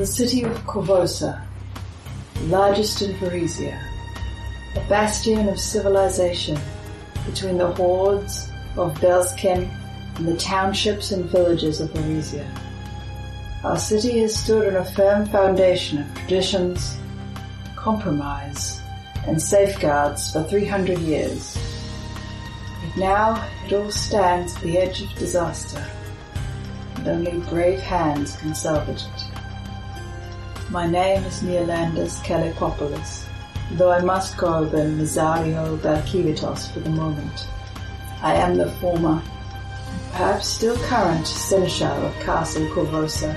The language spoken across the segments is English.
the city of Korvosa, largest in Varisia, a bastion of civilization between the hordes of Belkzen and the townships and villages of Varisia. Our city has stood on a firm foundation of traditions, compromise, and safeguards for 300 years. But now it all stands at the edge of disaster, and only brave hands can salvage it. My name is Neolandus Kalepopolis, though I must go by Nazario Balkivitos for the moment. I am the former, perhaps still current, seneschal of Castle Korvosa.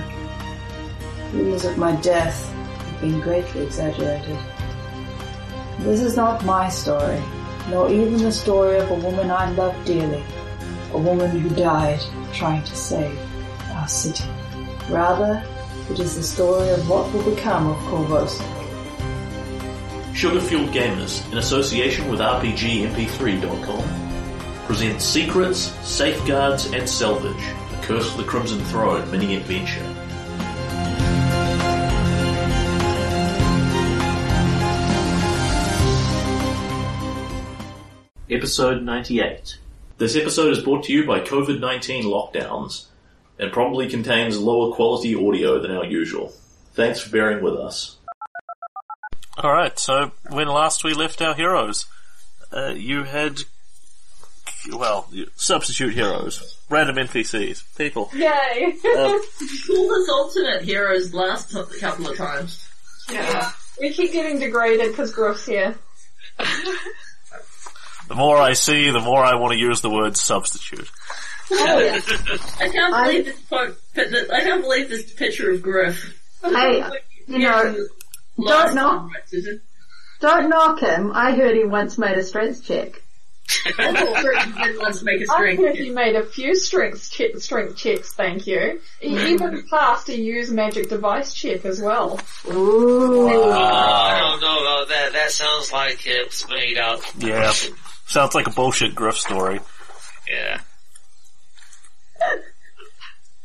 Rumors of my death have been greatly exaggerated. This is not my story, nor even the story of a woman I loved dearly, a woman who died trying to save our city. Rather, it is the story of what will become of Korvosa. Sugarfueled Gamers, in association with RPGMP3.com, presents Secrets, Safeguards, and Salvage, The Curse of the Crimson Throne mini adventure. Episode 98. This episode is brought to you by COVID 19 lockdowns and probably contains lower quality audio than our usual. Thanks for bearing with us. Alright, so when last we left our heroes, uh, you had, well, substitute heroes, random NPCs, people. Yay! Um, All this alternate heroes last t- couple of times. yeah. We keep getting degraded because Griff's here. the more I see, the more I want to use the word substitute. Oh yeah. I can't believe this po- pi- I can't believe this picture of Griff. Hey, you know, don't knock, time, right, Susan? don't knock him. I heard he once made a strength check. I thought once make a I string. heard he made a few strength, che- strength checks, thank you. He even passed a use magic device check as well. Ooh. I don't know about that. That sounds like it's made up. Yeah. Sounds like a bullshit Griff story. Yeah.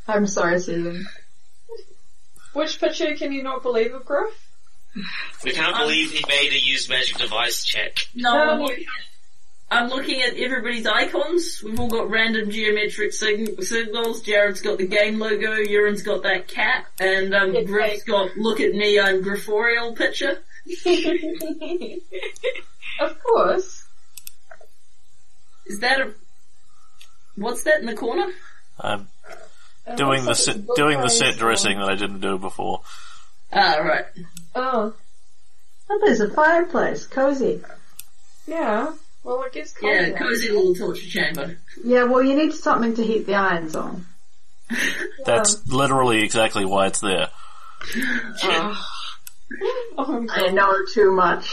I'm sorry, Susan. Which picture can you not believe of Griff? We can't believe he made a use magic device check. No, I'm looking, I'm looking at everybody's icons. We've all got random geometric sig- signals. Jared's got the game logo, Urin's got that cat, and um, It's Griff's got look at me, I'm Grifforial picture. of course. Is that a... What's that in the corner? I'm It doing the looks set, doing the set so- dressing that I didn't do before. Ah, right. Oh, Oh, there's a fireplace. Cozy. yeah. Well, it gets cold. Yeah, cozy little torture chamber. Yeah, well you need something to heat the irons on. That's literally exactly why it's there. Oh, I know too much.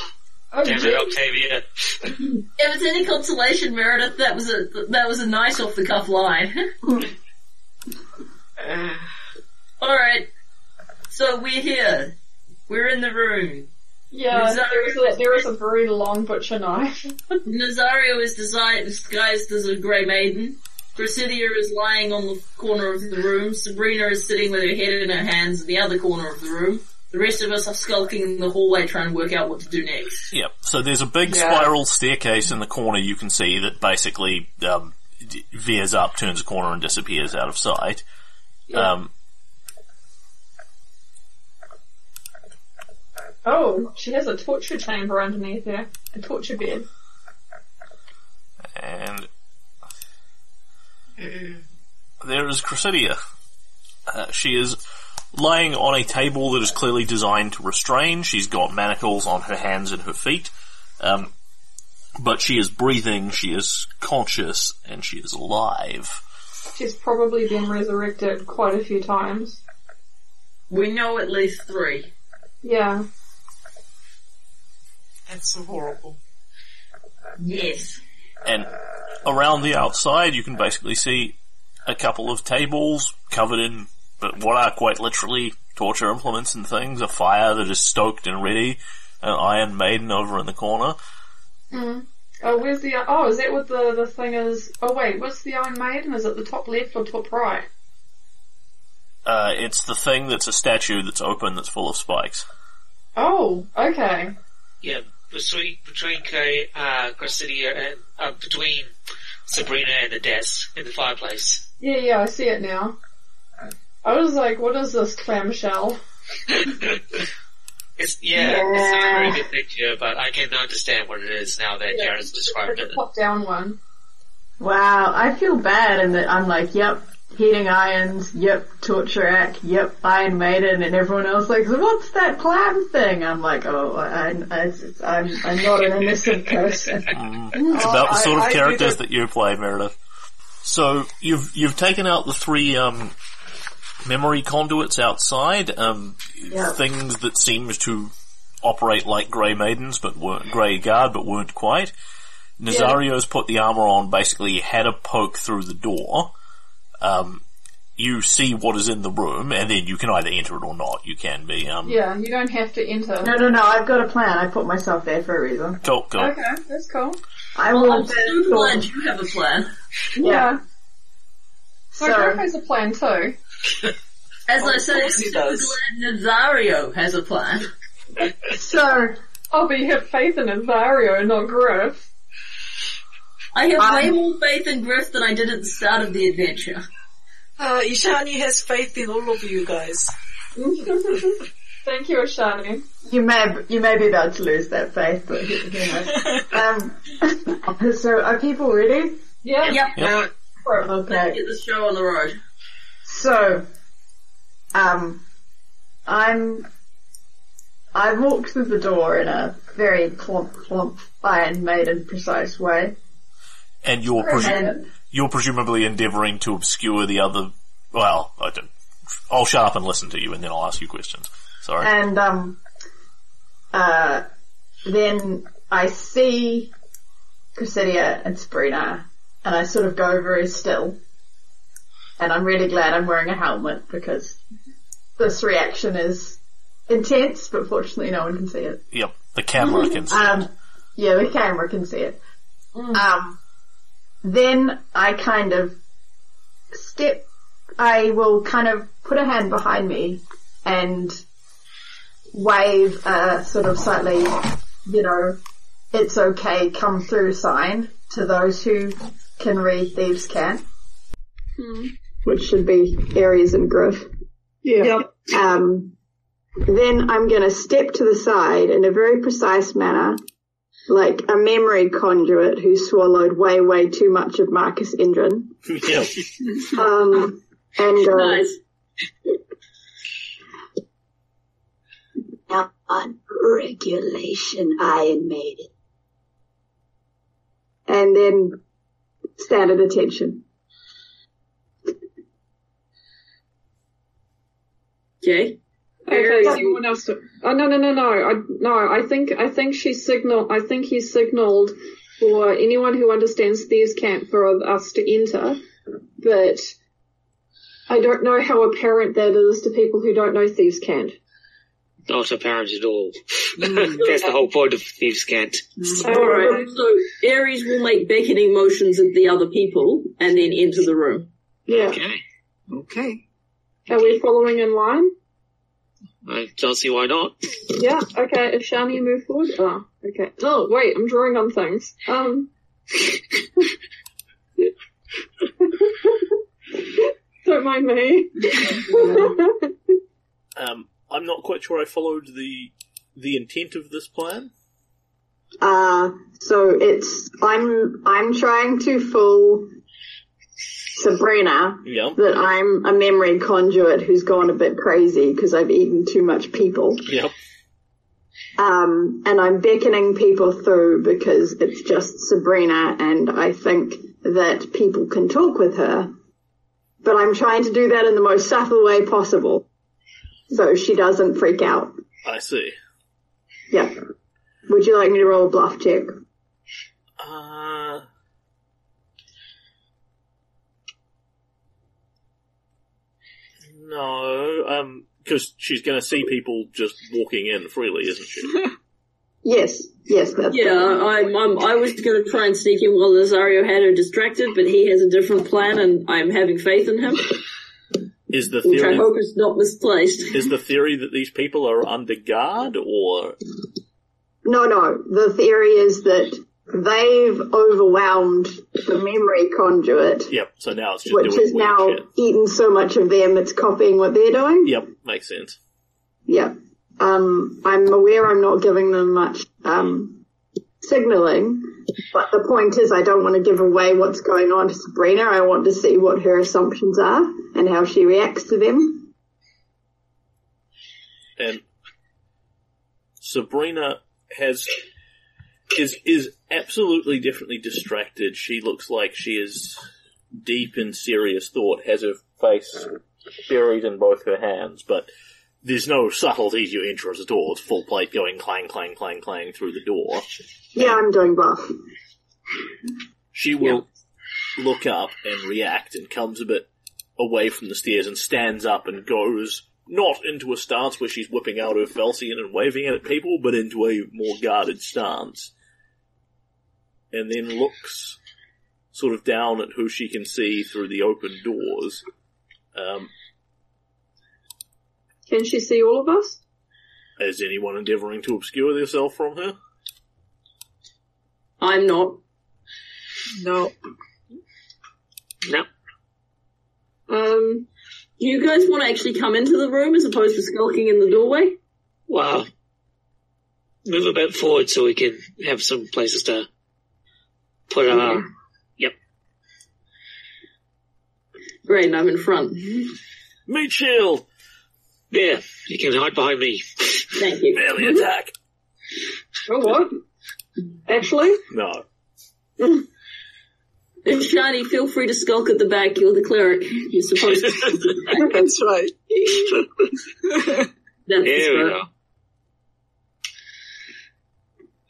Oh, Damn it. Octavia. If it's any consolation, Meredith, that was a that was a nice off the cuff line. All right, so we're here. We're in the room. Yeah, Is that- there is, a, there is a very long butcher knife. Nazario is disguised as a grey maiden. Cressidia is lying on the corner of the room. Sabrina is sitting with her head in her hands in the other corner of the room. The rest of us are skulking in the hallway trying to work out what to do next. Yep. So there's a big Yeah. spiral staircase in the corner you can see that basically um, veers up, turns a corner, and disappears out of sight. Um, Oh, she has a torture chamber underneath there. A torture bed. and there is Cressidia. Uh, she is lying on a table that is clearly designed to restrain. She's got manacles on her hands and her feet. Um, but she is breathing, she is conscious, and she is alive. She's probably been resurrected quite a few times. We know at least three. Yeah. That's so horrible. Yes. And around the outside, you can basically see a couple of tables covered in but what are quite literally torture implements and things, a fire that is stoked and ready, an Iron Maiden over in the corner. Mm. Oh, where's the, oh, is that what the, the thing is? Oh wait, what's the Iron Maiden? Is it the top left or top right? Uh, it's the thing that's a statue that's open that's full of spikes. Oh, okay. Yeah, between between Kay, uh, Cressidia and uh, between Sabrina and the desk in the fireplace. Yeah, yeah, I see it now. I was like, what is this clamshell? It's yeah, it's not a very good picture, but I can understand what it is now that Yeah. Jared's described It's it. a top down one. Wow, I feel bad in that I'm like, yep, heating irons, yep, torture rack, yep, Iron Maiden, and everyone else like, what's that clam thing? I'm like, oh, I, I, it's- I'm, I'm not an innocent person. It's about the sort of I do characters that you play, Meredith. So you've you've taken out the three um, memory conduits outside, um, Yeah. things that seemed to operate like Grey Maidens, but weren't Grey Guard, but weren't quite. Nazario's put the armor on, basically had a poke through the door. Um, you see what is in the room, and then you can either enter it or not. You can be um, Yeah, you don't have to enter. No, no, no, I've got a plan. I put myself there for a reason. go go. Okay, that's cool. I Well, will I'm so glad you have a plan. Yeah. So, So, Greg has a plan too. As I say, I'm course he so does. glad Nazario has a plan. so, Oh, but you have faith in Nazario, not Griff. I have I- way more faith in Griff than I did at the start of the adventure. Uh, Ishani has faith in all of you guys. Thank you, Ishani. you may, you may be about to lose that faith, but who who um, so are people ready? Yeah. Yep. Now, Okay. Get the show on the road. So, um, I'm, I walked through the door in a very clump, clump, Iron Maiden precise way. And you're presu- you're presumably endeavouring to obscure the other. Well, I don't. I'll shut up and listen to you, and then I'll ask you questions. Sorry. and, um, uh, then I see Cressidia and Sabrina, and I sort of go very still. And I'm really glad I'm wearing a helmet because this reaction is intense, but fortunately no one can see it. Yep, the camera can see. Um, yeah, the camera can see it. Um, then I kind of step, I will kind of put a hand behind me and wave a sort of slightly, you know, it's okay, come through sign to those who can read Thieves' Cant. Which should be Aries and Griff. Yeah. Um, then I'm going to step to the side in a very precise manner, like a memory conduit who swallowed way, way too much of Marcus Indran. yep. Um, and uh, Nice. on regulation Iron Maiden. And then stand at attention. Okay. Okay, someone else. To, oh no no no no! I no. I think I think she signal. I think he signaled for anyone who understands Thieves' Cant for us to enter, but I don't know how apparent that is to people who don't know Thieves' Cant. Not apparent at all. Mm. That's the whole point of Thieves' Cant. Mm. Alright, so Ares will make beckoning motions at the other people and then enter the room. Yeah. Okay. Okay. Are we following in line? I don't see why not. Yeah. Okay. Is Shani move forward? Oh, okay. Oh, wait. I'm drawing on things. Um. don't mind me. Um, I'm not quite sure I followed the the intent of this plan. Uh, so it's, I'm, I'm trying to fool Sabrina Yeah. that I'm a memory conduit who's gone a bit crazy because I've eaten too much people. Yep. Um, and I'm beckoning people through because it's just Sabrina and I think that people can talk with her. But I'm trying to do that in the most subtle way possible. So she doesn't freak out. I see. Yep. Would you like me to roll a bluff check? Uh. No, um, because she's going to see people just walking in freely, isn't she? Yes. Yes, that's Yeah, I'm, I'm, I was gonna try and sneak in while Nazario had her distracted, but he has a different plan and I'm having faith in him. Is the which I hope is not misplaced. is the theory that these people are under guard, or No, no. The theory is that they've overwhelmed the memory conduit, yep? So now it's just which weird now shit. eaten so much of them it's copying what they're doing. Yep, makes sense. Yep. Um, I'm aware I'm not giving them much um, signaling, but the point is I don't want to give away what's going on to Sabrina. I want to see what her assumptions are and how she reacts to them. and Sabrina has is is absolutely definitely distracted. She looks like she is deep in serious thought, has her face buried in both her hands, but there's no subtlety to your intros at all. It's full plate going clang, clang, clang, clang through the door. Yeah, I'm doing both. She will look up and react and comes a bit away from the stairs and stands up and goes not into a stance where she's whipping out her falchion and waving it at people, but into a more guarded stance. And then looks sort of down at who she can see through the open doors. Um, Can she see all of us? is anyone endeavouring to obscure themselves from her? I'm not. No. No. Um, Do you guys want to actually come into the room as opposed to skulking in the doorway? Well, move a bit forward so we can have some places to put our. Yep. Great, I'm in front. Meat shield! There, you can hide behind me. Thank you. Melee mm-hmm. attack! oh what? Actually? No. Mm. Shani, feel free to skulk at the back. You're the cleric. You're supposed to. That's right. That's the we spirit. go.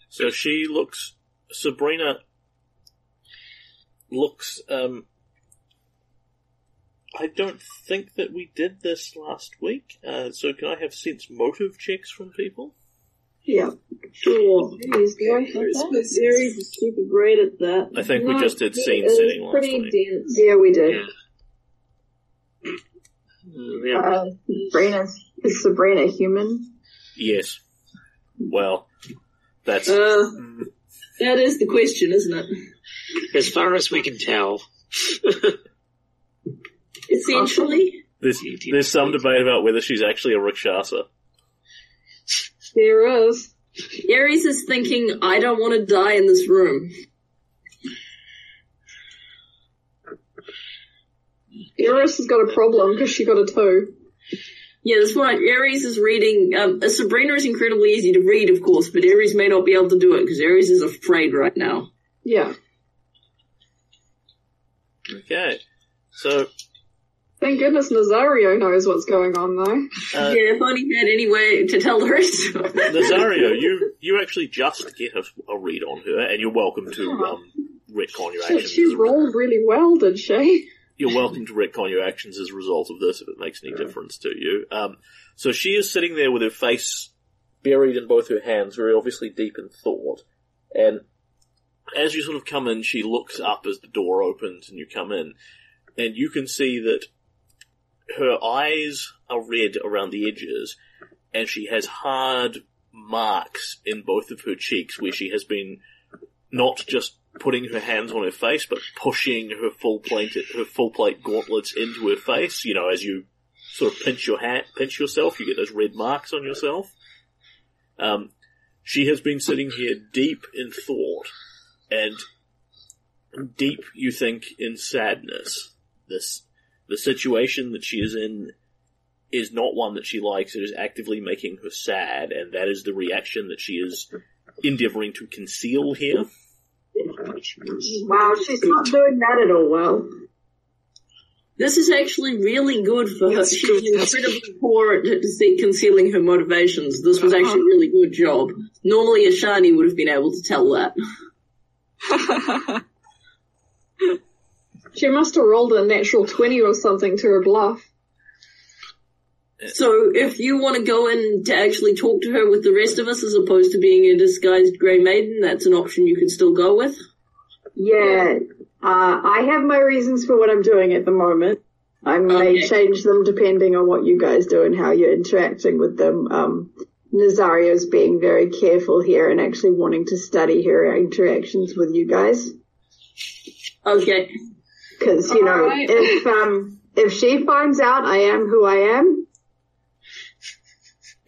So she looks, Sabrina looks, um, I don't think that we did this last week, uh, so can I have sense motive checks from people? Yeah. Sure. Please, do I have that? Super great at that. I think we just did scene it was setting last pretty week. dense. Yeah, we did. Yeah. Mm, yeah. Uh, Sabrina's, is Sabrina human? Yes. Well, that's, Uh, that is the question, isn't it? As far as we can tell. Essentially. there's, there's some debate about whether she's actually a Rakshasa. There is. Aries is thinking, I don't want to die in this room. Eris has got a problem because she got a two. Yeah, that's right. Aries is reading. Um, Sabrina is incredibly easy to read, of course, but Aries may not be able to do it because Aries is afraid right now. Yeah. Okay. So, Thank goodness Nazario knows what's going on though. uh, yeah, if only he had any way to tell the rest of. Nazario, you, you actually just get a, a read on her, and you're welcome to, um, retcon your She, actions. she as a- rolled really well, did she? You're welcome to retcon your actions as a result of this if it makes any difference to you. Um, so she is sitting there with her face buried in both her hands, very obviously deep in thought. And as you sort of come in, she looks up as the door opens and you come in, and you can see that her eyes are red around the edges, and she has hard marks in both of her cheeks where she has been not just putting her hands on her face, but pushing her full plate, her full plate gauntlets into her face. You know, as you sort of pinch your hand, pinch yourself, you get those red marks on yourself. Um, she has been sitting here deep in thought, and deep, you think, in sadness. This, the situation that she is in is not one that she likes. It is actively making her sad, and that is the reaction that she is endeavouring to conceal here. Wow, she's not doing that at all well. This is actually really good for her. She's incredibly poor at concealing her motivations. This was actually a really good job. Normally, Ishani would have been able to tell that. She must have rolled a natural 20 or something to her bluff. So, if you want to go in to actually talk to her with the rest of us, as opposed to being a disguised Grey Maiden, that's an option you could still go with. Yeah, uh, I have my reasons for what I'm doing at the moment. I may Okay. change them depending on what you guys do and how you're interacting with them. Um, Nazario's being very careful here and actually wanting to study her interactions with you guys. Okay. Because, you know, Alright. if, um, if she finds out I am who I am,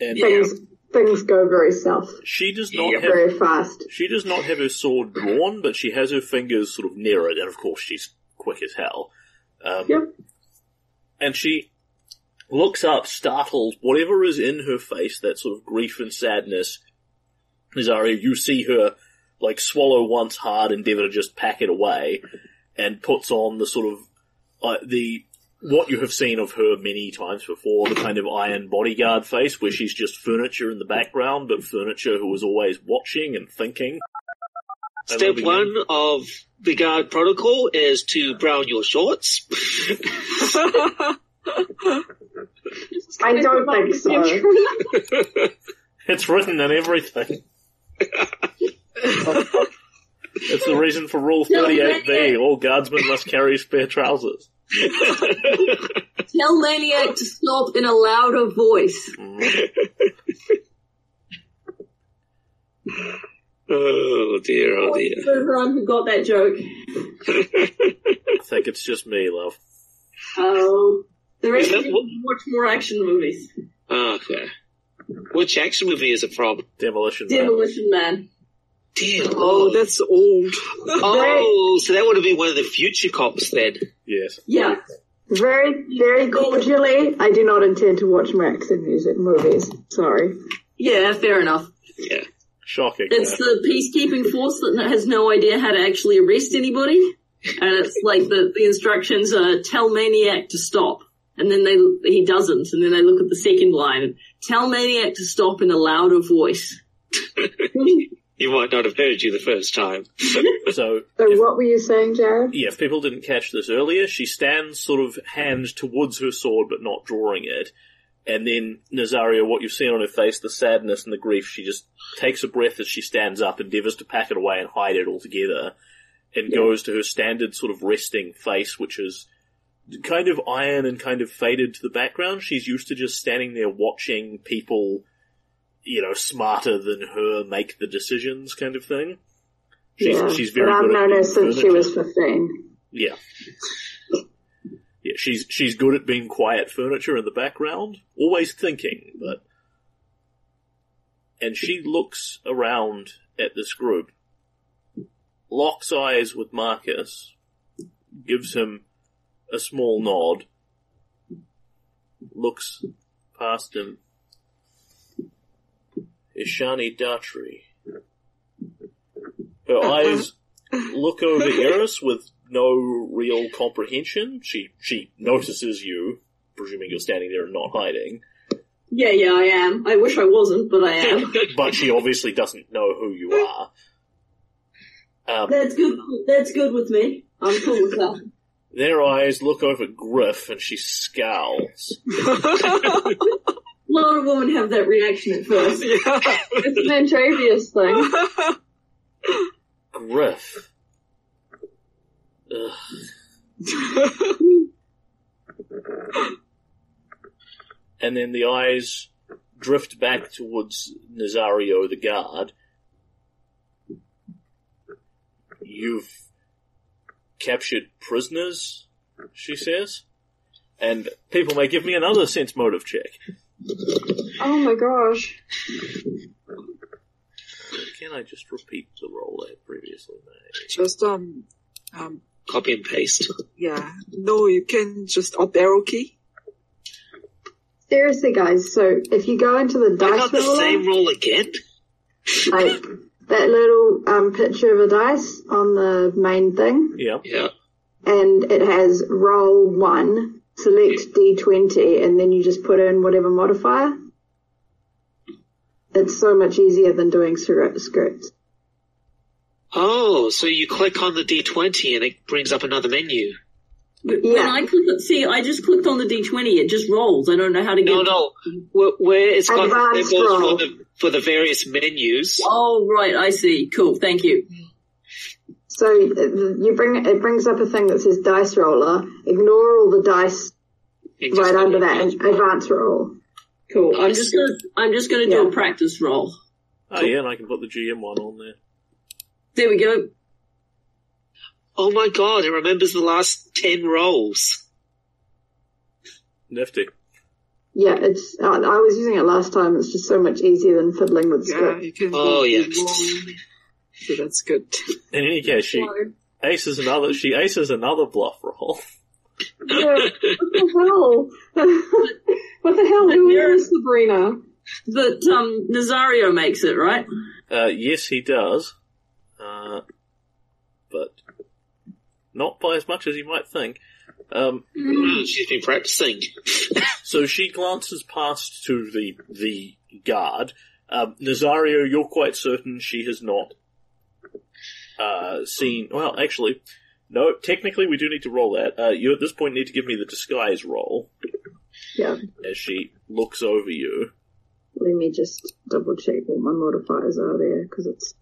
And things, things go very south, she does not have very fast. She does not have her sword drawn, but she has her fingers sort of near it, and of course she's quick as hell. Um, Yep. And she looks up, startled, whatever is in her face, that sort of grief and sadness. Nazario, you see her, like, swallow once hard, endeavour to just pack it away, and puts on the sort of, uh, the, what you have seen of her many times before, the kind of iron bodyguard face, where she's just furniture in the background, but furniture who is always watching and thinking. Step then one of the guard protocol is to brown your shorts. I don't think so. It's written in everything. it's the reason for Rule 38B. All guardsmen must carry spare trousers. Tell Maniac to stop in a louder voice. oh dear, oh dear. For everyone who got that joke. I think it's just me, love. Oh. The rest Is of you watch more action movies. Ah, okay. Which action movie is it from? Demolition Man. Demolition Man. Damn. Oh, that's old. Oh, so that would have been one of the future cops then. Yes. Yeah. Very, very cordially, I do not intend to watch Max in music movies. Sorry. Yeah, fair enough. Yeah. Shocking. It's yeah. the peacekeeping force that has no idea how to actually arrest anybody. And it's like the, the instructions are tell Maniac to stop. And then they, he doesn't. And then they look at the second line. Tell Maniac to stop in a louder voice. You might not have heard you the first time. So, So what were you saying, Jared? yeah, if people didn't catch this earlier, she stands sort of hand towards her sword but not drawing it. And then Nazario, what you've seen on her face, the sadness and the grief, she just takes a breath as she stands up, endeavours to pack it away and hide it altogether, and goes to her standard sort of resting face, which is kind of iron and kind of faded to the background. She's used to just standing there watching people, you know, smarter than her make the decisions kind of thing. She's, yeah, she's very good at known her being since she was 15. Yeah. Yeah, she's she's good at being quiet furniture in the background, always thinking, but and she looks around at this group, locks eyes with Marcus, gives him a small nod, looks past him. Ishani Datri. Her eyes look over Eris with no real comprehension. She she notices you, presuming you're standing there and not hiding, Yeah, yeah, I am. I wish I wasn't, but I am. but she obviously doesn't know who you are. Um, That's good. That's good with me. I'm cool with that. their eyes look over Griff, and she scowls. A lot of women have that reaction at first. It's an Antravius thing. Griff. And then the eyes drift back towards Nazario the guard. You've captured prisoners, she says. And people may give me another sense motive check. Oh my gosh. Can I just repeat the roll I had previously made? Just, um, um, Copy and paste. yeah. No, you can just up arrow key. Seriously, guys, so if you go into the I dice got the roller, same roll again. like that little um, picture of a dice on the main thing, Yeah. Yeah. and it has roll one, select d20, and then you just put in whatever modifier. It's so much easier than doing script- scripts. Oh, so you click on the D20 and it brings up another menu. But Yeah. When I click see, I just clicked on the d20. It just rolls. I don't know how to get. No, no. Where, where it's got it goes for the for the various menus. Oh, right. I see. Cool. Thank you. So uh, you bring it brings up a thing that says dice roller. Ignore all the dice right under that advance roll. Cool. I'm just gonna, I'm just gonna do Yeah. a practice roll. Oh yeah, and I can put the GM one on there. There we go. Oh my god, it remembers the last ten rolls. Nifty. Yeah, it's. Uh, I was using it last time. It's just so much easier than fiddling with Yeah, script. you Oh, go yes. long. So that's good. In any case, she aces another. She aces another bluff roll. Yeah, what the hell? what the hell? Who is Sabrina? But, um, Nazario makes it, right? Uh, yes, he does. Uh, but not by as much as you might think. Um, Mm, She's been practicing. so she glances past to the the guard. Um, Nazario, you're quite certain she has not uh, seen. Well, actually, no. Technically, we do need to roll that. Uh, you at this point need to give me the disguise roll Yeah. as she looks over you. Let me just double check what my modifiers are there because it's.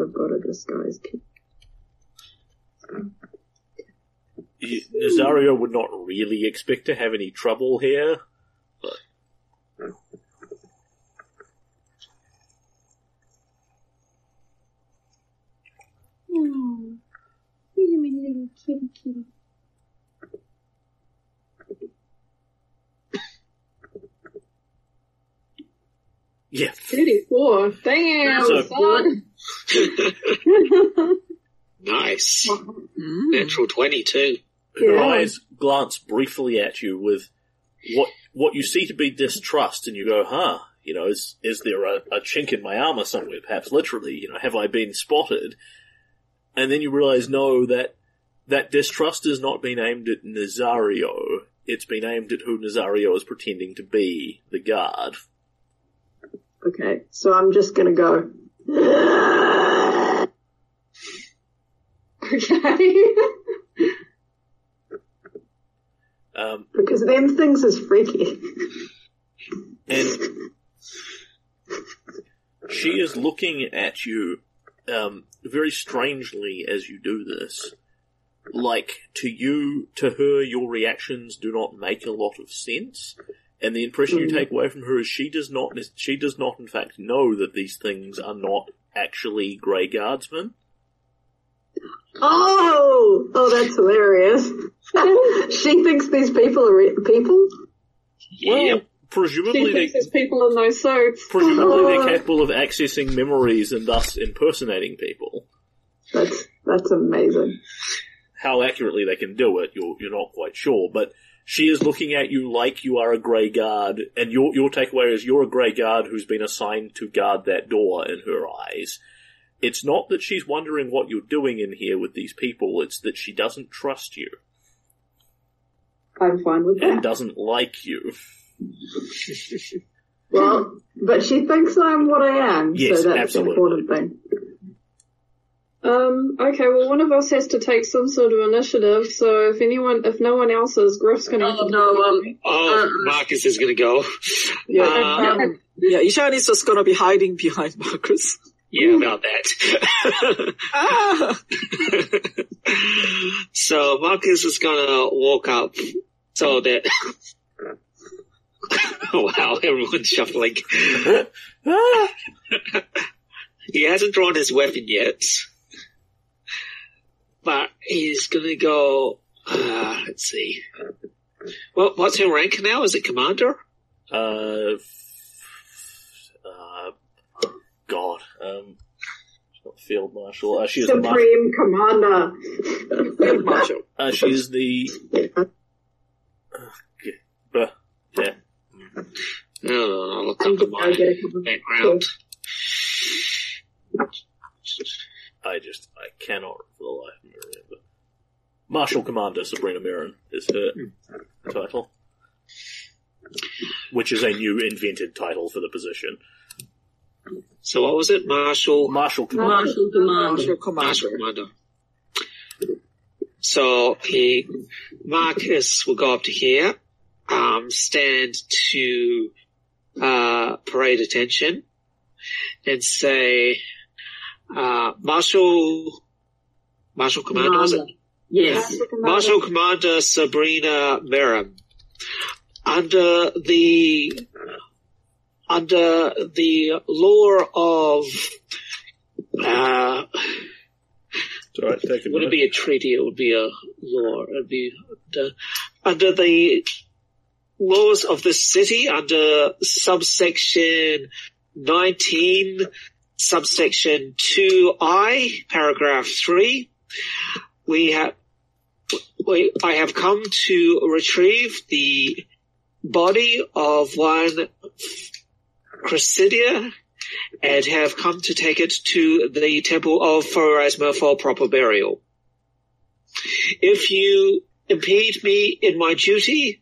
I've got a disguise kit. Nazario would not really expect to have any trouble here. Yeah. 34. Damn, So- son. Nice. Mm. Natural 22. Her Yeah. eyes glance briefly at you with what what you see to be distrust, and you go, "Huh? You know, is is there a, a chink in my armor somewhere? Perhaps literally. You know, have I been spotted?" And then you realize, no, that that distrust has not been aimed at Nazario. It's been aimed at who Nazario is pretending to be, the guard. Okay, so I'm just gonna go. Okay. Um, because them things is freaky. and she is looking at you um, very strangely as you do this. Like to you, to her, your reactions do not make a lot of sense, and the impression you take away from her is she does not, she does not, in fact, know that these things are not actually Grey Guardsmen. Oh, oh, that's hilarious. she thinks these people are re- people. Well, She presumably they, there's people in those suits. presumably they're capable of accessing memories and thus impersonating people. That's that's amazing. how accurately they can do it, you're, you're not quite sure, but she is looking at you like you are a grey guard, and your, your takeaway is you're a grey guard who's been assigned to guard that door in her eyes. It's not that she's wondering what you're doing in here with these people, it's that she doesn't trust you, I'm fine with and that. doesn't like you. Well, but she thinks I'm what I am, Yes, so that's absolutely. the important thing. Um, okay, well one of us has to take some sort of initiative, so if anyone, if no one else is, Griff's gonna have Oh, to no, um, Oh, Uh, Marcus is gonna go. Yeah, Um, um, yeah, Ishan is just gonna be hiding behind Marcus. Yeah, about that. Ah! so Marcus is gonna walk up so that. wow, everyone's shuffling. He hasn't drawn his weapon yet, but he's gonna go. Uh, let's see. Well, what's her rank now? Is it commander? Uh, uh, God, um, she's not field marshal. Uh, she is the marshal. Supreme Commander. Field Marshal. Uh, she is the. Uh, yeah. No, I'll look up just in gonna my get a couple. background. I just, I cannot for the life of me remember. Marshal Commander Sabrina Merrin is her title. Which is a new invented title for the position. So what was it? Marshal. Marshal Commander. Marshal Command. Marshal Commander. Marshal Commander. So he, Marcus will go up to here, um, stand to, uh, parade attention and say, uh, Marshal, Marshal Commander, was it? Yes. Marshal Commander Sabrina Merrin. under the under the law of uh, It's alright, take a it wouldn't minute. be a treaty, it would be a law. It would be under, under the laws of the city, under subsection 19, subsection 2i, paragraph 3, we have, we, I have come to retrieve the body of one Chrysidia and have come to take it to the temple of Pharasma for proper burial. If you impede me in my duty,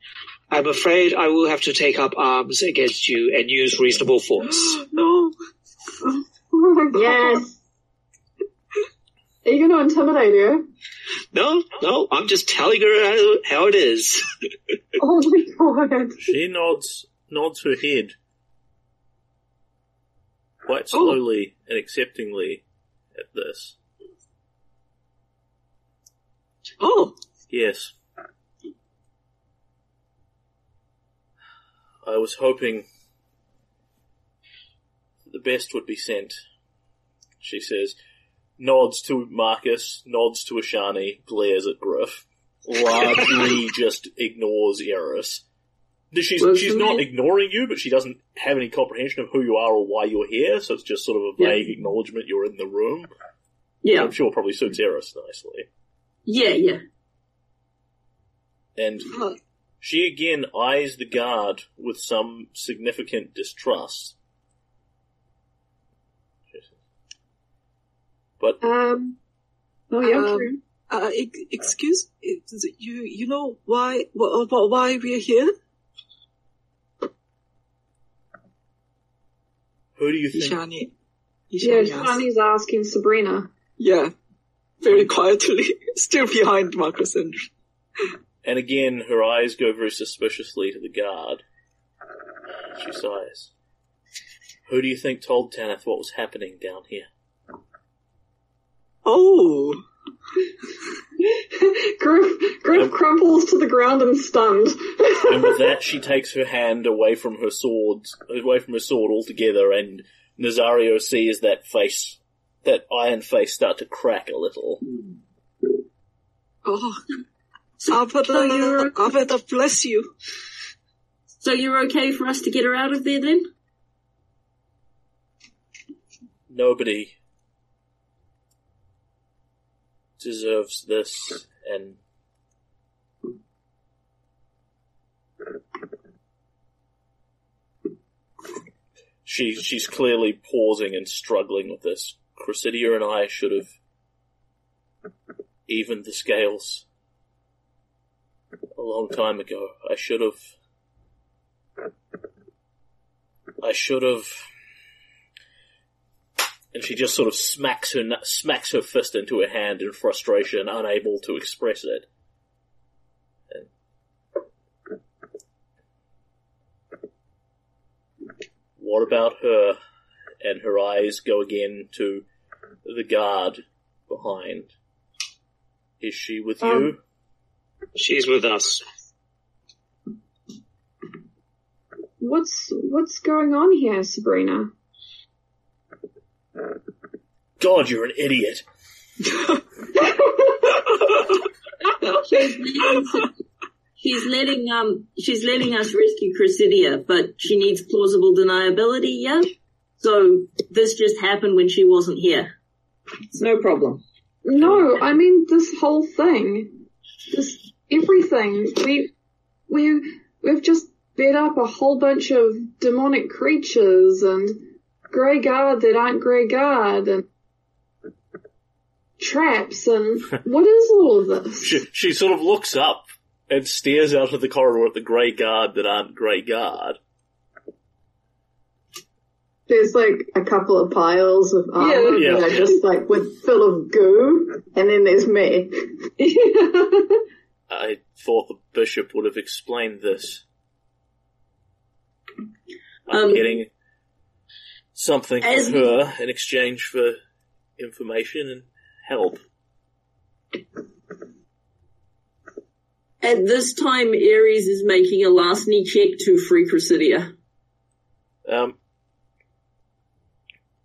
I'm afraid I will have to take up arms against you and use reasonable force. No. Oh my god. Yes. Are you going to intimidate her? No, no, I'm just telling her how, how it is. Oh my god. She nods, nods her head quite oh. slowly and acceptingly at this. Oh, Yes. I was hoping the best would be sent. She says, nods to Marcus, nods to Ishani, glares at Griff, largely just ignores Eris. She's, Well, she's not ignoring you, but she doesn't have any comprehension of who you are or why you're here, so it's just sort of a Yeah. vague acknowledgement you're in the room. Yeah, I'm sure probably suits Eris nicely. yeah, yeah. And She again eyes the guard with some significant distrust. But Um, oh yeah, Um, uh, excuse is you. You know why? wh- wh- Why we're here? who do you think? Ishani. Yeah, Ishani asked. Shani's asking Sabrina. Yeah, very quietly, still behind Marcus and And again, her eyes go very suspiciously to the guard. She sighs. Who do you think told Tanith what was happening down here? oh, Griff, Griff Um, crumples to the ground and stunned. And with that, she takes her hand away from her sword, away from her sword altogether, and Nazario sees that face, that iron face start to crack a little. oh. So, Avada, so you're Avada bless you. so you're okay for us to get her out of there then? Nobody deserves this, and she she's clearly pausing and struggling with this. Chrysidia and I should have evened the scales a long time ago. I should have. I should have. And she just sort of smacks her smacks her fist into her hand in frustration, unable to express it. What about her? And her eyes go again to the guard behind. Is she with you? Um, She's with us. What's what's going on here, Sabrina? God, you're an idiot. She's letting, she's letting um she's letting us rescue Chrysidia, but she needs plausible deniability, yeah? So this just happened when she wasn't here. It's no problem. No, I mean this whole thing, this everything. We we we've just bed up a whole bunch of demonic creatures and grey guard that aren't grey guard and traps and what is all of this? She, she sort of looks up and stares out of the corridor at the grey guard that aren't grey guard. There's like a couple of piles of armor Yeah. that are just like with full of goo, and then there's me. I thought the bishop would have explained this. I'm Um, getting something as- from her in exchange for information and help. At this time, Ares is making a larceny check to free Chrysidia. Um,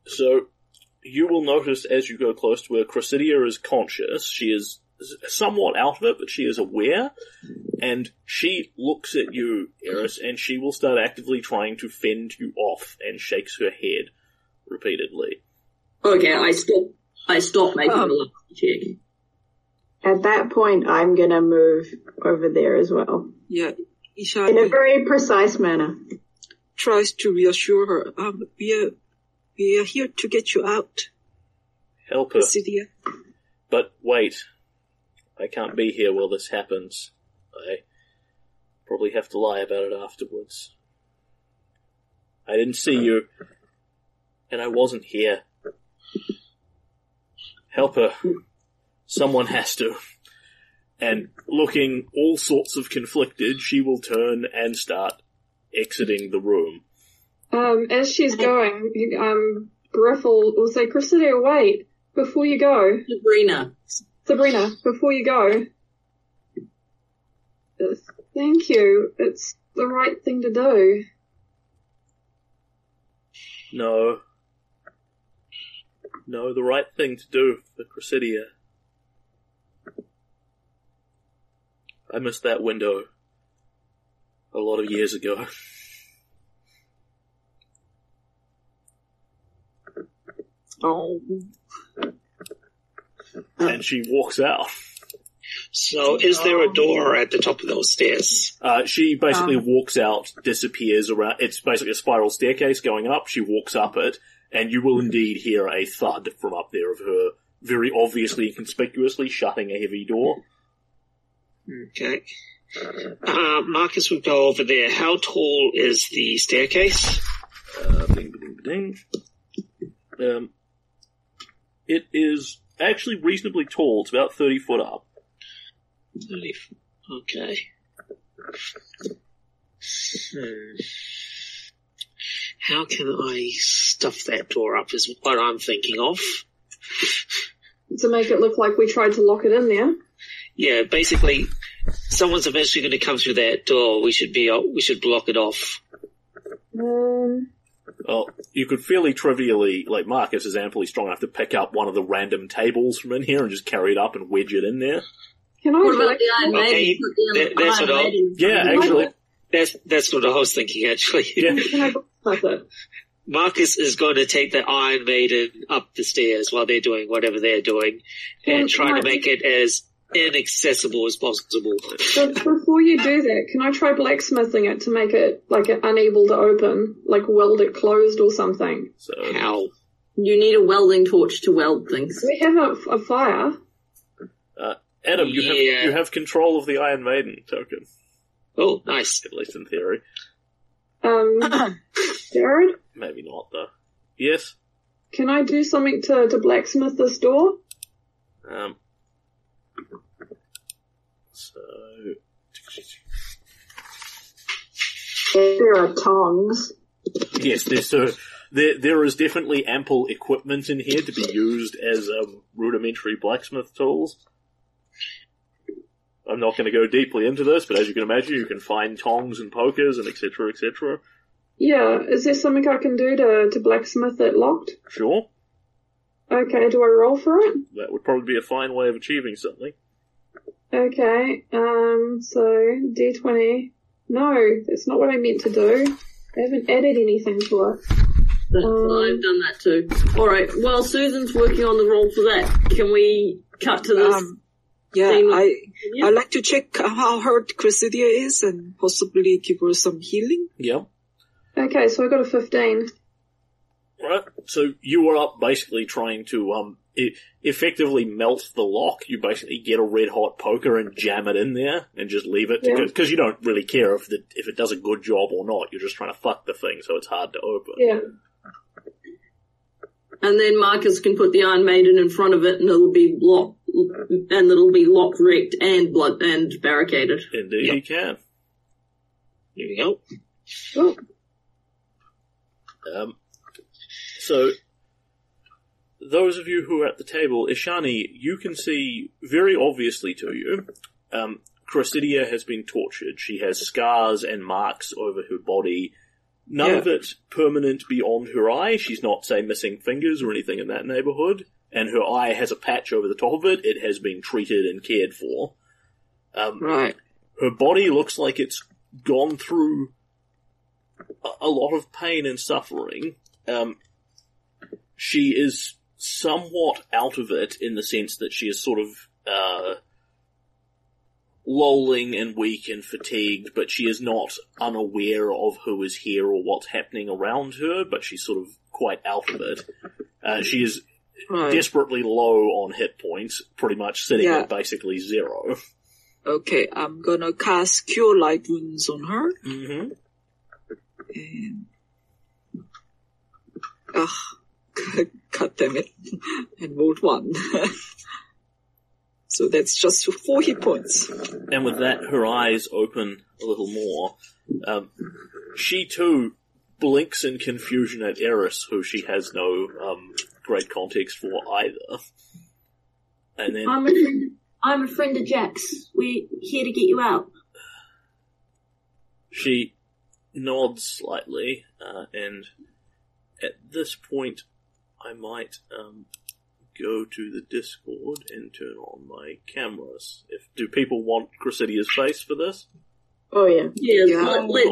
so you will notice as you go close to her, Chrysidia is conscious. She is somewhat out of it, but she is aware, and she looks at you, Eris, and she will start actively trying to fend you off, and shakes her head repeatedly. Okay, I stop. I stop making Um, the larceny check. At that point, I'm gonna move over there as well. Yeah, In a very precise manner. tries to reassure her. Um, we are, we are here to get you out, Help her. Cressidia. But wait, I can't be here while this happens. I probably have to lie about it afterwards. I didn't see you, and I wasn't here. Help her. Someone has to. And looking all sorts of conflicted, she will turn and start exiting the room. Um, as she's going, um, Griff will, will say, Cressidia, wait, before you go, Sabrina. Sabrina, before you go. Thank you. It's the right thing to do. No. No, the right thing to do for Cressidia. I missed that window a lot of years ago. Oh, And she walks out. So is there a door at the top of those stairs? Uh, she basically walks out, disappears around. It's basically a spiral staircase going up. She walks up it, and you will indeed hear a thud from up there of her very obviously, and conspicuously shutting a heavy door. Okay. Uh, Marcus would go over there. How tall is the staircase? Uh, bing, bing, bing. Um, it is actually reasonably tall. It's about 30 foot up. 30, Okay. Hmm. How can I stuff that door up is what I'm thinking of. To make it look like we tried to lock it in there. Yeah, basically, someone's eventually going to come through that door. We should be, we should block it off. Um, Well, you could fairly trivially, like Marcus is amply strong enough to pick up one of the random tables from in here and just carry it up and wedge it in there. can I What about the Iron Maiden? Put down that- that's Iron what I'll- Maiden. Yeah, actually, That's, that's what I was thinking actually. yeah. Can I blacksmith it? Marcus is going to take the Iron Maiden up the stairs while they're doing whatever they're doing and Well, try to make it as inaccessible as possible. But before you do that, can I try blacksmithing it to make it like unable to open, like weld it closed or something? So, How? You need a welding torch to weld things. We have a, a fire. uh, Adam, you have you have control of the Iron Maiden token, Oh, nice. at least in theory. Um, Jared, Maybe not though. Yes. can I do something to, to blacksmith this door? Um. So, There are tongs. yes, there's so there there is definitely ample equipment in here to be used as um, rudimentary blacksmith tools. I'm not going to go deeply into this, but as you can imagine, you can find tongs and pokers and etc. etc. Yeah, is there something I can do to, to blacksmith it locked? Sure, Okay, do I roll for it? that would probably be a fine way of achieving something. Okay, um, so D20. No, that's not what I meant to do. I haven't added anything to it. Um, I've done that too. Alright, while Susan's working on the roll for that, can we cut to this? um, yeah, Same with- I, Yeah. I'd like to check how hurt Cressidia is and possibly give her some healing. Yeah. Okay, so I got a 15. Right. So you are up basically trying to um e- effectively melt the lock. You basically get a red hot poker and jam it in there and just leave it Yeah. because you don't really care if the if it does a good job or not. You're just trying to fuck the thing, so it's hard to open. Yeah. And then Marcus can put the Iron Maiden in front of it and it'll be locked, and it'll be lock wrecked and blood, and barricaded. Indeed, Yep. you can. Here we go. Oh, Um, so, those of you who are at the table, Ishani, you can see very obviously to you, um, has been tortured. She has scars and marks over her body. None of it permanent beyond her eye. She's not, say, missing fingers or anything in that neighborhood. And her eye has a patch over the top of it. It has been treated and cared for. Um, Right. her body looks like it's gone through a, a lot of pain and suffering. Um, she is somewhat out of it in the sense that she is sort of uh, lolling and weak and fatigued, but she is not unaware of who is here or what's happening around her, but she's sort of quite out of it. Uh, she is Right. desperately low on hit points, pretty much sitting Yeah. at basically zero. Okay, I'm gonna cast Cure Light Wounds on her. hmm And... Ah, god damn it. And rolled one. so that's just four hit points. And with that, her eyes open a little more. Um, she too blinks in confusion at Eris, who she has no um, great context for either. And then I'm a friend. I'm a friend of Jack's. We're here to get you out. she nods slightly, uh, and at this point, I might um, go to the Discord and turn on my cameras. If do people want Cressidia's face for this? Oh yeah. Yeah, Yeah. Let, let,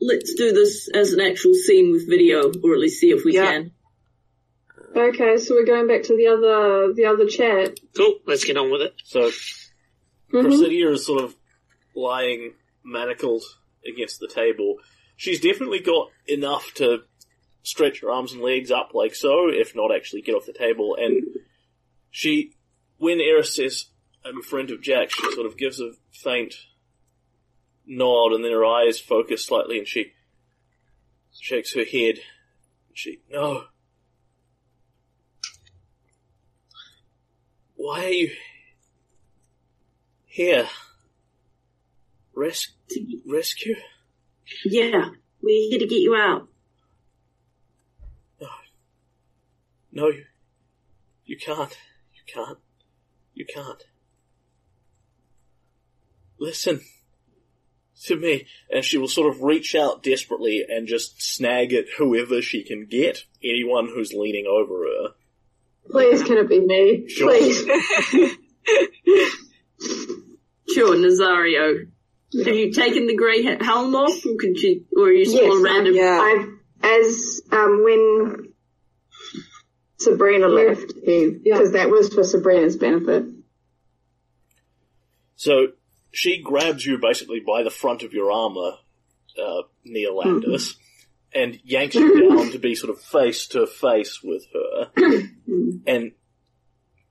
let's do this as an actual scene with video, or at least see if we Yeah. can. Okay, so we're going back to the other the other chat. Cool, let's get on with it. So Mhm. Cressidia is sort of lying manacled against the table. She's definitely got enough to stretch her arms and legs up like so, if not actually get off the table. And she, when Eris says, I'm um, a friend of Jack, she sort of gives a faint nod and then her eyes focus slightly and she shakes her head. She, no. Why are you here? Res- rescue? Yeah, we're here to get you out. No, you, you can't. You can't. You can't. Listen to me. And she will sort of reach out desperately and just snag at whoever she can get. Anyone who's leaning over her. Please, can it be me? Sure. Please. Sure, Nazario. Have you taken the grey he- helm off, or could you, or are you still Yes, a random? Yeah. I've as um when Sabrina left, because that was for Sabrina's benefit. So she grabs you basically by the front of your armor, uh, Neolandis, and yanks you down to be sort of face to face with her. and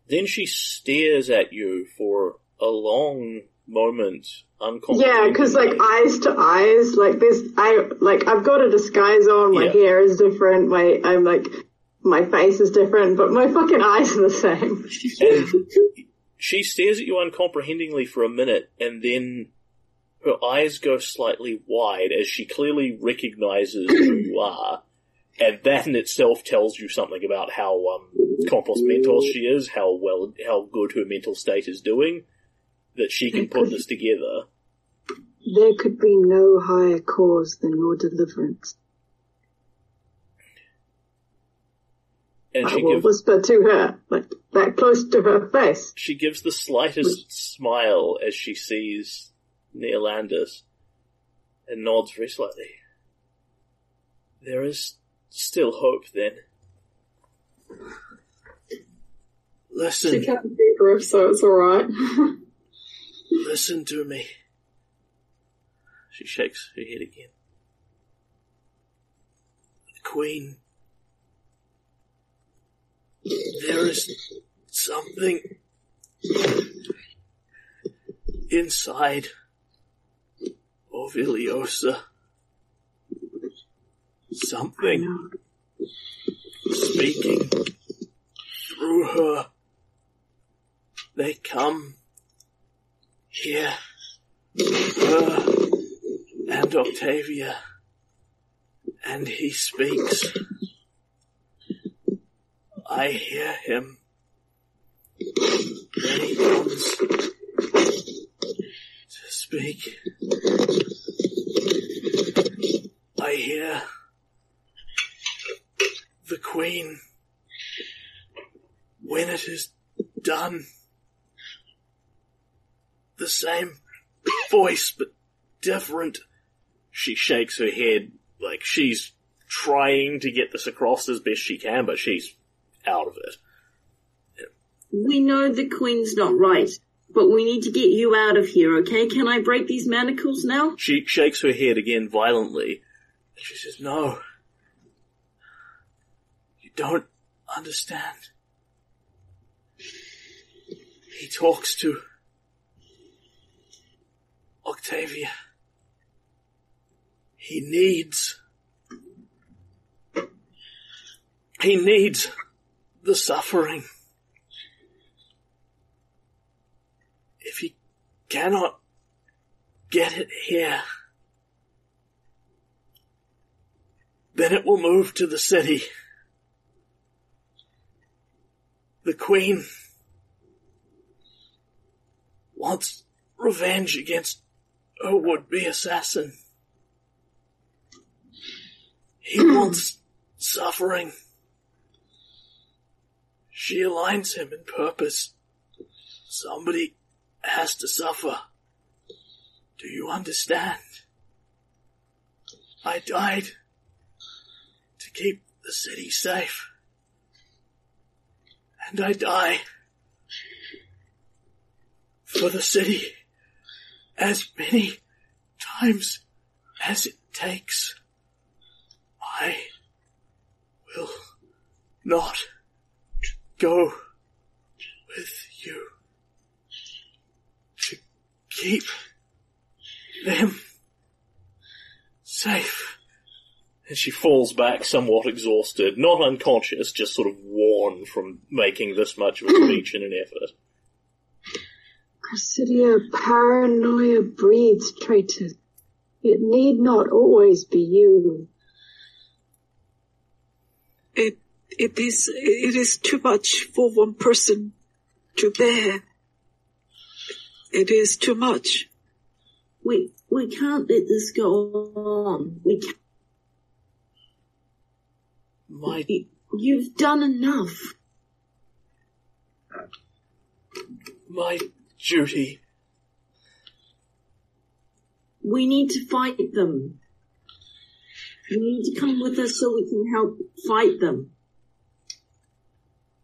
then she stares at you for a long moment, uncomprehendingly. Yeah, because like eyes to eyes, like this, I like I've got a disguise on. My Yeah. hair is different. My I'm like my face is different, but my fucking eyes are the same. And she stares at you uncomprehendingly for a minute, and then her eyes go slightly wide as she clearly recognizes who you are. And that in itself tells you something about how um, mentos she is, how well, how good her mental state is doing, that she can put this together. There could be no higher cause than your deliverance. And I she will gives whisper to her, like that close to her face. she gives the slightest smile as she sees Neolandis and nods very slightly. There is still hope then. Listen. She can't see Griff, so it's alright. listen to me. She shakes her head again. The Queen. There is something inside of Ileosa. Something speaking through her. They come here. Her and Octavia. And he speaks. I hear him. Then he comes to speak. I hear the Queen, when it is done, the same voice but different. She shakes her head like she's trying to get this across as best she can, but she's out of it. We know the Queen's not right, but we need to get you out of here, okay? Can I break these manacles now? She shakes her head again violently. And she says, No. You don't understand. He talks to Octavia. He needs. He needs the suffering. If he cannot get it here, then it will move to the city. The Queen wants revenge against her would-be assassin. He wants suffering. She aligns him in purpose. Somebody has to suffer. Do you understand? I died to keep the city safe. And I die for the city as many times as it takes. I will not go with you to keep them safe. And she falls back somewhat exhausted, not unconscious, just sort of worn from making this much of a speech in an effort. Cressidia, paranoia breeds traitors. It need not always be you. It, it is, it is too much for one person to bear. It is too much. We, we can't let this go on. We can't. My, You've done enough. my duty. We need to fight them. You need to come with us so we can help fight them.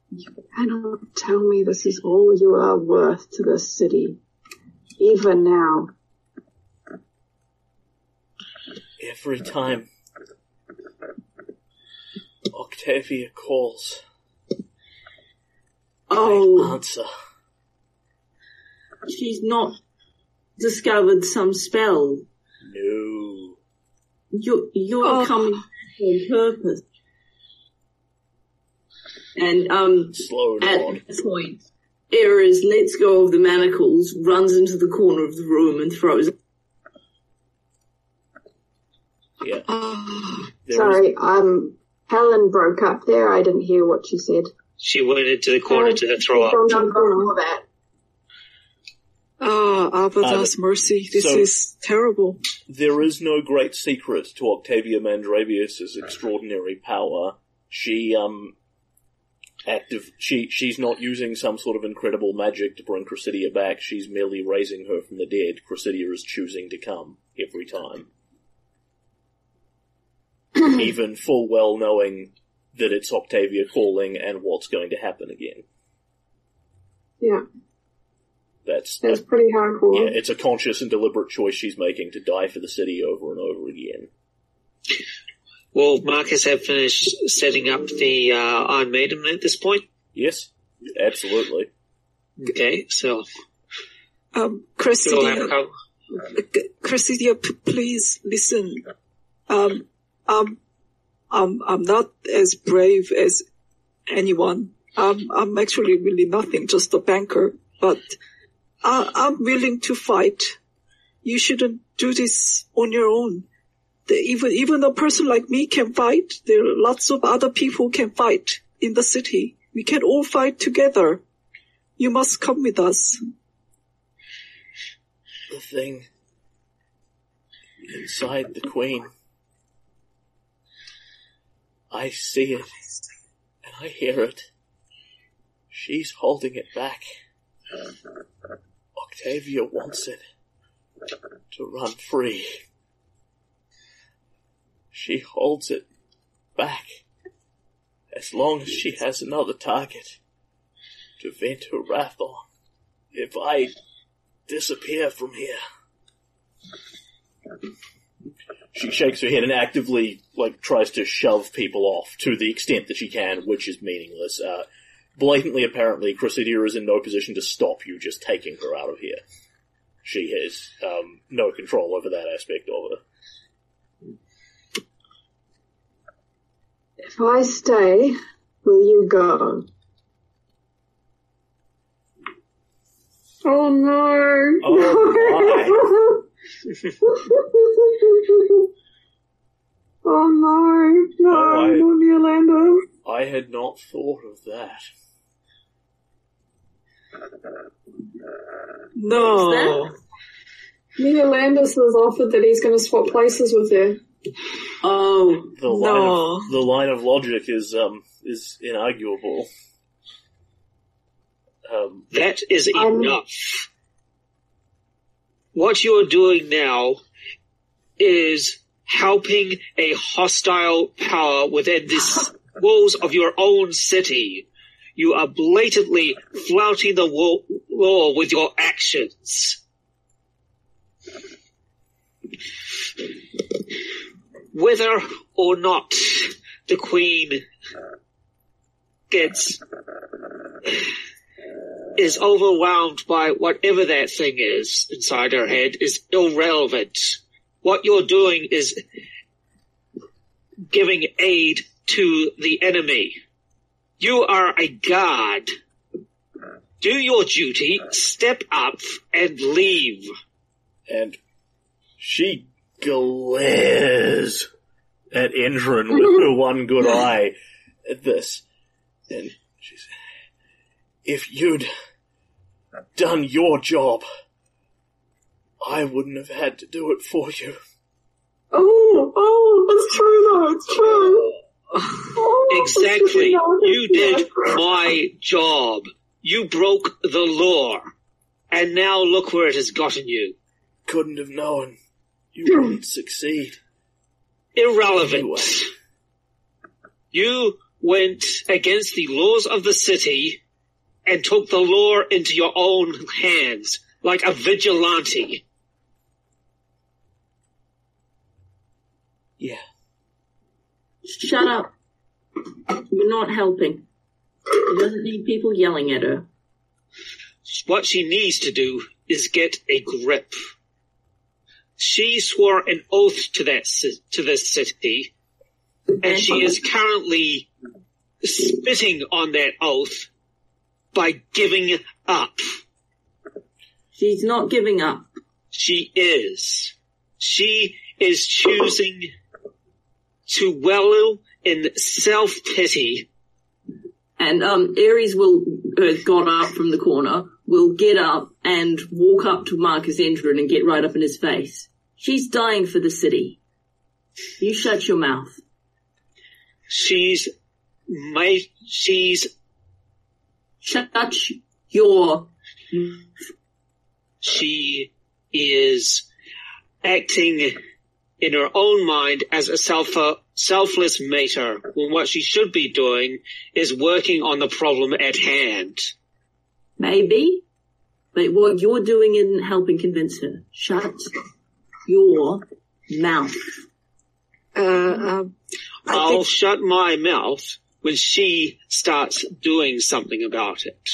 You cannot tell me this is all you are worth to this city. Even now. Every time Octavia calls, Oh, answer. she's not discovered some spell. No. You're, you're Oh. coming back on purpose. And, um, Slow at down. that point, Eris lets go of the manacles, runs into the corner of the room and throws Yeah. Ah, There is- Sorry, um, Helen broke up there. I didn't hear what she said. She went into the corner to throw up. Don't ignore that. ah, Abadar's Uh, mercy. This so- is terrible. there is no great secret to Octavia Mandravius's extraordinary power. She, um, active, she, she's not using some sort of incredible magic to bring Cressidia back, she's merely raising her from the dead. Cressidia is choosing to come every time. Even full well knowing that it's Octavia calling and what's going to happen again. Yeah, That's, that's pretty hardcore. yeah, it's a conscious and deliberate choice she's making to die for the city over and over again. Will Marcus have finished setting up the uh, Iron Maiden at this point? Yes, absolutely. Okay, so Um, we'll have Cressidia, Cressidia, p- please listen. Um, um, I'm, I'm not as brave as anyone. I'm, I'm actually really nothing, just a banker, but I, I'm willing to fight. You shouldn't do this on your own. Even, even a person like me can fight. There are lots of other people can fight in the city. We can all fight together. You must come with us. The thing inside the Queen. I see it, and I hear it. She's holding it back. Octavia wants it to run free. She holds it back as long as she has another target to vent her wrath on. If I disappear from here. She shakes her head and actively, like, tries to shove people off to the extent that she can, which is meaningless. Uh, blatantly, apparently, Cressidia is in no position to stop you just taking her out of here. She has, um, no control over that aspect of her. If I stay, will you go? Oh no! Oh, oh no! No, Oh, I- no, Neolander. I had not thought of that. No. Neolandis has offered that he's going to swap places with her. Oh, The line No. of the line of logic is um is inarguable. Um, That is Um, enough. What you're doing now is helping a hostile power within the walls of your own city. You are blatantly flouting the wo- law with your actions. Whether or not the Queen gets is overwhelmed by whatever that thing is inside her head is irrelevant. What you're doing is giving aid to the enemy. You are a guard. Do your duty, step up, and leave. and she glares at Endron with her one good eye at this. And she says, if you'd done your job, I wouldn't have had to do it for you. Oh, oh, it's true though, it's true. Oh, Exactly. You did my job. You broke the law. And now look where it has gotten you. Couldn't have known you won't succeed. Irrelevant. Anyway. You went against the laws of the city and took the law into your own hands like a vigilante. Yeah. shut up. You're not helping. She doesn't need people yelling at her. What she needs to do is get a grip. She swore an oath to that ci- to this city, and she is currently spitting on that oath by giving up. She's not giving up. She is. She is choosing to wallow in self-pity. And um, Ares will has gone up from the corner, will get up and walk up to Marcus Endron and get right up in his face. She's dying for the city. You shut your mouth. She's made, she's, Shut your she is acting in her own mind as a self, selfless mater when what she should be doing is working on the problem at hand. Maybe, but what you're doing isn't helping convince her. Shut your mouth. Uh, um, I I'll think shut my mouth when she starts doing something about it.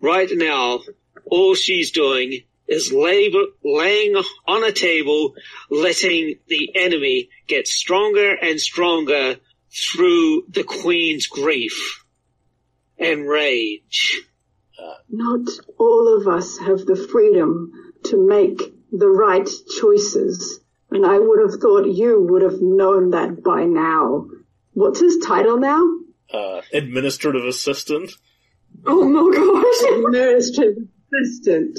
Right now, all she's doing is labor, laying on a table, letting the enemy get stronger and stronger through the queen's grief and rage. Not all of us have the freedom to make the right choices. And I would have thought you would have known that by now. What's his title now? Uh, administrative assistant. Oh my gosh! Administrative assistant.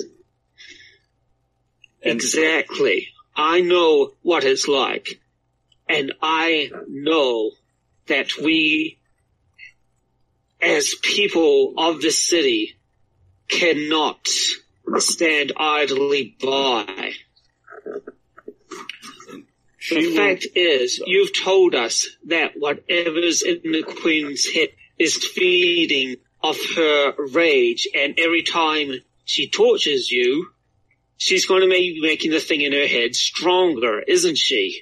Exactly. I know what it's like. And I know that we, as people of this city, cannot stand idly by. She The fact is, you've told us that whatever's in the Queen's head is feeding off her rage, and every time she tortures you, she's going to be making the thing in her head stronger, isn't she?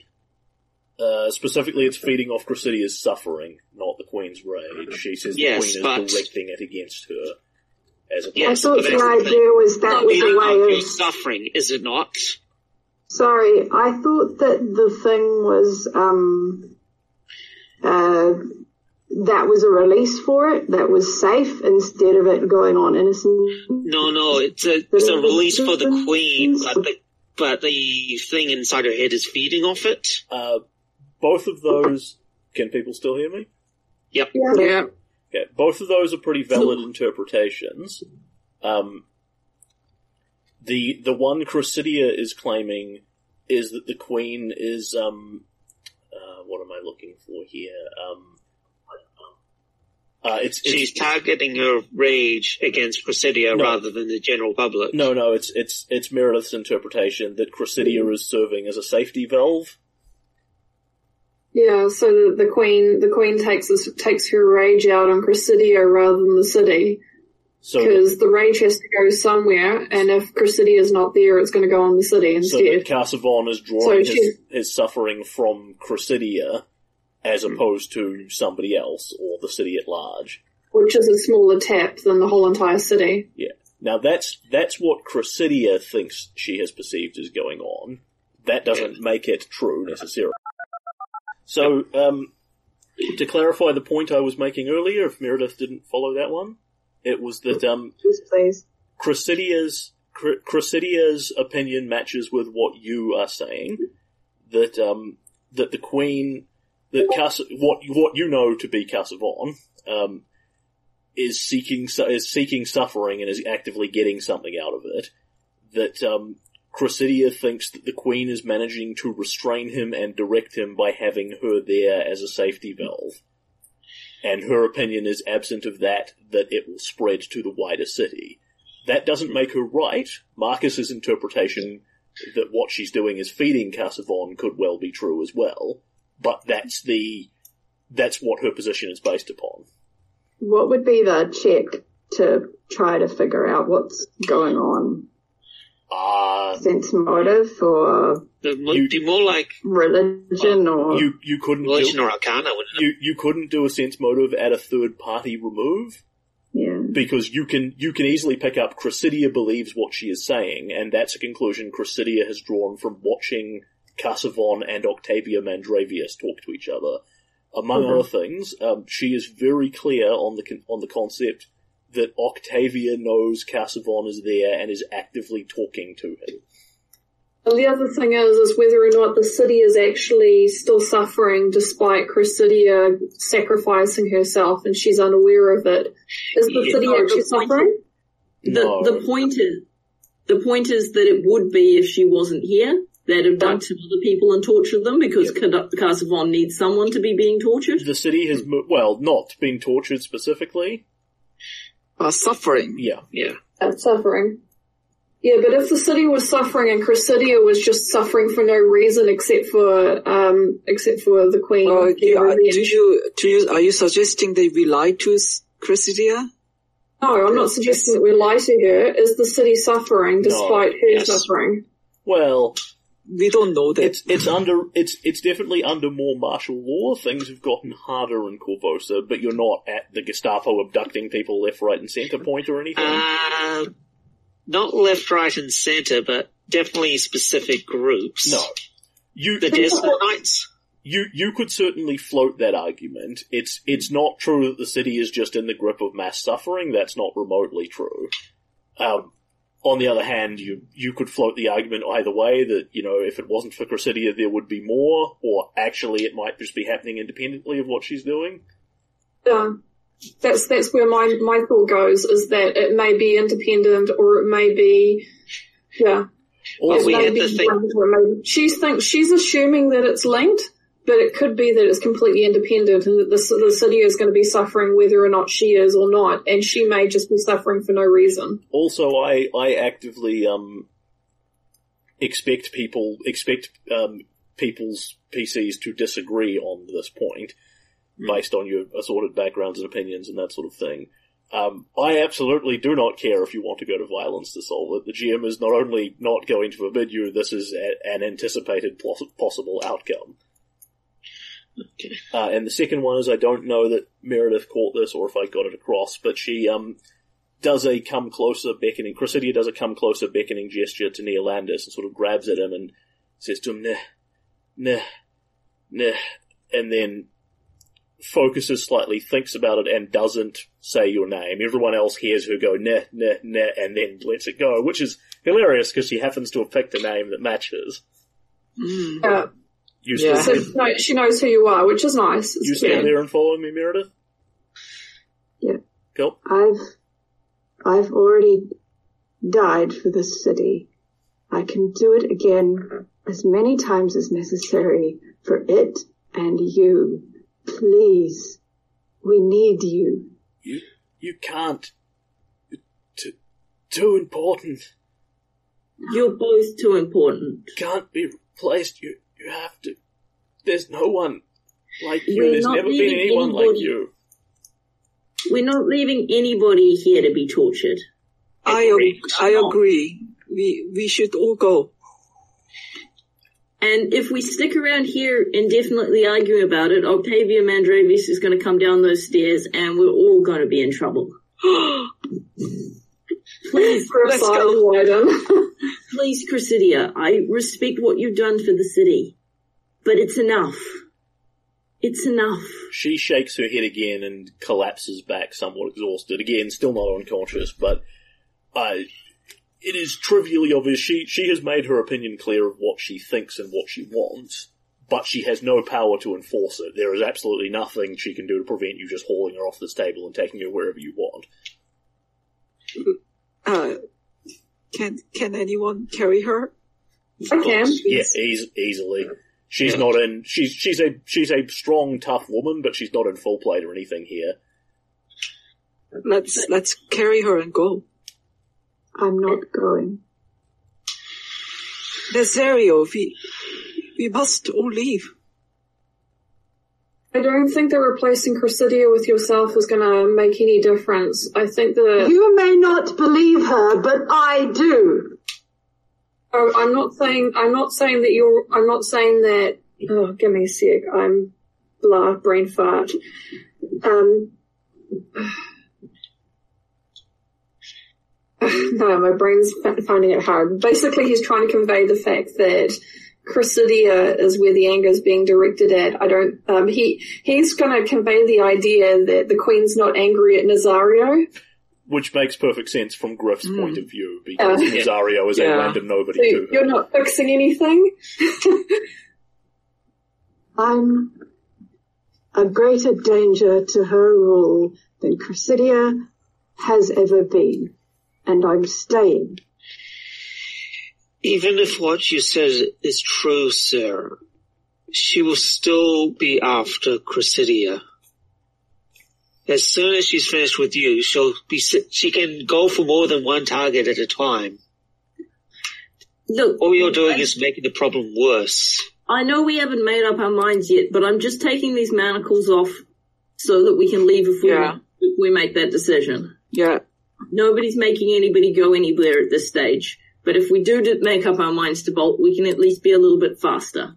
Uh, specifically, it's feeding off Cressidia's suffering, not the Queen's rage. She says the Yes, Queen but- is directing it against her. As a I Yes, thought but the idea was that was a way of. suffering, is it not? Sorry, I thought that the thing was um, uh, that was a release for it. That was safe instead of it going on innocent. No, no, it's a, it's a release for the Queen, but the, but the thing inside her head is feeding off it. Uh, both of those. Can people still hear me? Yep. Yeah. Okay, both of those are pretty valid interpretations. Um, the the one Cressidia is claiming is that the Queen is um, uh, what am I looking for here? Um, uh, it's, it's She's targeting her rage against Cressidia No. rather than the general public. no, no. It's it's it's Meredith's interpretation that Cressidia is serving as a safety valve. Yeah, so the, the queen, the queen takes this, takes her rage out on Cressidia rather than the city, So because the rage has to go somewhere, and if Cressidia is not there, it's going to go on the city instead. so. Kazavon is drawing So his, his suffering from Cressidia as hmm. opposed to somebody else or the city at large. which is a smaller tap than the whole entire city. Yeah. Now that's that's what Cressidia thinks she has perceived as going on. That doesn't make it true necessarily. So, um, to clarify the point I was making earlier, if Meredith didn't follow that one, it was that um, Yes, please. Cressidia's Cressidia's opinion matches with what you are saying. That um, that the Queen, that Cas- what what you know to be Kazavon, um, is seeking is seeking suffering and is actively getting something out of it. That um, Cressidia thinks that the Queen is managing to restrain him and direct him by having her there as a safety valve. And her opinion is absent of that, that it will spread to the wider city. That doesn't make her right. Marcus's interpretation that what she's doing is feeding Kazavon could well be true as well. But that's the, that's what her position is based upon. What would be the check to try to figure out what's going on? Ah, Sense motive or It would be more like religion or you, you couldn't religion do, or arcana, wouldn't it? you, you couldn't do a sense motive at a third party remove. yeah. because you can you can easily pick up Cressidia believes what she is saying, and that's a conclusion Cressidia has drawn from watching Kazavon and Octavia Mandravius talk to each other. Among Mhm. other things, um, she is very clear on the on the concept that Octavia knows Kazavon is there and is actively talking to him. And the other thing is, is whether or not the city is actually still suffering despite Cressidia sacrificing herself and she's unaware of it. Is the Yeah, city no, actually point- suffering? The No. the point is the point is that it would be if she wasn't here. They'd abducted other people and tortured them because Yep. Kazavon needs someone to be being tortured. The city has well, not been tortured specifically. Uh, suffering. Yeah, Yeah. That's suffering. Yeah, but if the city was suffering and Cressidia was just suffering for no reason except for, um, except for the queen. Uh, yeah, revenge. do you, do you, are you suggesting that we lie to S- Cressidia? No, I'm not suggesting that we lie to her. Is the city suffering despite her yes. suffering? well, We don't know that. It's it's under it's it's definitely under more martial law. Things have gotten harder in Korvosa, but you're not at the Gestapo abducting people left, right, and centre point or anything. Uh, not left, right, and centre, but definitely specific groups. no, you The Desert Knights? you you could certainly float that argument. It's it's not true that the city is just in the grip of mass suffering. That's not remotely true. Um, on the other hand, you you could float the argument either way that you know if it wasn't for Cressidia, there would be more, or actually it might just be happening independently of what she's doing. Yeah. That's that's where my my thought goes is that it may be independent or it may be yeah. Also, we had Maybe the thing- She thinks she's assuming that it's linked, but it could be that it's completely independent and that the, the city is going to be suffering whether or not she is or not, and she may just be suffering for no reason. also, I I actively um expect people expect um people's PCs to disagree on this point, based on your assorted backgrounds and opinions and that sort of thing. Um, I absolutely do not care if you want to go to violence to solve it. The GM is not only not going to forbid you, this is a, an anticipated poss- possible outcome. Uh, and the second one is I don't know that Meredith caught this or if I got it across, but she um, does a come closer beckoning. Cressidia does a come closer beckoning gesture to Neolandis and sort of grabs at him and says to him, "Nah, nah, nah," and then focuses slightly, thinks about it, and doesn't say your name. Everyone else hears her go nah, nah, nah, and then lets it go, which is hilarious because she happens to have picked a name that matches. Uh, You Yeah. still, so no, she knows who you are, which is nice. It's you stand cute. there and follow me, Meredith? Yeah. Cool. I've, I've already died for this city. I can do it again as many times as necessary for it and you. Please. We need you. You, you can't. Too, too important. You're both too important. Can't be replaced. You, you have to. There's no one like you. We're There's never been leaving anyone like you. We're not leaving anybody here to be tortured. I, Agreed. ag- I agree. We, we should all go. And if we stick around here indefinitely arguing about it, Octavia Mandravis is going to come down those stairs and we're all going to be in trouble. Please, For a Let's side go. widen. please, Cressidia, I respect what you've done for the city, but it's enough. It's enough. She shakes her head again and collapses back, somewhat exhausted. Again, still not unconscious, but uh, it is trivially obvious. She she has made her opinion clear of what she thinks and what she wants, but she has no power to enforce it. There is absolutely nothing she can do to prevent you just hauling her off this table and taking her wherever you want. Uh, can, can anyone carry her? I can. Yeah, eas- easily. She's hmm. not in. She's she's a she's a strong, tough woman, but she's not in full plate or anything here. Let's, let's carry her and go. I'm not going. Nazario, we, we must all leave. I don't think that replacing Cressidia with yourself is going to make any difference. I think that You may not believe her, but I do. Oh, I'm not saying I'm not saying that you're. I'm not saying that. Oh, give me a sec. I'm blah brain fart. Um. No, my brain's finding it hard. Basically, he's trying to convey the fact that Cressidia is where the anger is being directed at. I don't. Um, he he's going to convey the idea that the Queen's not angry at Nazario. Which makes perfect sense from Griff's point of view, because Uh, Nazario is a Yeah. random nobody So you're not fixing anything. I'm a greater danger to her rule than Cressidia has ever been. And I'm staying. Even if what you said is true, sir, she will still be after Cressidia. As soon as she's finished with you, she'll be, she can go for more than one target at a time. Look, All you're doing is making the problem worse. I know we haven't made up our minds yet, but I'm just taking these manacles off so that we can leave if we, Yeah. if we make that decision. Yeah. Nobody's making anybody go anywhere at this stage. But if we do make up our minds to bolt, we can at least be a little bit faster.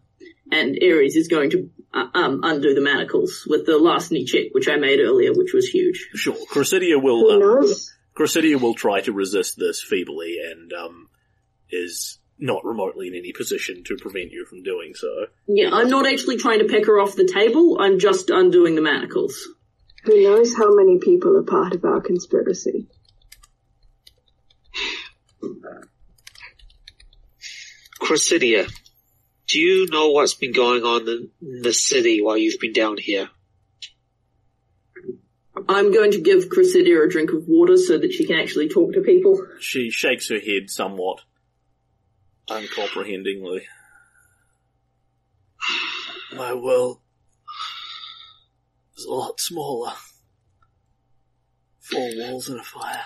And Ares is going to um, undo the manacles with the larceny check, which I made earlier, which was huge. Sure, Cressidia will Who um, knows? Cressidia will try to resist this feebly and um, is not remotely in any position to prevent you from doing so. Yeah, I'm not actually trying to pick her off the table. I'm just undoing the manacles. Who knows how many people are part of our conspiracy? Cressidia, do you know what's been going on in in the city while you've been down here? I'm going to give Cressidia a drink of water so that she can actually talk to people. She shakes her head somewhat. uncomprehendingly. My world is a lot smaller. Four walls and a fire.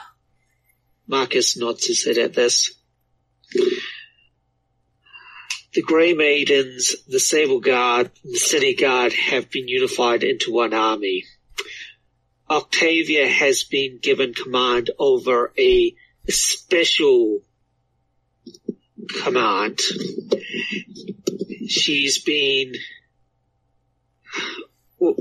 Marcus nods his head at this. The Grey Maidens, the Sable Guard, and the City Guard have been unified into one army. Octavia has been given command over a special command. She's been well,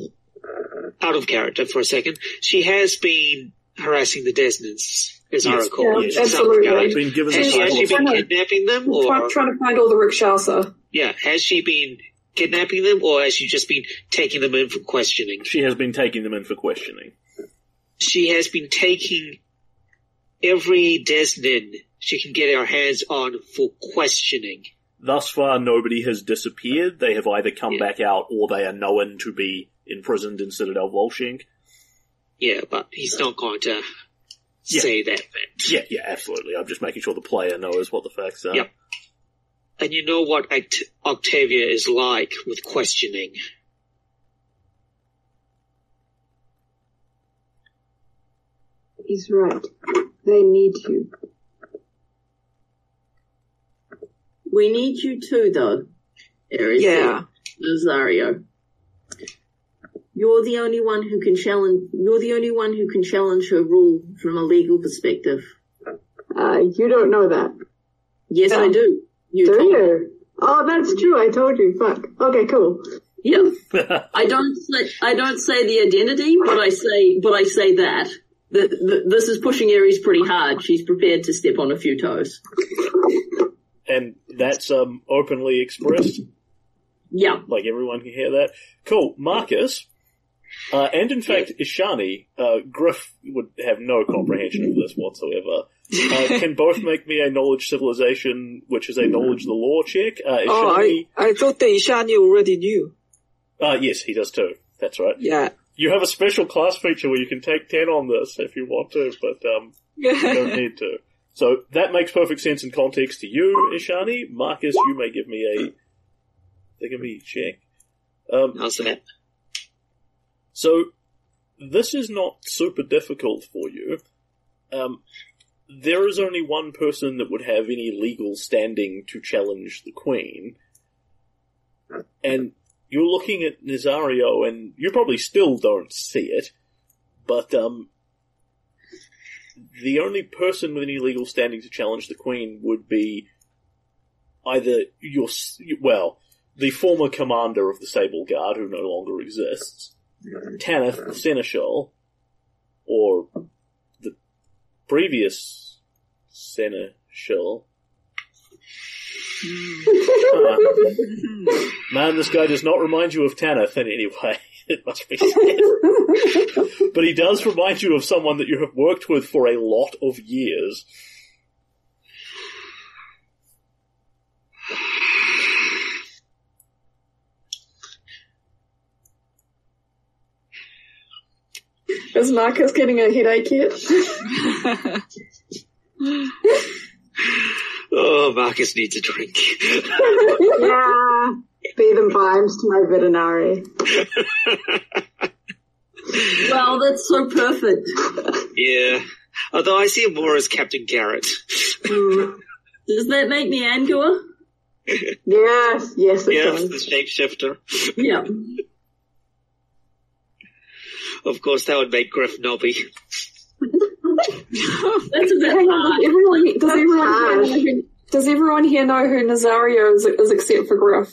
out of character for a second. She has been harassing the Desmonds, as I Yes, recall. yes, absolutely. regard. Been given the Has she actually been kidnapping them, Try, or trying to find all the Rakshasa. yeah, has she been kidnapping them, or has she just been taking them in for questioning? She has been taking them in for questioning. She has been taking every Desnin she can get her hands on for questioning. Thus far, nobody has disappeared. They have either come Yeah. back out or they are known to be imprisoned in Citadel Volshyenek. Yeah, but he's not going to Yeah. say that fact. Yeah, yeah, absolutely. I'm just making sure the player knows what the facts are. Yep. And you know what Oct- Octavia is like with questioning. He's right. They need you. We need you too, though. Ares Yeah. said, Nazario. You're the only one who can challenge. You're the only one who can challenge her rule from a legal perspective. Uh, you don't know that. Yes, I do. You Do told me. you? Oh, that's true. I told you. Fuck. Okay, cool. Yeah. I don't say I don't say the identity, but I say but I say that. That that this is pushing Aries pretty hard. She's prepared to step on a few toes. and that's um, openly expressed. Yeah. Like everyone can hear that. Cool. Marcus, uh, and in fact, Ishani, uh, Griff would have no comprehension of this whatsoever. Uh, can both make me a knowledge civilization, which is a knowledge the law check. Uh, Oh, I, Ishani, I thought that Ishani already knew. uh, yes, he does too. That's right. Yeah. You have a special class feature where you can take 10 on this if you want to, but um, you don't need to. So that makes perfect sense in context to you, Ishani. Marcus, you may give me a, give me a check. Um, that? So this is not super difficult for you. Um, there is only one person that would have any legal standing to challenge the Queen, and you're looking at Nazario, and you probably still don't see it, but um, the only person with any legal standing to challenge the Queen would be either your well, the former commander of the Sable Guard, who no longer exists, Tanith the Seneschal, or the previous Seneschal. Uh, man, this guy does not remind you of Tanith in any way. It must be said. but he does remind you of someone that you have worked with for a lot of years. Is Marcus getting a headache yet? Oh, Marcus needs a drink. Yeah. Be them vibes to my veterinary. Well, that's so perfect. yeah. Although I see him more as Captain Carrot. Hmm. Does that make me Angua? Yes, yes, it yes, does. the shapeshifter. Yeah. Of course, that would make Griff Nobby. That's a bit Hang on, hard. does everyone, does everyone, here know who, does everyone here know who Nazario is, is except for Griff?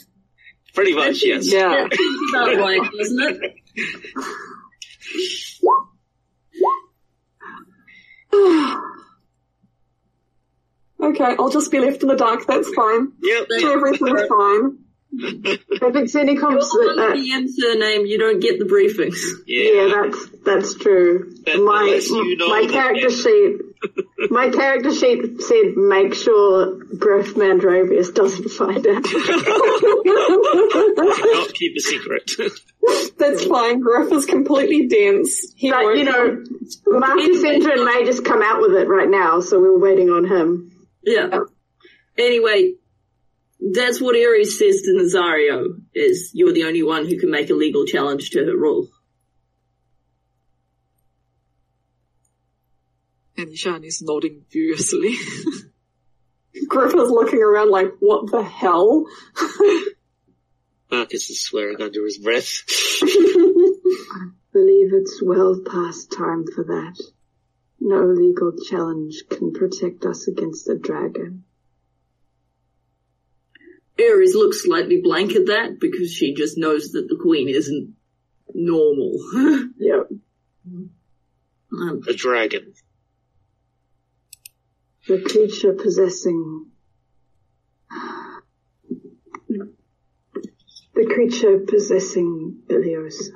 Pretty much, yes. Yeah. That seems about right, doesn't it? Okay, I'll just be left in the dark, that's fine. Yep. Everything's fine. If it's any comps, Under uh, the M surname, you don't get the briefings. yeah, Yeah. that's that's true. But my you know my character best- sheet, my character sheet said make sure Griff Mandrovius doesn't find out. Not keep a secret. That's fine, Griff is completely dense. He but won't you know, Marcus Endrin may just come out with it right now, so we're waiting on him. Yeah. Anyway, That's what Ares says to Nazario, is you're the only one who can make a legal challenge to her rule. And Shan is nodding furiously. Griff is looking around like, what the hell? Marcus is swearing under his breath. I believe it's well past time for that. No legal challenge can protect us against the dragon. Ares looks slightly blank at that because she just knows that the queen isn't normal. Yep. um, A dragon. The creature possessing the creature possessing Ileosa.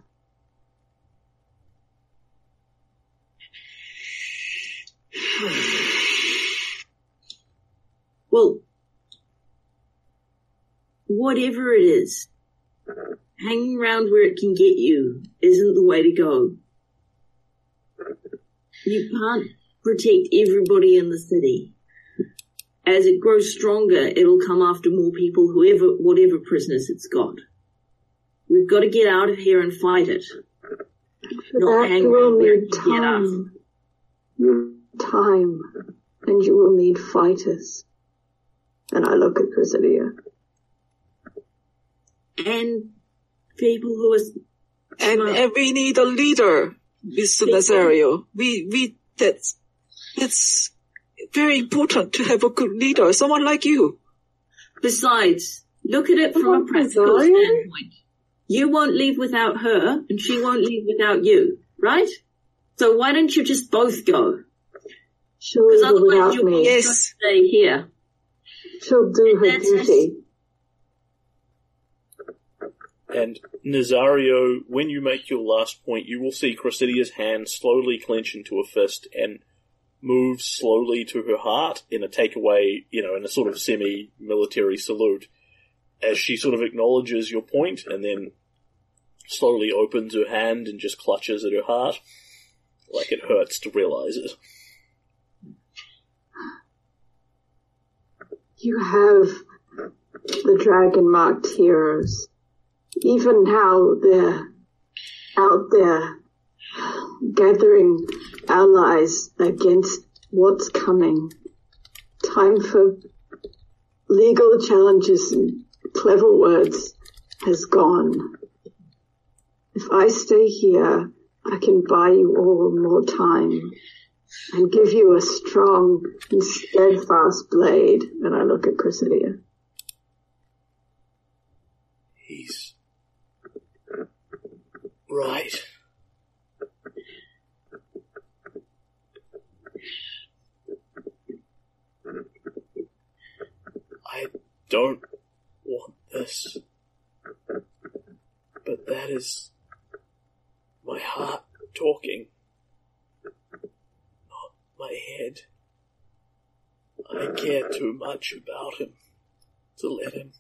well, whatever it is, hanging around where it can get you isn't the way to go. You can't protect everybody in the city. As it grows stronger, it'll come after more people, whoever, whatever prisoners it's got. We've got to get out of here and fight it. Not hang around where need it can get us. time. You- Time. And you will need fighters. And I look at Cressidia. And people who are and, and we need a leader, Mr. Nazario. We, we, that's, that's very important to have a good leader, someone like you. Besides, look at it from a What, practical Zion? standpoint. You won't leave without her, and she won't leave without you, right? So why don't you just both go? She'll Because leave otherwise without you're both me. Yes. stay here. She'll do her duty. And Nazario, when you make your last point, you will see Cressidia's hand slowly clench into a fist and move slowly to her heart in a takeaway, you know, in a sort of semi-military salute, as she sort of acknowledges your point and then slowly opens her hand and just clutches at her heart. Like it hurts to realize it. You have the dragon marked heroes. Even now they're out there gathering allies against what's coming. Time for legal challenges and clever words has gone. If I stay here, I can buy you all more time and give you a strong and steadfast blade. And I look at Cressidia. He's right. I don't want this, but that is my heart talking, not my head. I care too much about him to let him.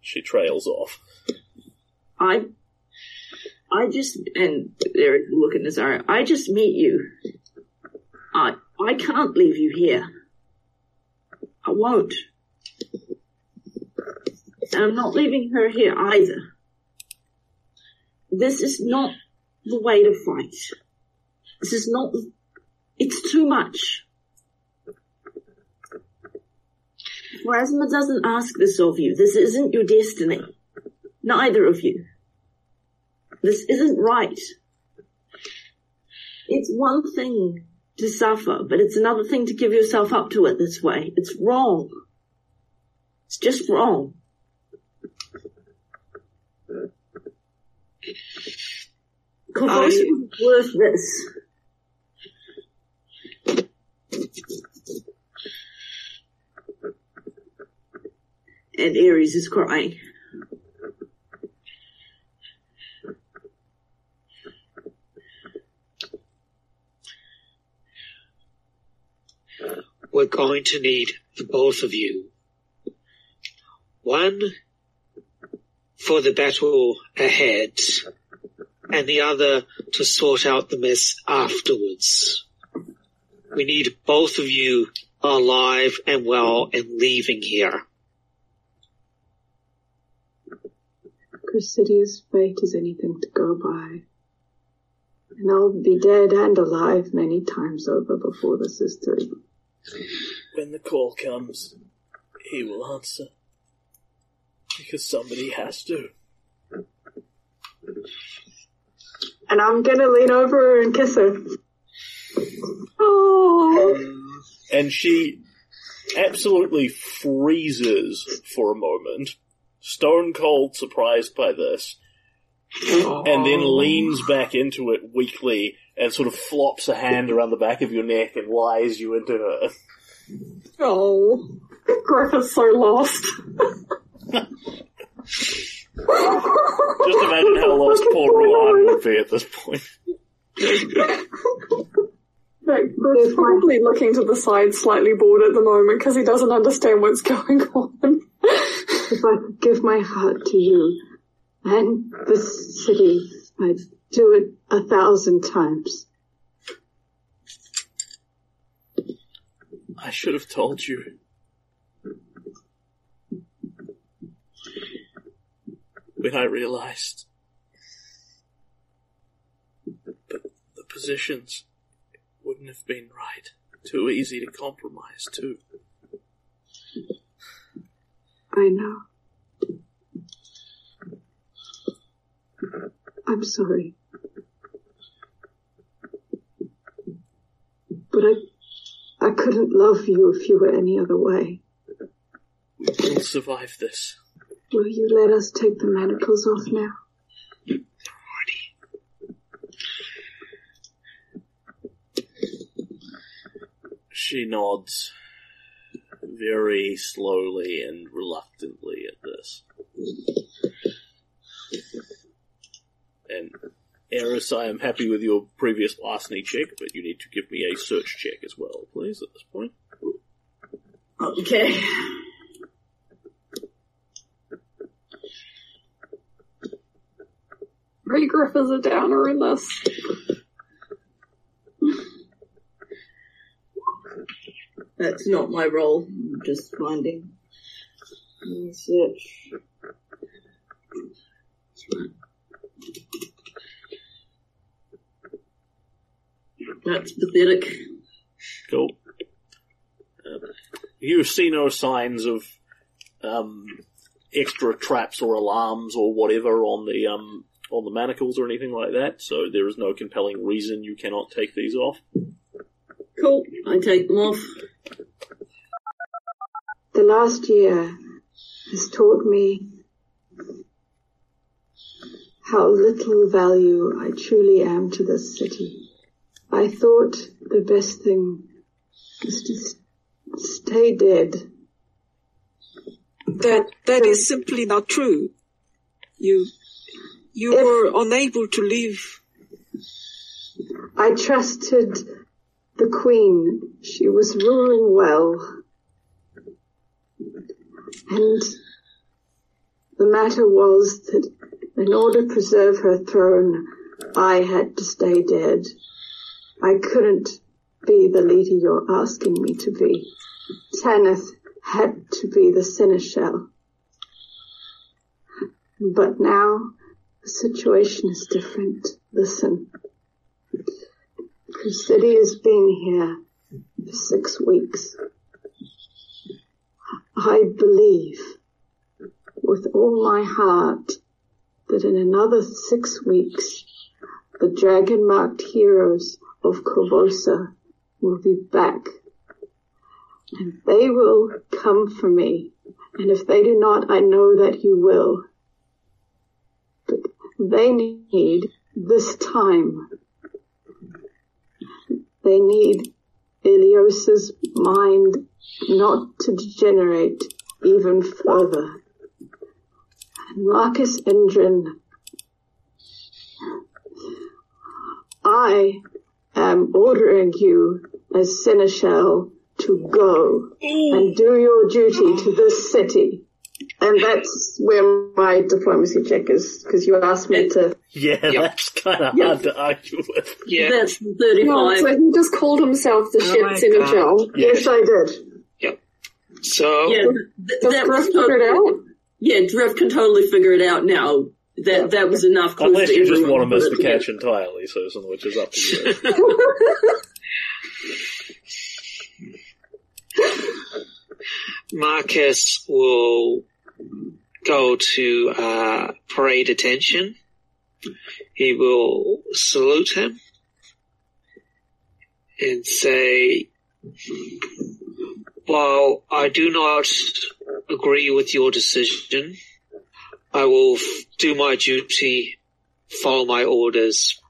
She trails off. I, I just, and there, look at Nazario, I just met you. I, I can't leave you here. I won't. And I'm not leaving her here either. This is not the way to fight. This is not, it's too much. Pharasma doesn't ask this of you. This isn't your destiny. Neither of you. This isn't right. It's one thing to suffer, but it's another thing to give yourself up to it this way. It's wrong. It's just wrong. Korvosa I- is worth this. And Aries is crying. We're going to need the both of you. One for the battle ahead, and the other to sort out the mess afterwards. We need both of you alive and well and leaving here. Cressidia's fate is anything to go by. And I'll be dead and alive many times over before this is through. When the call comes, he will answer. Because somebody has to. And I'm gonna lean over her and kiss her. Oh, And she absolutely freezes for a moment, stone cold surprised by this, and then oh. leans back into it weakly and sort of flops a hand around the back of your neck and lies you into her. Oh, Griff is so lost. Just imagine how lost poor Ruan would be at this point. Like, Griff's probably looking to the side, slightly bored at the moment because he doesn't understand what's going on. If I give my heart to you and this city, I'd do it a thousand times. I should have told you. When I realized. But the positions wouldn't have been right. Too easy to compromise, too. I know. I'm sorry. But I, I couldn't love you if you were any other way. We will survive this. Will you let us take the manacles off now? She nods very slowly and reluctantly at this. And Eris, I am happy with your previous larceny check, but you need to give me a search check as well, please, at this point. Okay. Ray Griff is a downer in this. That's not my role. I'm just finding research. That's pathetic. Cool. Um, you see no signs of um, extra traps or alarms or whatever on the um, on the manacles or anything like that, so there is no compelling reason you cannot take these off. Cool. I take them off. The last year has taught me how little value I truly am to this city. I thought the best thing was to stay dead. that that is simply not true. You you If- were unable to live. I trusted the queen. She was ruling well. And the matter was that in order to preserve her throne, I had to stay dead. I couldn't be the leader you're asking me to be. Tanith had to be the seneschal. But now the situation is different. Listen. City has been here for six weeks. I believe with all my heart that in another six weeks the dragon marked heroes of Korvosa will be back. And they will come for me. And if they do not I know that you will. But they need this time. They need Ileosa's mind not to degenerate even further. And Marcus Endrin, I am ordering you as Seneschal to go and do your duty to this city. And that's where my diplomacy check is, because you asked me to. Yeah, that's kind of hard to argue with. Yeah. That's No, 35. so he just called himself the Oh shit my senator. Yes, I did. Yep. So yeah, th- Does that Griff was figure it out? Yeah, Drift can totally figure it out now. That that was enough clues Unless you just want to to miss the catch together. entirely, Susan, which is up to you. Marcus will go to uh, parade attention. He will salute him and say, while I do not agree with your decision, I will do my duty, follow my orders,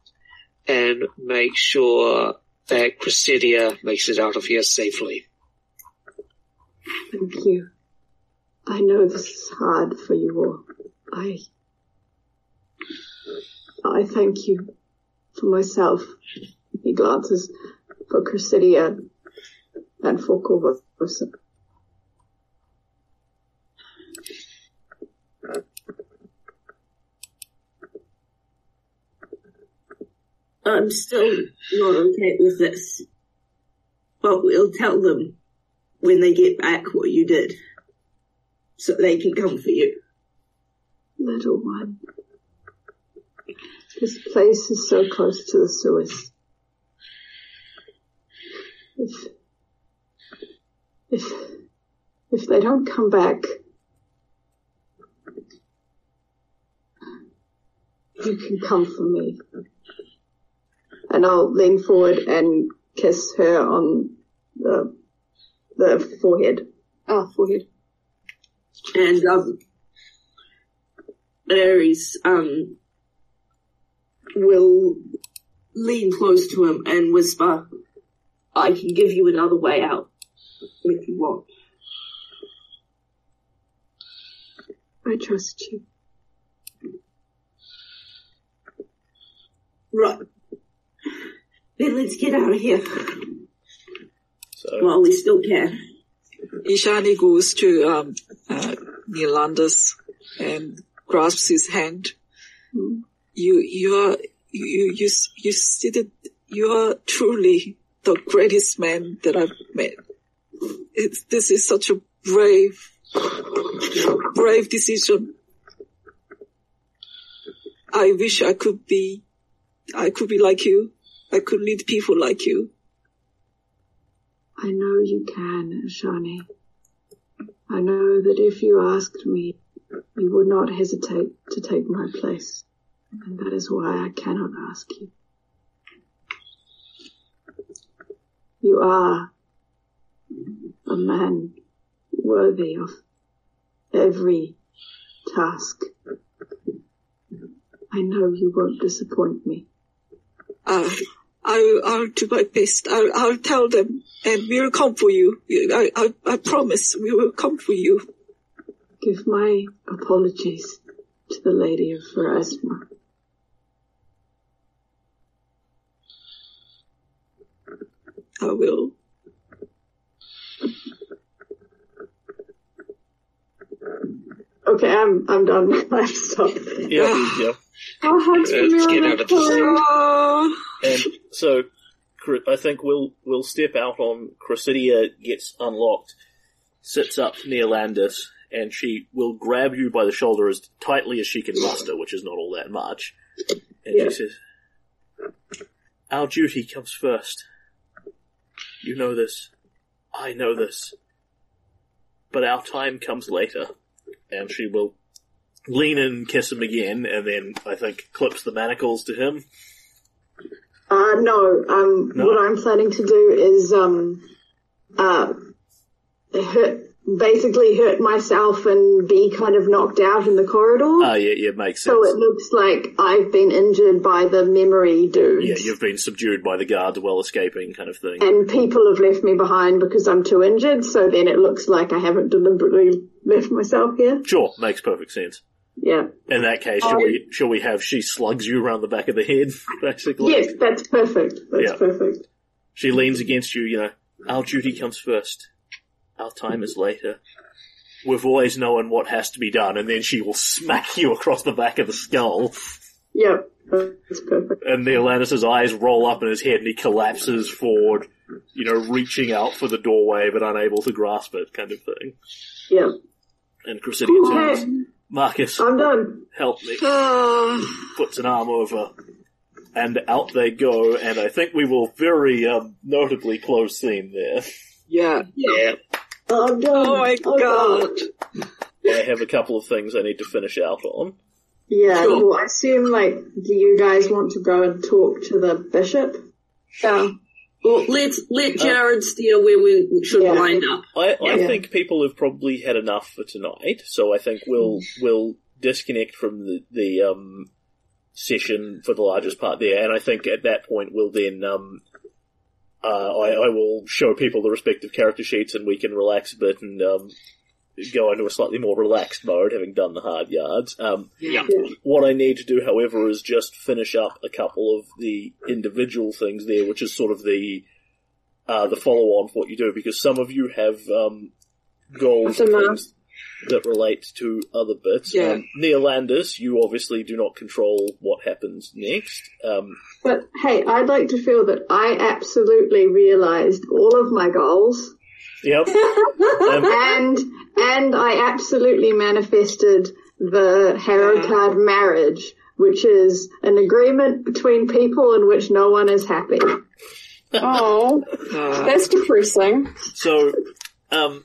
and make sure that Cressidia makes it out of here safely. Thank you. I know this is hard for you all. I, I thank you for myself. He glances for Cressidia and for Korvosa. I'm still not okay with this. But we'll tell them when they get back what you did. So they can come for you. Little one. This place is so close to the sewers. If, if, if they don't come back, you can come for me. And I'll lean forward and kiss her on the, the forehead. Ah, forehead. And um Ares um will lean close to him and whisper, I can give you another way out if you want. I trust you. Right. Then let's get out of here So, while we still can. Ishani goes to um, uh, Neolandis and grasps his hand. You, you are, you, you, you see that you are truly the greatest man that I've met. It's, this is such a brave, brave decision. I wish I could be, I could be like you. I could lead people like you. I know you can, Shani. I know that if you asked me, you would not hesitate to take my place. And that is why I cannot ask you. You are a man worthy of every task. I know you won't disappoint me. Uh, I'll, I'll do my best. I'll, I'll tell them and we'll come for you. I, I, I promise we will come for you. Give my apologies to the Lady of Pharasma. I will. Okay, I'm I'm done. I've stopped. yeah, yeah. How hard's Let's get out of this. Oh, And so, I think we'll we'll step out on Cressidia gets unlocked, sits up near Landis, and she will grab you by the shoulder as tightly as she can muster, which is not all that much. And Yeah. she says, "Our duty comes first. You know this. I know this. But our time comes later." And she will lean in, and kiss him again, and then I think clips the manacles to him. Uh, no, um, No? what I'm planning to do is, um, uh, hurt, basically hurt myself and be kind of knocked out in the corridor. Ah, yeah, yeah, makes sense. so it looks like I've been injured by the memory dude. Yeah, you've been subdued by the guards while escaping, kind of thing. and people have left me behind because I'm too injured, so then it looks like I haven't deliberately left myself here. Sure, makes perfect sense. Yeah. In that case, shall we um, shall we have she slugs you around the back of the head, basically? Yes, that's perfect. That's Yeah. perfect. She leans against you, you know, our duty comes first. Our time is later. we've always known what has to be done, and then she will smack you across the back of the skull, Yep, that's perfect. and Neolandis's eyes roll up in his head, and he collapses forward, you know, reaching out for the doorway but unable to grasp it, kind of thing. Yep. And Okay, turns, Marcus, I'm done. help me. Ah, puts an arm over, and out they go, and I think we will very um, notably close scene there. yeah. Yeah. I'm done. Oh my I'm done. god. I have a couple of things I need to finish out on. Yeah, Sure. well, I assume, like, do you guys want to go and talk to the bishop? Yeah. Well, let's let Jared steer where we should Yeah. wind up. I, I Yeah. think people have probably had enough for tonight, so I think we'll we'll disconnect from the the um, session for the largest part there, and I think at that point we'll then um, uh, I, I will show people the respective character sheets, and we can relax a bit and um, go into a slightly more relaxed mode, having done the hard yards. Um, Yeah. What I need to do, however, is just finish up a couple of the individual things there, which is sort of the uh, the follow on for what you do, because some of you have um, goals and things that relate to other bits. Yeah. Um, Neolandis, you obviously do not control what happens next. Um, But hey, I'd like to feel that I absolutely realized all of my goals yep. um, and and I absolutely manifested the hero card marriage, which is an agreement between people in which no one is happy. Oh, Uh, that's depressing. So, um,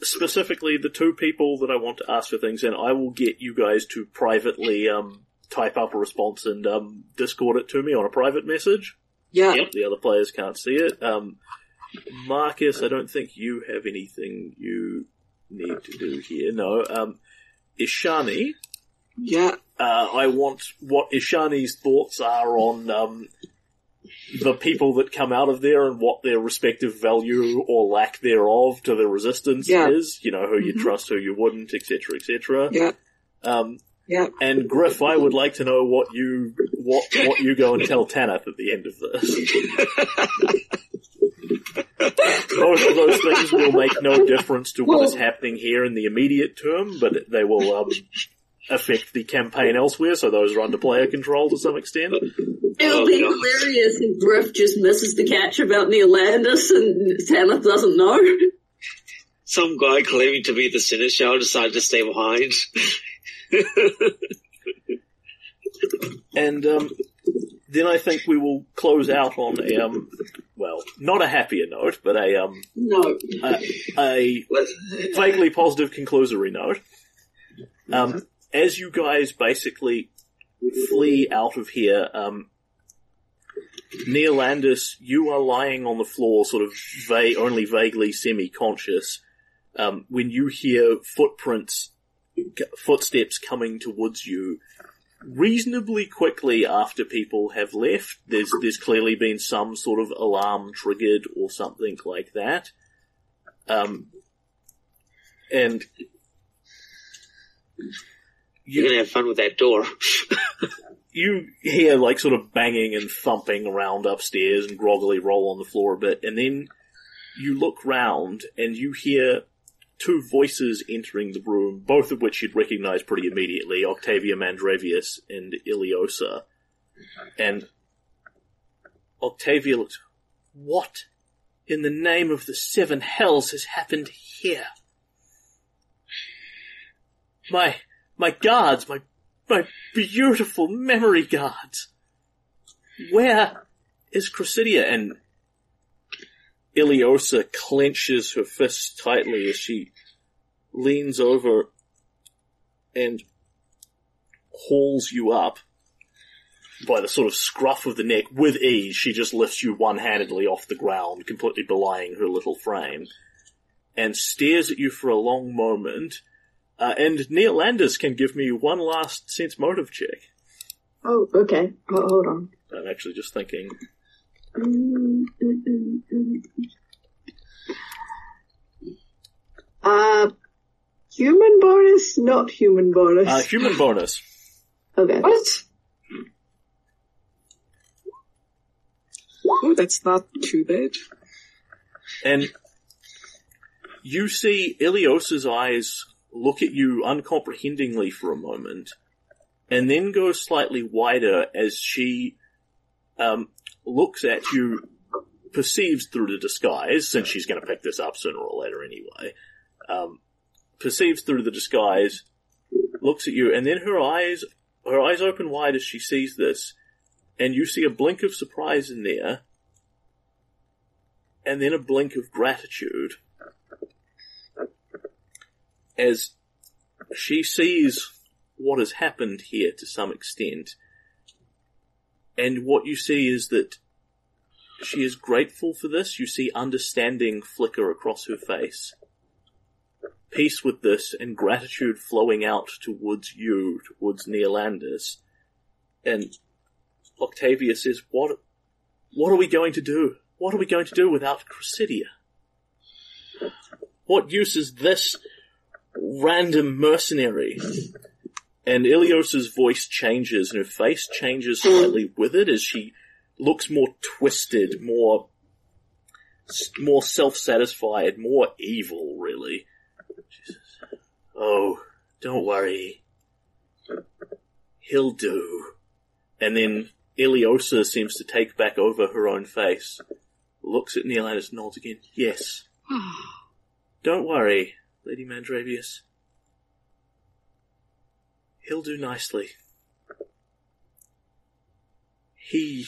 specifically, the two people that I want to ask for things, and I will get you guys to privately um, type up a response and um, Discord it to me on a private message. yeah. The other players can't see it. Um, Marcus, I don't think you have anything you need to do here. No. Um, Ishani, Yeah. uh, I want what Ishani's thoughts are on um, the people that come out of there and what their respective value or lack thereof to the resistance Yeah. is. You know, who you trust, who you wouldn't, etc., etc. Yeah. Um, Yeah. and Griff, I would like to know what you what what you go and tell Tanith at the end of this. Both of those things will make no difference to what is happening here in the immediate term, but they will um, affect the campaign elsewhere. So those are under player control to some extent. It'll Oh, be God. hilarious if Griff just misses the catch about Neolandis and Tanith doesn't know. Some guy claiming to be the Seneschal decided to stay behind. And um, then I think we will close out on a um, well, not a happier note, but a um, No. a, a vaguely positive conclusory note. Um, as you guys basically flee out of here, um, Neolandis, you are lying on the floor, sort of va- only vaguely semi-conscious, um, when you hear footprints, footsteps coming towards you. Reasonably quickly after people have left, there's there's clearly been some sort of alarm triggered or something like that. Um, and You're gonna have fun with that door. you hear like sort of banging and thumping around upstairs and groggily roll on the floor a bit, and then you look round and you hear two voices entering the room, both of which you'd recognize pretty immediately, Octavia Mandravius and Ileosa. And Octavia what in the name of the seven hells has happened here? My, my guards, my my beautiful memory guards. Where is Cressidia? And Ileosa clenches her fists tightly as she leans over and hauls you up by the sort of scruff of the neck with ease. She just lifts you one-handedly off the ground, completely belying her little frame, and stares at you for a long moment. Uh, and Neolandis can give me one last sense motive check. Oh, okay. Hold on. I'm actually just thinking. Mm. Uh, human bonus, not human bonus. Uh, human bonus. okay. What? Oh, that's not too bad. And you see Ileosa's eyes look at you uncomprehendingly for a moment, and then go slightly wider as she um, looks at you, perceives through the disguise, since she's going to pick this up sooner or later anyway, um, perceives through the disguise, looks at you, and then her eyes, her eyes open wide as she sees this, and you see a blink of surprise in there, and then a blink of gratitude as she sees what has happened here to some extent. And what you see is that she is grateful for this. You see understanding flicker across her face. Peace with this and gratitude flowing out towards you, towards Neolandis. And Octavia says, what, what are we going to do? What are we going to do without Cressidia? What use is this random mercenary? And Ileosa's voice changes and her face changes slightly with it as she looks more twisted, more, more self-satisfied, more evil, really. Oh, don't worry. He'll do. And then Ileosa seems to take back over her own face, looks at Neolandis, nods again. Yes. Don't worry, Lady Mandravius. He'll do nicely. He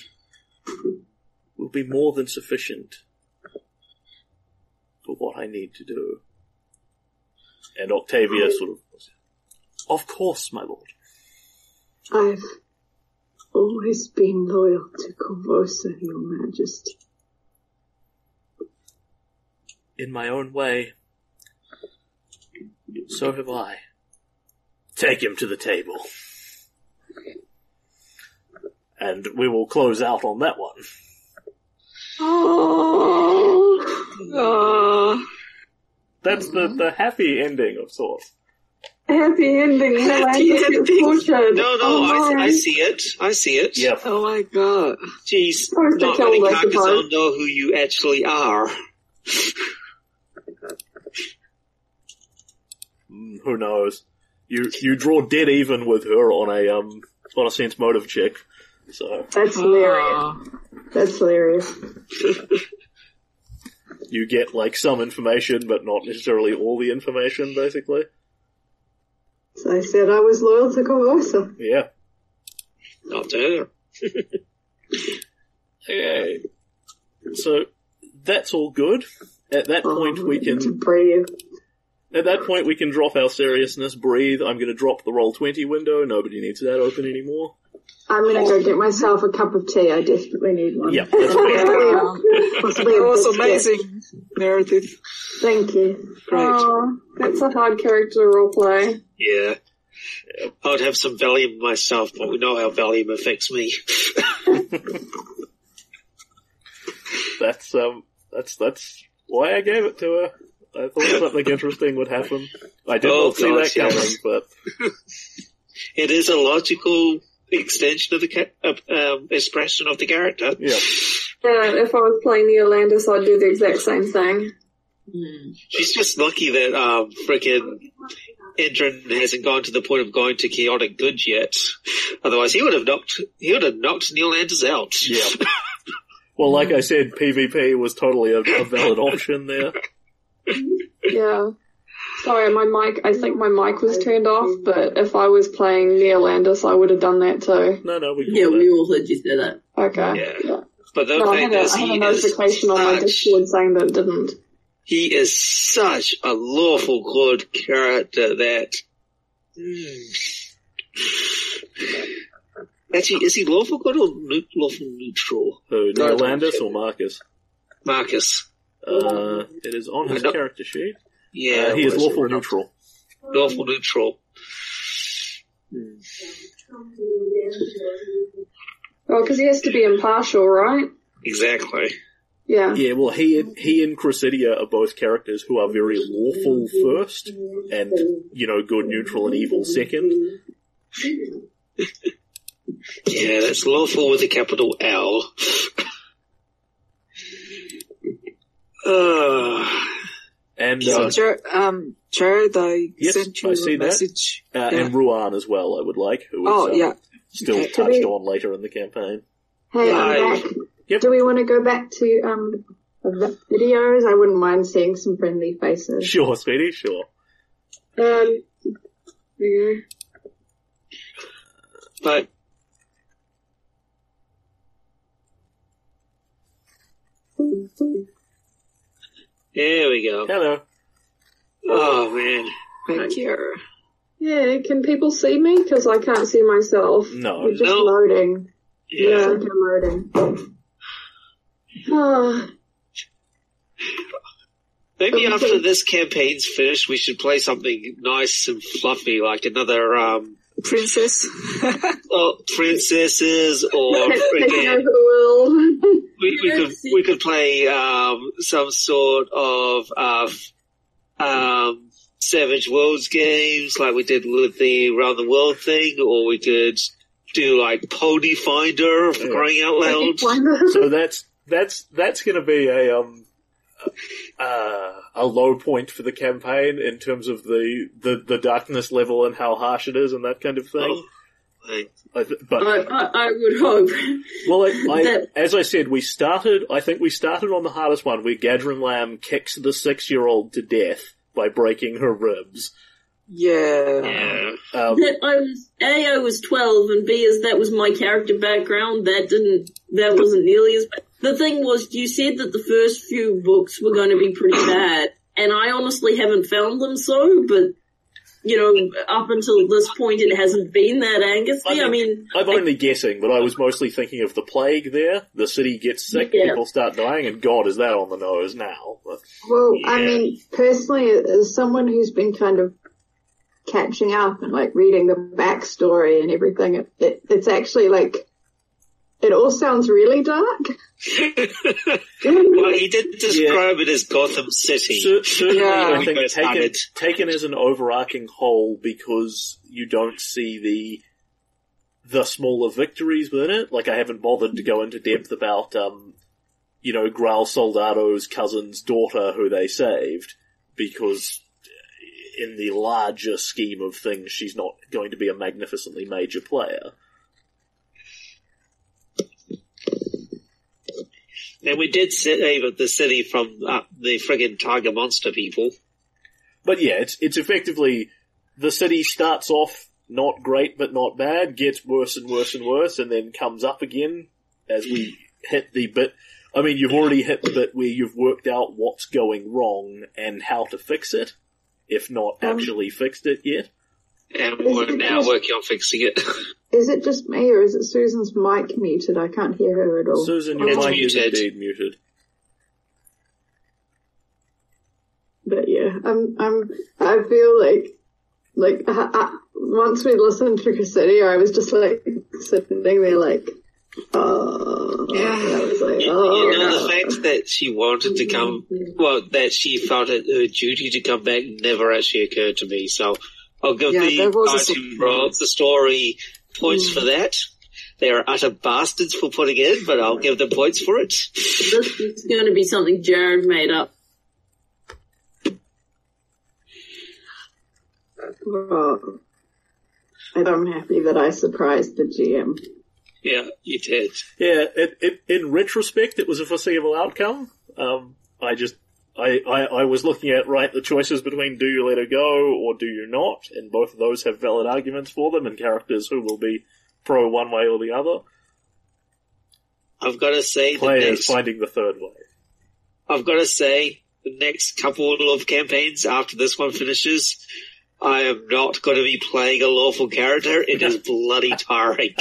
will be more than sufficient for what I need to do. And Octavia sort of, of course, my lord. I've always been loyal to Korvosa, Your Majesty. In my own way, so have I. Take him to the table. And we will close out on that one. Oh, That's the, the happy ending of sorts. happy ending. Happy Atlantis ending. No, no, oh, I, I see it. I see it. Yep. Oh my god. Jeez, Sorry to not kill many most of Carcassonne know who you actually are. Mm, Who knows? You you draw dead even with her on a um on a sense motive check. So That's hilarious. That's hilarious. you get like some information but not necessarily all the information basically. So I said I was loyal to Korvosa. Yeah. Not to her. Okay. So that's all good. At that oh, point we can breathe. at that point we can drop our seriousness, breathe. I'm gonna drop the roll twenty window, nobody needs that open anymore. I'm gonna go get myself a cup of tea. I desperately need one. Yep, that's fair. Possibly a- possibly a That was biscuit. amazing, Meredith. Thank you. Great. Oh, that's a hard character to roleplay. Yeah. I would have some Valium myself, but we know how Valium affects me. That's um that's that's why I gave it to her. I thought something interesting would happen. I did Oh, not see gosh, that coming, yes. but It is a logical extension of the uh, um, expression of the character. yeah. Yeah, if I was playing the Atlantis, I'd do the exact same thing. She's just lucky that um, frickin' Endrin hasn't gone to the point of going to chaotic good yet. Otherwise, he would have knocked he would have knocked Neolandis out. Yeah. Well, like I said, PvP was totally a, a valid option there. Yeah. Sorry, my mic, I think my mic was turned off, but if I was playing Neolandis, I would have done that too. No, no, we Yeah, got we it. all heard you say that. Okay. Yeah. But the No, I thing had a, is, I had a he is notification on my such, Discord saying that it didn't. he is such a lawful good character that. Actually, is he lawful good or nu- lawful neutral? Who, No, Neil don't Landis or. Marcus? Marcus. Uh, it is on his character sheet. Yeah, Uh, he is lawful neutral. Lawful neutral. Well, because he has to be impartial, right? Exactly. Yeah. Yeah, well, he and, he and Cressidia are both characters who are very lawful first, and, you know, good, neutral, and evil second. Yeah, that's lawful with a capital L. Uh, And Yeah, uh, Ger- um, Jared, I Yes, sent you I see a that. message. uh, Yeah. and Ruan as well. I would like who is Oh, uh, yeah. still Okay. touched we- on later in the campaign. Hey, Right. Yep. Do we want to go back to um the videos? I wouldn't mind seeing some friendly faces. Sure, Speedy, sure. Um, yeah. But there we go. Hello. Oh man. Thank you. Yeah, can people see me? Because I can't see myself. No. We're just No. loading. Yeah. Center loading. Ah, Maybe after this campaign's finished, we should play something nice and fluffy, like another um, Princess. oh, princesses or taking freaking. over the world. We, we could we could play um, some sort of uh, um, Savage Worlds games, like we did with the Round the World thing, or we could do like Pony Finder for Yeah. crying out loud. So that's that's that's going to be a um uh, a low point for the campaign in terms of the, the, the darkness level and how harsh it is and that kind of thing. Like, I but I, I, I would hope. Well, I, I, That- as I said, we started. I think we started on the hardest one, where Gadrin Lamb kicks the six-year-old to death by breaking her ribs. yeah. yeah. Um, That I was A, I was twelve, and B, as that was my character background. That didn't, that wasn't nearly as. bad. The thing was, you said that the first few books were going to be pretty bad, and I honestly haven't found them so. But you know, up until this point, it hasn't been that angusty. I mean, I'm only guessing, but I was mostly thinking of the plague. There, the city gets sick, Yeah. people start dying, and God, is that on the nose now? But, Well, I mean, personally, as someone who's been kind of catching up and like reading the backstory and everything, it, it it's actually like it all sounds really dark. well, he did describe it as Gotham City. cer- certainly, Yeah. I think taken, taken as an overarching whole because you don't see the the smaller victories within it. Like I haven't bothered to go into depth about, um, you know, Grau Soldado's cousin's daughter who they saved because in the larger scheme of things, she's not going to be a magnificently major player. And we did save the city from uh, the friggin' tiger monster people. But yeah, it's it's effectively the city starts off not great but not bad, gets worse and worse and worse, and then comes up again as we hit the bit. I mean, you've already hit the bit where you've worked out what's going wrong and how to fix it, if not Um, actually fixed it yet. And we're now working on fixing it. Is it just me or is it Susan's mic muted? I can't hear her at all. Susan, your It's mic is muted. indeed muted. But yeah, I'm, I'm, I feel like, like, I, I, once we listened to Cassidy, I was just like, sitting there like, oh, Yeah. I was like, You, oh. you know, the fact that she wanted to come, well, that she felt it her duty to come back never actually occurred to me. So I'll give Yeah, the that was a guys who surprise. wrote the story points for that. They are utter bastards for putting it in, but I'll give them points for it. this is going to be something Jared made up. Well, And I'm happy that I surprised the GM. Yeah, you did. Yeah, it, it, in retrospect, it was a foreseeable outcome. Um, I just, I, I, I was looking at, right, the choices between do you let her go or do you not, and both of those have valid arguments for them and characters who will be pro one way or the other. I've got to say, the Players next, finding the third way. I've got to say, the next couple of campaigns after this one finishes, I am not going to be playing a lawful character. It is bloody tiring.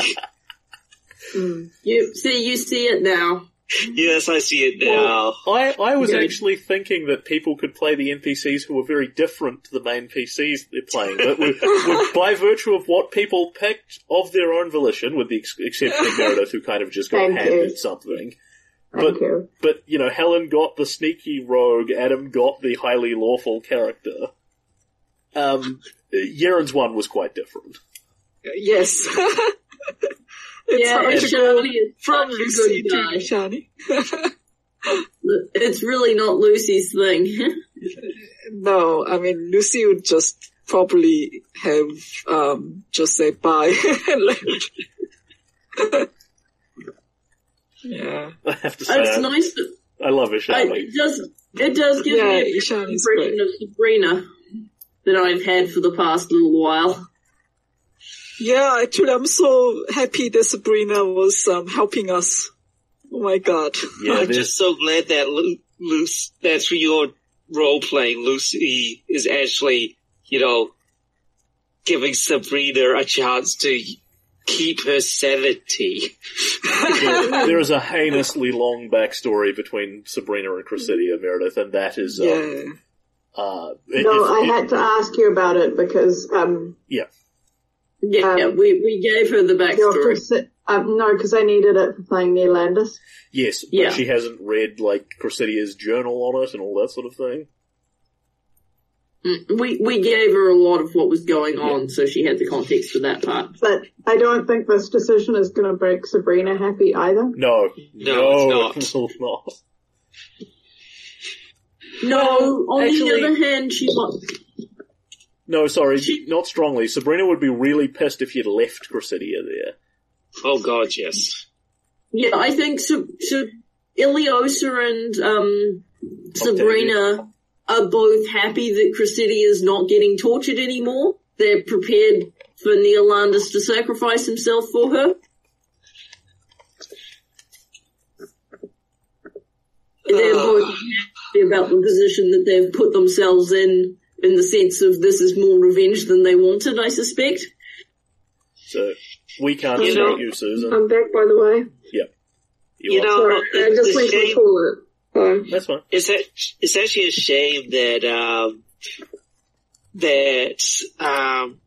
Mm. You see, you see it now. yes, I see it now. I, I was Good. actually thinking that people could play the NPCs who were very different to the main PCs they're playing, but with, with, by virtue of what people picked of their own volition, with the ex- exception of Meredith, who kind of just got Thank handed you. something. But- you. But, you know, Helen got the sneaky rogue, Adam got the highly lawful character. Um, Yaren's one was quite different. Yes. it's Yeah, hard to go is from Lucy good to guy. Shani. It's really not Lucy's thing. No, I mean Lucy would just probably have um just say bye. and left. yeah. I have to say, it's I, nice that I love I, it does it does give Yeah, me a Ishan is impression of Sabrina that I've had for the past little while. Yeah, actually I'm so happy that Sabrina was um helping us. Oh my god. Yeah, I'm just so glad that Lu- Lucy, that's for your role playing. Lucy is actually, you know, giving Sabrina a chance to keep her sanity. there- there is a heinously long backstory between Sabrina and Cressidia Meredith, and that is, um, Yeah. uh, No, if- I if- had to ask you about it because um, yeah. Yeah, Um, yeah, we, we gave her the backstory. Chris- um, no, because I needed it for playing Neolandis. Yes, but Yeah. she hasn't read, like, Cressidia's journal on it and all that sort of thing. Mm, We we gave her a lot of what was going on, so she had the context for that part. But I don't think this decision is going to break Sabrina happy either. No. No, it's it will not. No, on actually- the other hand, she was. No, sorry, She- not strongly. Sabrina would be really pissed if you'd left Cressidia there. Oh god, yes. Yeah, I think so. So Ileosa and um, Sabrina are both happy that Cressidia is not getting tortured anymore. They're prepared for Neolandis to sacrifice himself for her. They're both happy about the position that they've put themselves in, in the sense of this is more revenge than they wanted, I suspect. So, we can't You stop know- you, Susan. I'm back, by the way. You, You know, Sorry, I it's just a went to the shame. toilet. So. That's fine. It's a, it's actually a shame that um that um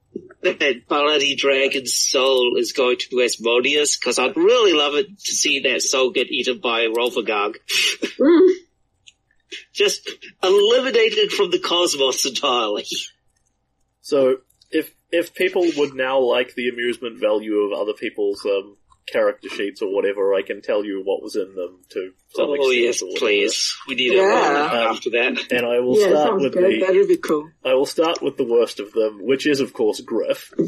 that Bloody Dragon's soul is going to Asmodeus because I'd really love it to see that soul get eaten by a Rolfagog. Mm. Just eliminated from the cosmos entirely. So, if if people would now like the amusement value of other people's um, character sheets or whatever, I can tell you what was in them to some Oh extent yes, please. We need Yeah. a after that. And I will Yeah, start with good. the That'd be cool. I will start with the worst of them, which is of course Griff, um,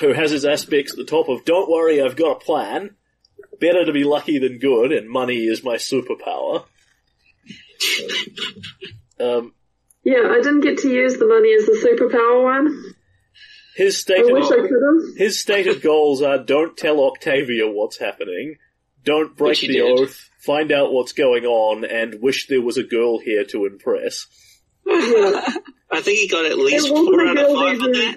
who has his aspects at the top of "Don't worry, I've got a plan." Better to be lucky than good, and money is my superpower. Um, Yeah, I didn't get to use the money as the superpower one. his I stated wish I his stated goals are: don't tell Octavia what's happening, don't break the did. oath, find out what's going on, and wish there was a girl here to impress. I think he got at least wasn't four out of girl five on that.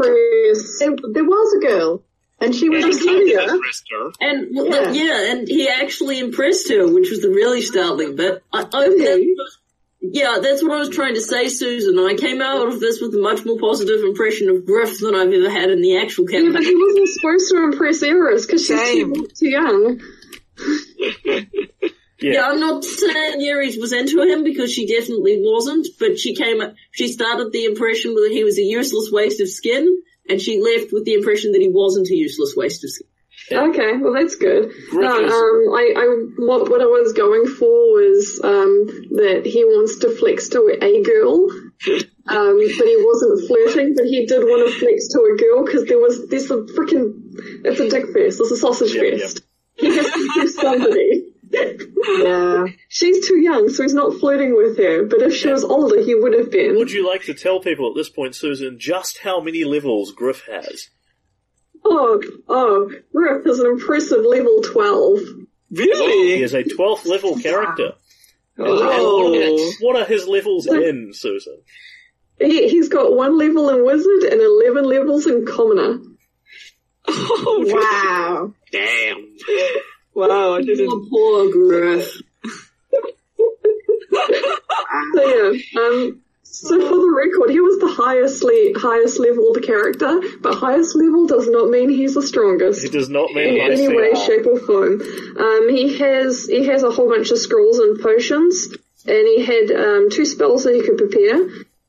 There, there was a girl, and she was And a he junior. impressed her. And well, Yeah. yeah. and he actually impressed her, which was the really startling bit. I, I, Okay. yeah, that's what I was trying to say, Susan. I came out of this with a much more positive impression of Griff than I've ever had in the actual Yeah, but he wasn't supposed to impress Eris because she's too, too young. Yeah, Yeah, I'm not saying Aries was into him because she definitely wasn't, but she came, she started the impression that he was a useless waste of skin, and she left with the impression that he wasn't a useless waste of skin. Okay, well that's good. Griff No, um, I, I, what, what I was going for was, um, that he wants to flex to a girl, um, but he wasn't flirting, but he did want to flex to a girl because there was, there's a freaking, it's a dick fest, it's a sausage Yeah, fest. He has to do somebody. Yeah. She's too young, so he's not flirting with her, but if she was older, he would have been. Would you like to tell people at this point, Susan, just how many levels Griff has? Oh, oh, Griff is an impressive level 12. Really? He Really? is a 12th level character. Oh. What are his levels in, Susan? He, he's got one level in Wizard and 11 levels in Commoner. Oh. Wow. Damn. Wow, I didn't. Oh, poor Griff. So yeah, um, so for the record, he was the highest le- highest leveled character, but highest level does not mean he's the strongest. It does not mean in I any way, art. shape, or form. Um, he has he has a whole bunch of scrolls and potions, and he had um, two spells that he could prepare.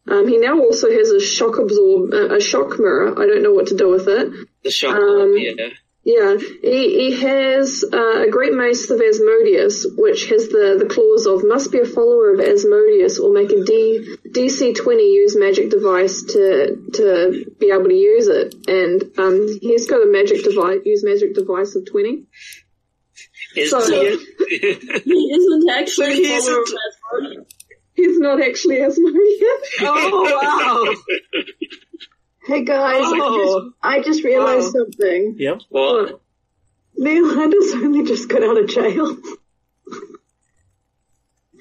Um, he now also has a shock absorb, uh, a shock mirror. I don't know what to do with it. The shock Um, yeah. Yeah, he, he has uh, a great mace of Asmodeus, which has the, the clause of must be a follower of Asmodeus or make a D, DC 20 use magic device to to be able to use it. And um, he's got a magic device, use magic device of 20. Is So- he? He isn't actually he a follower isn't- Asmodeus. He's not actually Asmodeus. Oh wow! Hey guys, I Oh. just, I just realized Wow. something. Yeah. What? Neil Anders only just got out of jail.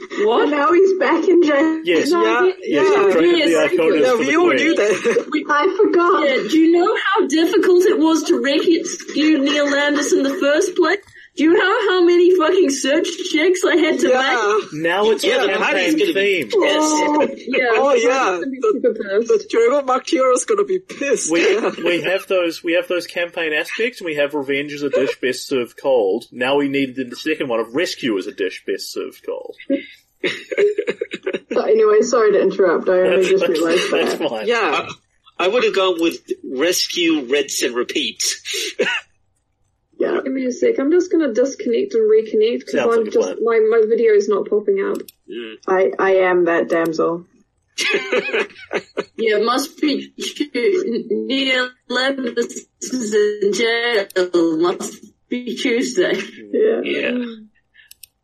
And What? now he's back in jail. Yes. Yeah, Yes. yeah. you traded Yes. the Yeah, we all Queen. knew that. I forgot. Yeah, do you know how difficult it was to rescue Neolandis in the first place? Do you know how many fucking search checks I had to make? yeah. Now it's Yeah, a the party's campaign gonna be- oh, theme. Yes. Yeah. Oh, yeah. He's gonna be super pissed. The Dragon Martyro's gonna be pissed. We yeah. we have those we have those campaign aspects, and we have revenge as a dish best served cold. Now we need the second one of rescue as a dish best served cold. So anyway, sorry to interrupt. I only just realized That's that. fine. Yeah. I would have gone with rescue, rinse, and repeat. Yeah. Give me a sec. I'm just gonna disconnect and reconnect because Sounds I'm like a just plan. my my video is not popping up. I, I am that damsel. Yeah, it must be Neil Landis is in jail. Must be Tuesday. Yeah. Yeah.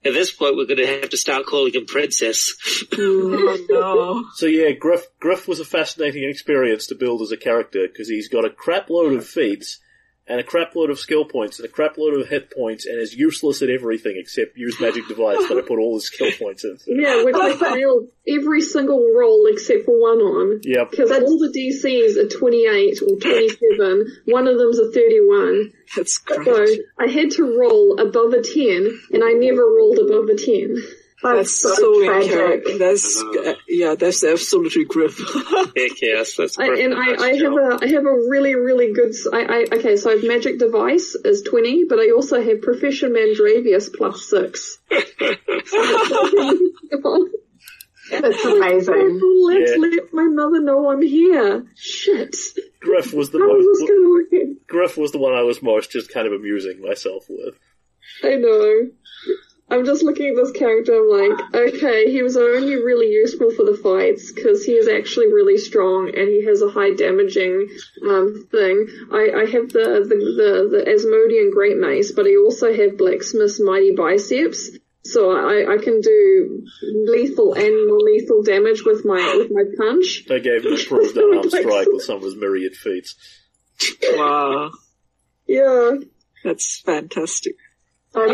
At this point, we're going to have to start calling him Princess. Oh no. So yeah, Griff Griff was a fascinating experience to build as a character because he's got a crap load of feats and a crap load of skill points and a crap load of hit points and is useless at everything except use magic device that I put all his skill points into. Yeah, which I failed every single roll except for one on. Yep. Because all the DCs are 28 or 27. One of them's a 31. That's So. I had to roll above a 10, and I never rolled above a 10. That's so so, tragic. That's uh, yeah. That's absolutely griff. Heck yes, that's I, and I, I have a I have a really really good I okay so I have magic device is twenty but I also have profession mandravius plus six. That's amazing. Let's Yeah. let my mother know I'm here. Shit. Griff was the How is this most gonna? Griff was the one I was most just kind of amusing myself with. I know. I'm just looking at this character, I'm like, okay, he was only really useful for the fights, because he is actually really strong, and he has a high damaging, um, thing. I, I have the, the, the, the Asmodean Great Mace, but I also have Blacksmith's Mighty Biceps, so I, I can do lethal and non-lethal damage with my, with my punch. They gave him improved unarmed strike with some of his myriad feats. wow, Yeah. that's fantastic. I'm,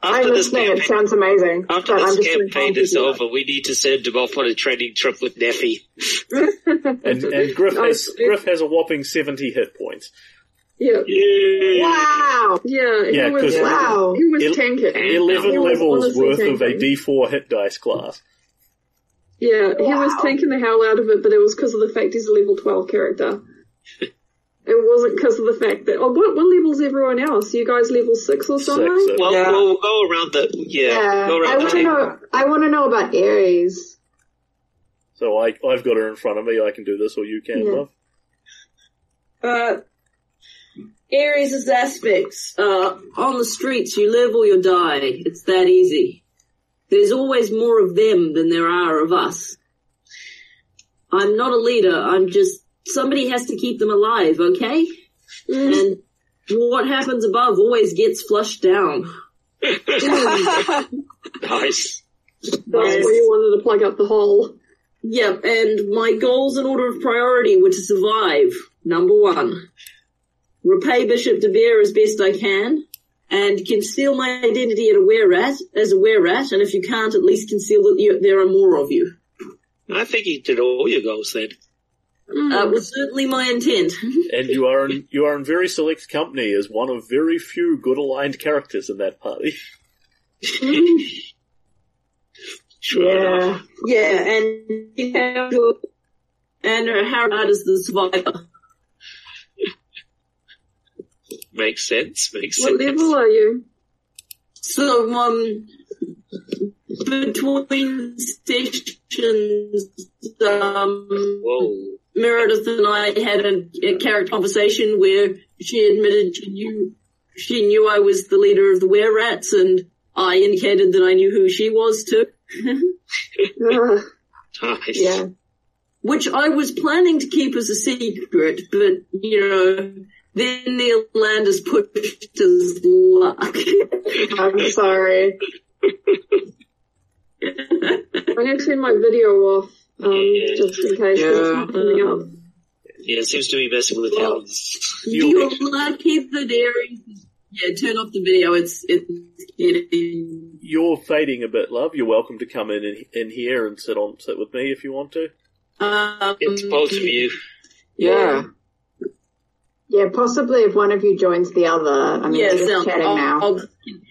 After, I'm this listening. It sounds amazing. after but I'm this campaign is over, we need to send him off on a training trip with Neffy. And, and Griff has I- Griff has a whopping seventy hit points. Yeah. Yeah. Wow. Yeah, he Yeah, was, 'cause- Wow. he was El- tanking. Eleven He was levels honestly worth of a D4 hit dice class. Yeah, he was taking the hell out of it, but it was because of the fact he's a level 12 character. it wasn't because of the fact that, oh, what, what level's everyone else? You guys level 6 or something? Six, Well, Yeah. we'll go around the, yeah, Yeah. go I want to know. I want to know about Aries. So I I've got her in front of me. I can do this, or you can. Yeah. Love. Uh, Ares' aspects. Uh, on the streets, you live or you die. It's that easy. There's always more of them than there are of us. I'm not a leader. I'm just somebody has to keep them alive. Okay, and what happens above always gets flushed down. Nice. That's why you wanted to plug up the hole. Yep, and my goals in order of priority were to survive. Number one, repay Bishop De Beer as best I can, and conceal my identity at a were rat as a were rat, and if you can't, at least conceal that you, there are more of you. I think you did all your goals then. That was certainly my intent. And you are in you are in very select company as one of very few good aligned characters in that party. Sure enough. Yeah. yeah, and you have your, and uh, Harrod is the survivor. Makes sense, makes What sense. level are you? So, um, between sessions, um, Whoa. Meredith and I had a, a character conversation where she admitted she knew she knew I was the leader of the were rats, and I indicated that I knew who she was too. Nice. yeah. Which I was planning to keep as a secret, but you know, then Neil Landis pushed his luck. I'm sorry. I'm gonna turn my video off, um, Yeah. just in case it's Yeah. not coming up. Yeah, it seems to be messing with the talents. You're lucky that Aries. Yeah, turn off the video. It's it's getting. You're fading a bit, love. You're welcome to come in in, in here and sit on sit with me if you want to. Um, It's both of you. Yeah. Yeah, possibly if one of you joins the other. I mean, yeah, just sounds. chatting I'll, now. I'll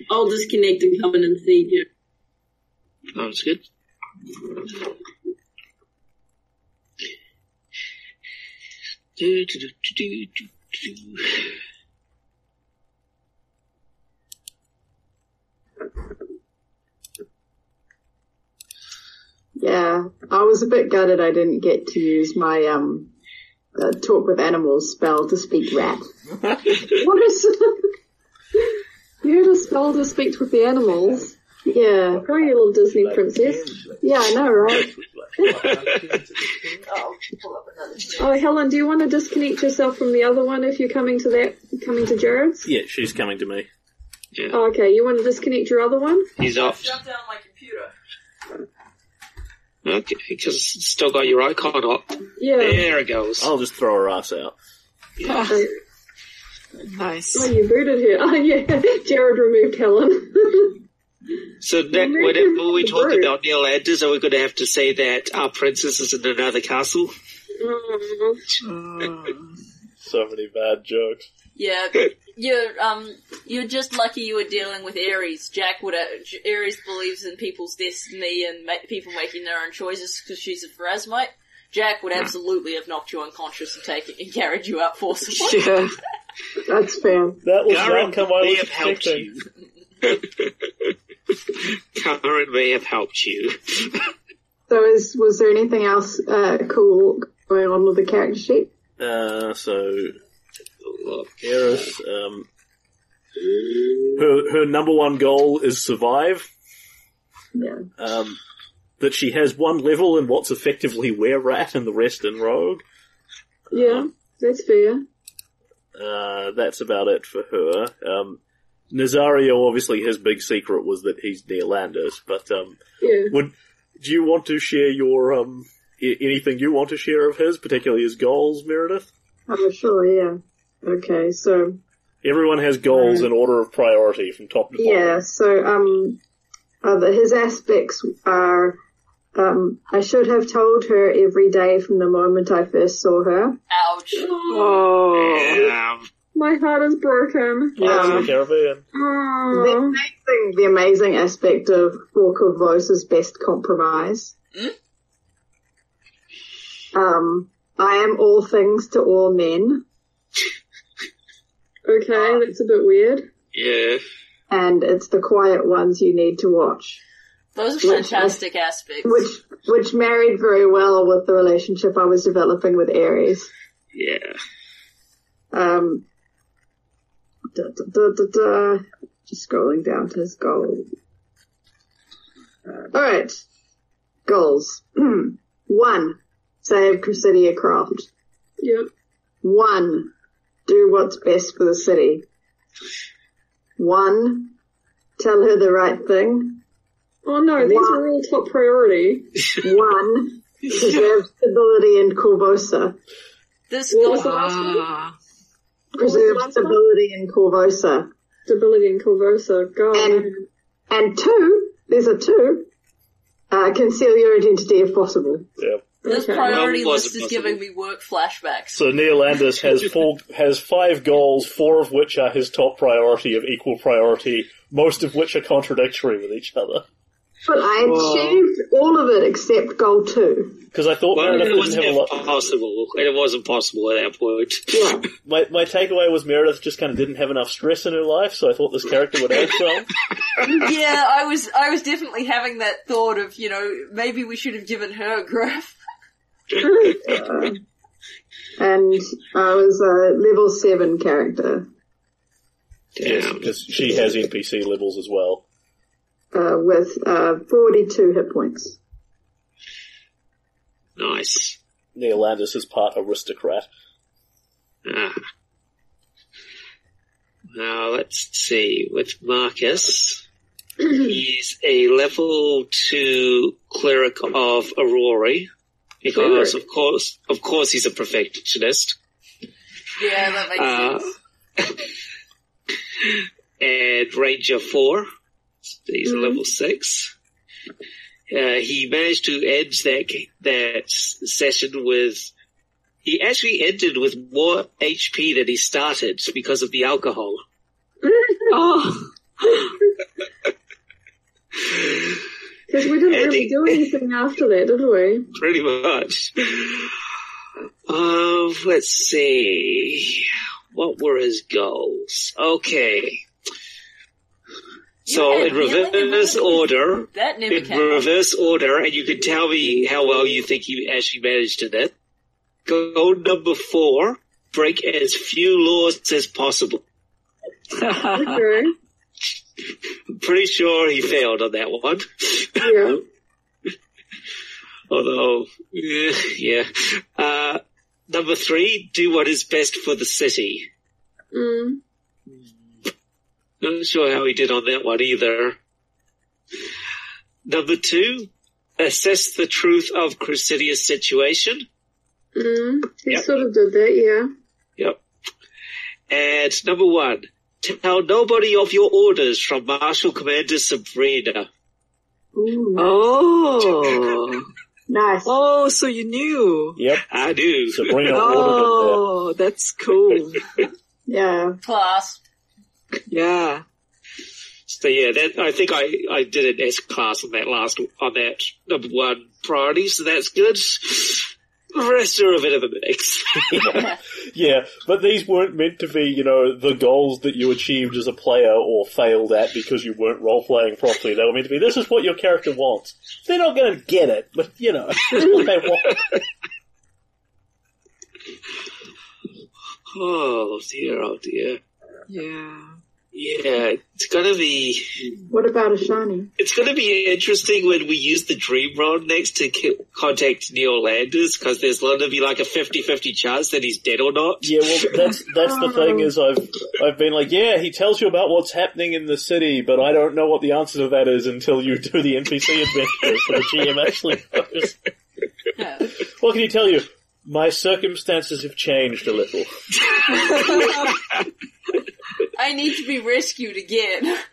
I'll disconnect and come in and see you. Sounds good. Do, do, do. Yeah, I was a bit gutted I didn't get to use my um uh, talk with animals spell to speak rat. What is You had a spell to speak with the animals. Yeah, Oh, you little Disney princess. yeah, I know, right? Oh, oh, Helen, do you want to disconnect yourself from the other one if you're coming to that, coming to Jared's? Yeah, she's coming to me. Oh, okay, you want to disconnect your other one? He's off. Shut down my computer. Okay, because it's still got your icon up. Yeah. There it goes. I'll just throw her ass out. Oh, Nice. oh, you booted her. Oh, yeah. Jared removed Helen. So that, whenever we talk rude. about Neil Landers, are we going to have to say that our princess is in another castle? Mm. So many bad jokes. Yeah, you're um, you're just lucky you were dealing with Aries. Jack would have, Aries believes in people's destiny and ma- people making their own choices because she's a Pharasmite. Jack would absolutely have knocked you unconscious and taken and carried you out forcibly. Yeah. That's fair. That was the Karen outcome I was have helped expecting. you. Karen may have helped you. So is was there anything else uh, cool going on with the character sheet? Uh, so Eris, um, her her number one goal is survive. Yeah. Um, that she has one level in what's effectively were rat and the rest in rogue. yeah, that's fair. Uh, that's about it for her. Um, Nazario, obviously, his big secret was that he's Neolandis, but um, Yeah. would do you want to share your um I- anything you want to share of his, particularly his goals, Meredith? Oh, sure, yeah. Okay, so Everyone has goals in order of priority from top to bottom. Yeah, so um, uh, his aspects are um, I should have told her every day from the moment I first saw her. Ouch. Oh. My heart is broken. Pirates of Um, the Caribbean. The Oh. amazing, the amazing aspect of Korvosa's best compromise. Um, I am all things to all men, Okay, that's a bit weird. yeah. and it's the quiet ones you need to watch. Those are fantastic aspects. Which, which married very well with the relationship I was developing with Aries. Yeah. Um, da, da, da, da, da. Just scrolling down to his goal. Uh, Alright. Goals. One. Save Cressidia Kroft. Yep. One. Do what's best for the city. One. Tell her the right thing. Oh no, these Wow. are all top priority. One. Preserve stability in Korvosa. this was goal, the last one? Ah. Preserve stability in Korvosa. Stability in Korvosa. God. And and two, there's a two. Uh, conceal your identity if possible. Yeah. this Okay. priority Well, list wasn't is giving me work flashbacks. So Neolandis has four, has five goals, four of which are his top priority of equal priority, most of which are contradictory with each other. But I achieved all of it except goal two. Because I thought Well, Meredith it didn't wasn't have a lot. possible. It wasn't possible at that point. Yeah. My, my takeaway was Meredith just kind of didn't have enough stress in her life, so I thought this character would add some. yeah, I was I was definitely having that thought of you know maybe we should have given her a graph. And I was a level 7 character Damn. Because she has NPC levels as well. Uh, with uh, 42 hit points. Nice. Neolandis is part aristocrat. Ah. Now let's see. With Marcus, he's a level two cleric of Irori because of course, of course, he's a perfectionist. Yeah, that makes Uh, sense. and Ranger 4. He's a level 6. Uh, he managed to end that, that session with, he actually ended with more HP than he started because of the alcohol. Oh, Because we didn't really do anything after that, did we? Pretty much. Um, let's see. What were his goals? Okay. So in reverse order, That never in came reverse order, and you can tell me how well you think you actually managed in it. Goal number four, break as few laws as possible. Okay. I'm pretty sure he failed on that one. Yeah. Although, eh, yeah. Uh, number three, do what is best for the city. Mm. Not sure how he did on that one either. Number two, assess the truth of Cressidia's situation. Mm. He Yep. sort of did that, yeah. Yep. And number one, tell nobody of your orders from Marshal Commander Sabrina. Ooh, oh, nice. oh, so you knew. Yep. I do. Sabrina ordered Oh, that's cool. Yeah. Class. Yeah. So yeah, that I think I, I did an S class on that last on that number one priority, so that's good. The rest are a bit of a mix. there. Yeah, but these weren't meant to be, you know, the goals that you achieved as a player or failed at because you weren't role playing properly. They were meant to be, this is what your character wants. They're not going to get it, but you know, this is what they want. oh dear, oh dear. Yeah. Yeah, it's gonna be What about Ishani? it's gonna be interesting when we use the dream rod next to ki- contact Neil Landers because there's going to be like a 50-50 chance that he's dead or not. Yeah, well, that's that's the thing oh. is I've I've been like, yeah, he tells you about what's happening in the city, but I don't know what the answer to that is until you do the NPC adventure, so the GM actually knows. Yeah. What can he tell you? My circumstances have changed a little. I need to be rescued again.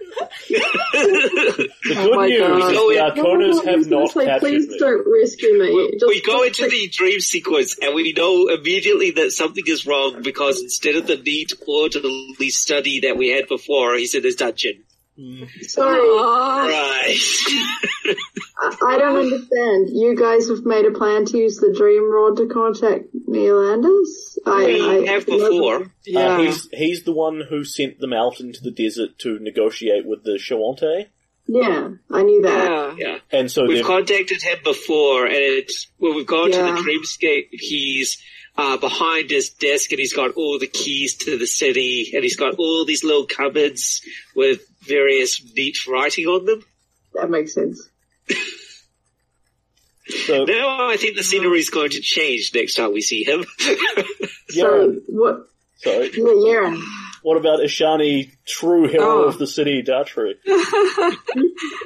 The Oh good my news God. is No, the yeah. Arkonas I have was gonna not say, captured please me. don't rescue me. We, Just- we go just into the dream sequence and we know immediately that something is wrong because instead of the neat orderly study that we had before, he's in his dungeon. Sorry, Right. I, I don't understand. You guys have made a plan to use the dream rod to contact Neolanders? I, we I have before. Uh, yeah. he's he's the one who sent them out into the desert to negotiate with the Shoanti, Yeah, I knew that. yeah. Yeah. and so We've they've contacted him before and it's, when we've gone to Yeah. the dreamscape, he's uh, behind his desk and he's got all the keys to the city and he's got all these little cupboards with various neat writing on them. That makes sense. so Now I think the scenery is going to change next time we see him. yeah. So, what, Sorry. yeah, Yaren. What about Ishani, true hero Oh. of the city, Dhatri? Gosh,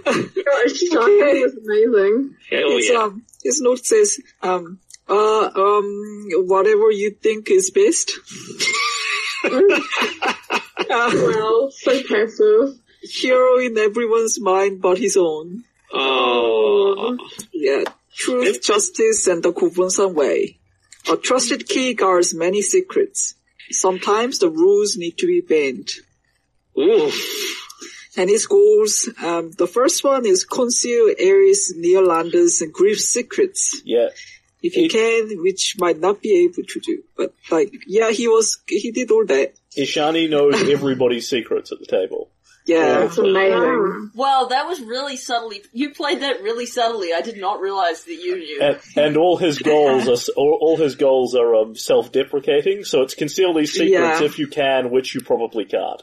Shani was amazing. Hell His, yeah. um, his note says, um, uh, um, whatever you think is best. Uh, Well, so passive. Hero in everyone's mind but his own. Oh. Yeah, truth, justice, and the Korvosan way. A trusted key guards many secrets. Sometimes the rules need to be bent. Oof. And his goals, um, the first one is conceal Ares, Neolanders, and Griff's secrets. Yeah. If you It- can, which might not be able to do. But like, yeah, he was, he did all that. Ishani knows everybody's secrets at the table. Yeah. That's amazing. Wow, that was really subtly. You played that really subtly. I did not realize that you knew. And, and all his goals are all, all his goals are um, self-deprecating. So it's conceal these secrets Yeah. if you can, which you probably can't.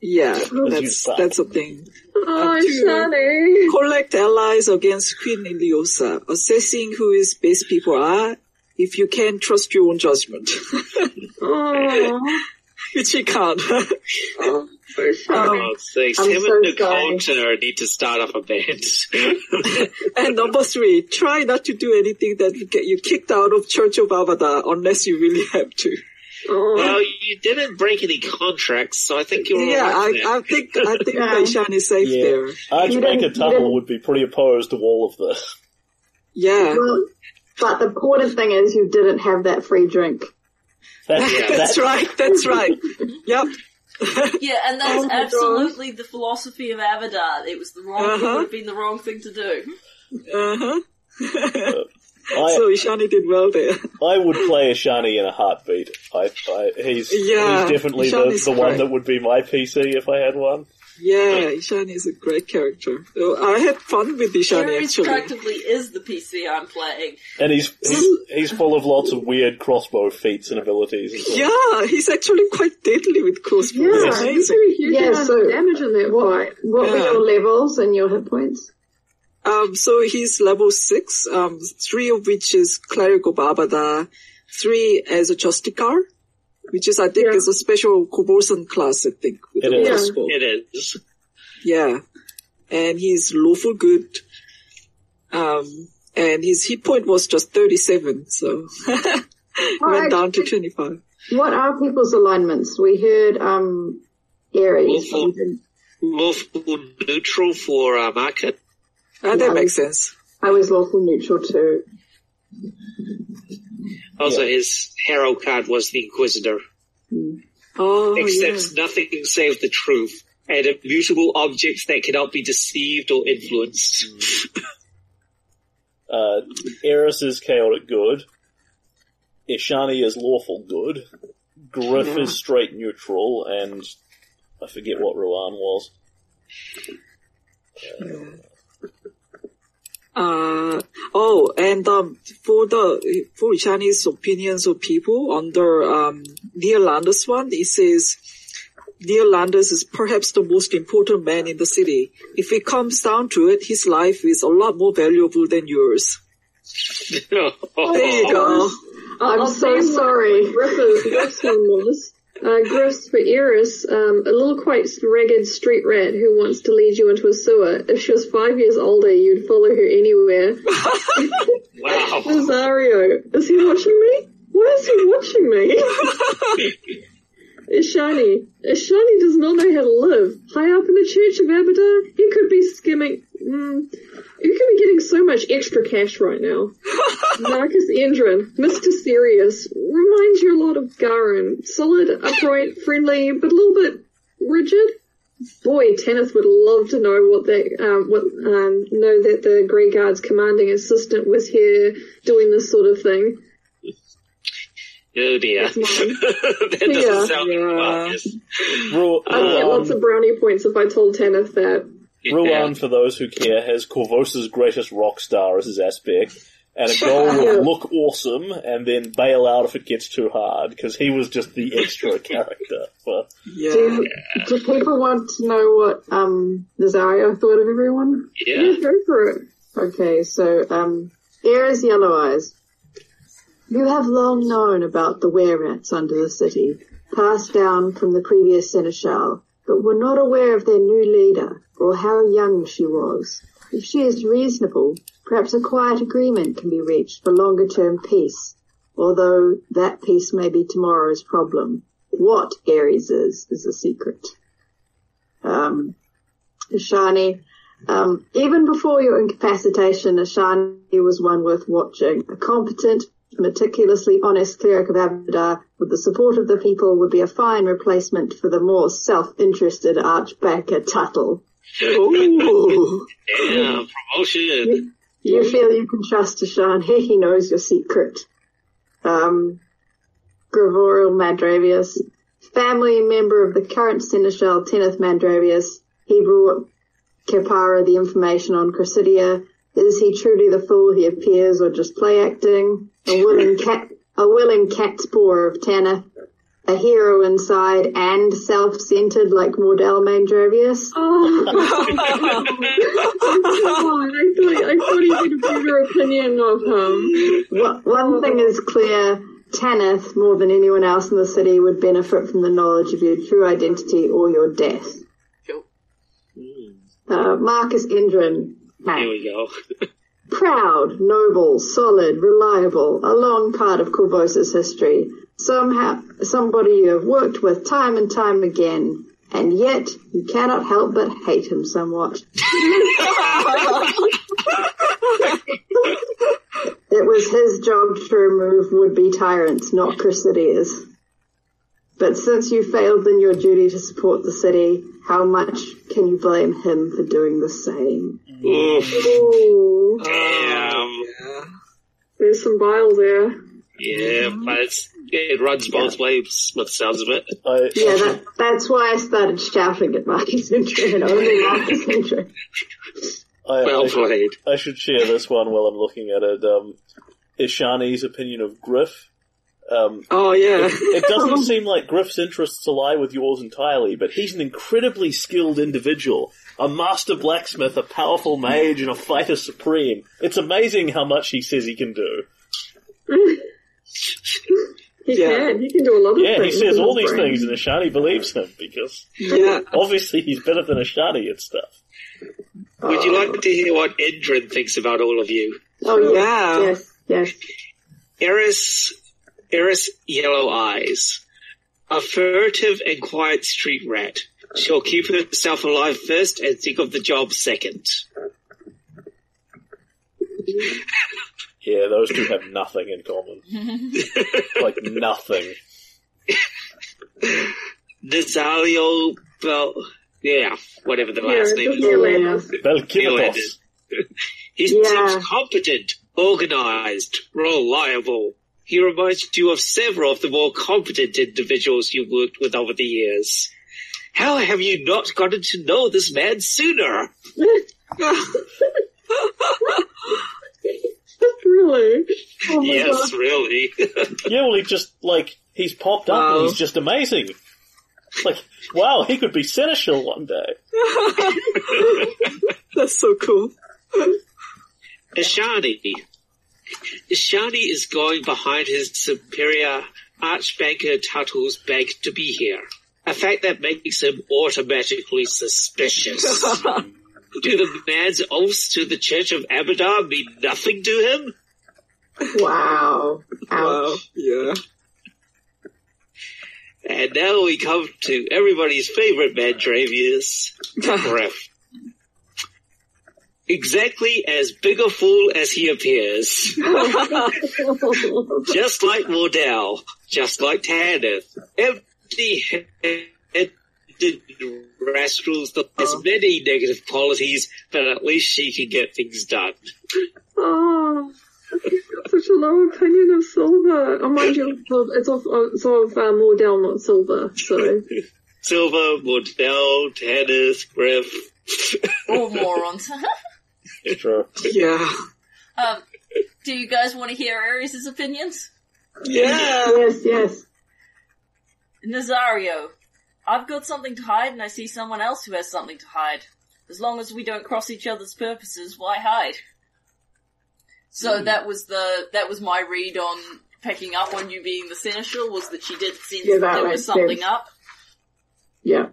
Yeah, that's suck. that's a thing. Oh, to- Shani. Collect allies against Queen Ileosa, assessing who his best people are. If you can, trust your own judgment, Oh, which he can't. oh, poor Shani. Oh, thanks. I'm Him so and sorry. Dakota need to start up a band. and number three, try not to do anything that will get you kicked out of Church of Abadar unless you really have to. Oh, well, you didn't break any contracts, so I think you're Yeah, all right I, there. I think I think Yeah. Daishan is safe Yeah. there. You Archbanker didn't- you Tuttle didn't- would be pretty opposed to all of this. Yeah, Well, but the important thing is you didn't have that free drink. That's, Yeah. that's right. That's right. Yep. Yeah, and that's Oh my absolutely the philosophy of Abadar. It was the wrong. It Uh-huh. would have been the wrong thing to do. Uh huh. I, so Ishani did well there. I would play Ishani in a heartbeat. I, I, he's, Yeah, he's definitely the, the one that would be my PC if I had one. Yeah, Ishani is a great character. I had fun with Ishani Ares actually. practically is the PC I'm playing. And he's, he's, he's full of lots of weird crossbow feats and abilities. And stuff. Yeah, he's actually quite deadly with crossbows. yeah, It's you amazing. a huge Yeah, amount so- of damage in that fight. What were your levels and your hit points? Um, so he's level six, um, three of which is cleric of Abadar, three as a Justicar, which is I think Yeah. is a special Korvosan class, I think. With It the is. crossbow. It is. Yeah. And he's lawful good. Um, and his hit point was just 37, so went Alright. down to 25. What are people's alignments? We heard um Aries. Lawful. Lawful neutral for uh, market. Ah, that Yeah. makes sense. I was lawful neutral too. Also, Yeah. his hero card was the Inquisitor. Oh, Accepts yeah. nothing save the truth. And immutable objects that cannot be deceived or influenced. Uh, Eris is chaotic good. Ishani is lawful good. Griff Yeah. is straight neutral, and I forget what Ruan was. Uh, oh, and um, for the for Chinese opinions of people under um, Neil Landers one, it says Neil Landers is perhaps the most important man in the city. If it comes down to it, his life is a lot more valuable than yours. There you go. I'm I'll so tell you what sorry. Griff's, Griff's one was. Uh, Griff's for Iris, um, a little quite ragged street rat who wants to lead you into a sewer. If she was five years older, you'd follow her anywhere. wow. Rosario, is he watching me? Why is he watching me? Ishani. Ishani does not know how to live. High up in the Church of Abadar, he could be skimming. Mm, he could be getting so much extra cash right now. Marcus Endrin, Mr. Serious, reminds you a lot of Garen. Solid, upright, friendly, but a little bit rigid. Boy, Tanith would love to know what that, um, what, um, know that the Grey Guard's commanding assistant was here doing this sort of thing. Oh dear. That doesn't Yeah. sound like Yeah. Marcus. Ru- I'd get lots of brownie points if I told Tanith that. Ruan, for those who care, has Korvosa's greatest rock star as his aspect, and a goal Yeah. of look awesome and then bail out if it gets too hard, because he was just the extra character. But Yeah. Do, do people want to know what um Nazario thought of everyone? Yeah. Go for it. Okay, so um Ares Yellow Eyes. You have long known about the were-rats under the city, passed down from the previous seneschal, but were not aware of their new leader, or how young she was. If she is reasonable, perhaps a quiet agreement can be reached for longer-term peace, although that peace may be tomorrow's problem. What Ares is, is a secret. Um, Ishani, um, even before your incapacitation, Ishani was one worth watching. A competent, meticulously honest cleric of Abadar with the support of the people would be a fine replacement for the more self-interested Archbanker Tuttle. Ooh. Yeah, promotion. You feel you can trust Ashan. He knows your secret. Um, Gregorial Mandravius, family member of the current Seneschal Teneth Mandravius, he brought Kepara the information on Cressidia. Is he truly the fool he appears or just play acting? A willing cat, a willing cat's paw of Tanith, a hero inside and self-centered like Mordell Mandrovius. Oh, I thought I thought he had a better opinion of him. One one thing is clear, Tanith, more than anyone else in the city, would benefit from the knowledge of your true identity or your death. Uh, Marcus Endrin, Here we go. Proud, noble, solid, reliable, a long part of Korvosa's history. Somehow, somebody you have worked with time and time again, and yet you cannot help but hate him somewhat. It was his job to remove would-be tyrants, not Cressidia's. But since you failed in your duty to support the city, how much can you blame him for doing the same? Ooh, Damn. there's some bile there. Yeah, but it's, it runs both ways, by the sounds of it. I, Yeah, that, that's why I started shouting at Marcus Endrin and only Marcus Endrin. I, Well I, should, played. I should share this one while I'm looking at it. Um, Ishani's opinion of Griff. Um, Oh yeah. it doesn't seem like Griff's interests ally with yours entirely, but he's an incredibly skilled individual. A master blacksmith, a powerful mage, and a fighter supreme. It's amazing how much he says he can do. He Yeah. can. He can do a lot of Yeah, he says all these brain. things, and Ishani believes him, because Yeah. obviously he's better than Ishani at stuff. Would you like to hear what Endrin thinks about all of you? Oh Yeah. yes, yes, yes. Eris, Eris Yellow Eyes. A furtive and quiet street rat. She'll keep herself alive first and think of the job second. Yeah, those two have nothing in common. like nothing. Nazario, well, yeah, whatever the Yeah, last name is. Orlando. Belkimatos. He Yeah. seems competent, organized, reliable. He reminds you of several of the more competent individuals you've worked with over the years. How have you not gotten to know this man sooner? really? Oh yes, god. really. Yeah, well, he just, like, he's popped up Wow. and he's just amazing. Like, wow, he could be seneschal one day. That's so cool. Ishani. Ishani is going behind his superior Archbanker Tuttle's back to be here. A fact that makes him automatically suspicious. Do the man's oaths to the Church of Abadar mean nothing to him? Wow. Ouch. Wow. Yeah. And now we come to everybody's favorite Mandravius, Griff. Exactly as big a fool as he appears. just like Wardell, just like Tanith. Empty-headed rascals that has many negative qualities, but at least she can get things done. Oh, he's got such a low opinion of Silver. Oh, mind you, it's of, it's of uh, Mordell, not Silver. So Silver, Wardell, Tanith, Griff. All morons. True. Yeah. um, do you guys want to hear Ares' opinions? Yeah. Yes, yes. Nazario, I've got something to hide and I see someone else who has something to hide. As long as we don't cross each other's purposes, why hide? So that was the, that was my read on picking up on you being the seneschal, was that she did sense Yeah, that that there was something sense. up. Yeah.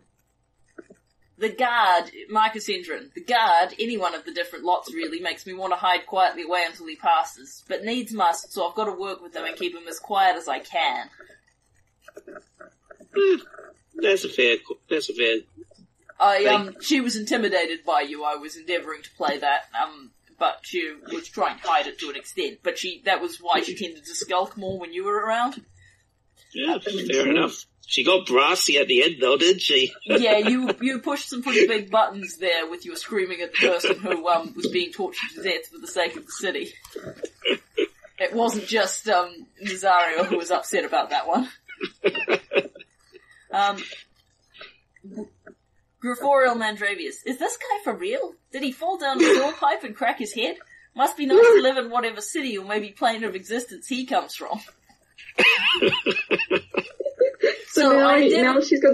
The guard, Marcus Endrin, the guard, any one of the different lots really, makes me want to hide quietly away until he passes. But needs must, so I've got to work with him and keep him as quiet as I can. That's a fair, that's a fair, I um she was intimidated by you. I was endeavouring to play that, um, but she was trying to hide it to an extent. But she that was why she tended to skulk more when you were around. Yeah, fair enough. She got brassy at the end though, didn't she? Yeah, you you pushed some pretty big buttons there with your screaming at the person who um was being tortured to death for the sake of the city. It wasn't just um Nazario who was upset about that one. Um, Gregoriel Mandravius, is this guy for real? Did he fall down a door pipe and crack his head? Must be nice to live in whatever city or maybe plane of existence he comes from. So, So now, I now she's got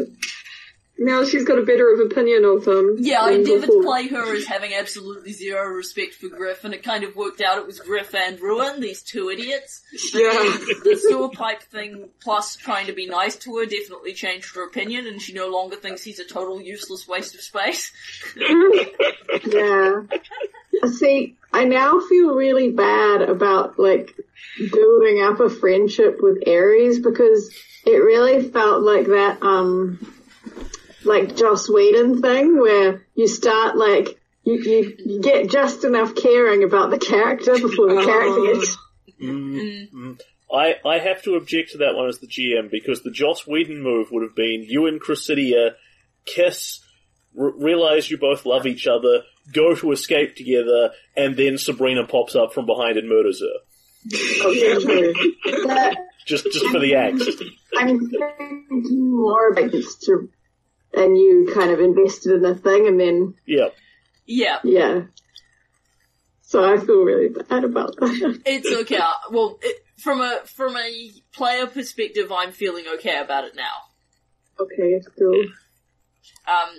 now she's got a better of opinion of him. Yeah, I endeavoured to play her as having absolutely zero respect for Griff, and it kind of worked out. It was Griff and Ruin, these two idiots. But Yeah. the sewer pipe thing, plus trying to be nice to her, definitely changed her opinion, and she no longer thinks he's a total useless waste of space. Yeah. See, I now feel really bad about like building up a friendship with Aries because it really felt like that, um, like Joss Whedon thing where you start like, you, you, you get just enough caring about the character before the character gets Mm. I, I have to object to that one as the GM because the Joss Whedon move would have been you and Cressidia kiss, r- realize you both love each other, go to escape together, and then Sabrina pops up from behind and murders her. okay, Just just for the angst. I'm thinking more about this to, and you kind of invested in the thing and then, Yeah. Yeah, yeah. So I feel really bad about that. it's okay. Well, it, from a from a player perspective, I'm feeling okay about it now. Okay, cool. Um,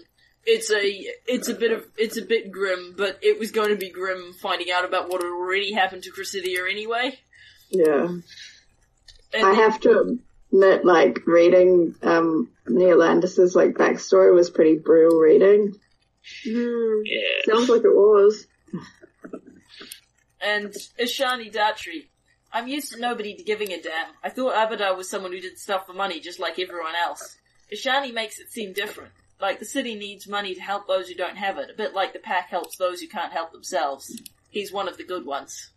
it's a it's a bit of it's a bit grim, but it was going to be grim finding out about what had already happened to Cressidia anyway. Yeah. And I have to admit, like, reading, um, Neolandis's, like, backstory was pretty brutal reading. Hmm, Yeah. sounds like it was. And Ishani Dhatri. I'm used to nobody giving a damn. I thought Abadar was someone who did stuff for money just like everyone else. Ishani makes it seem different. Like the city needs money to help those who don't have it, a bit like the pack helps those who can't help themselves. He's one of the good ones.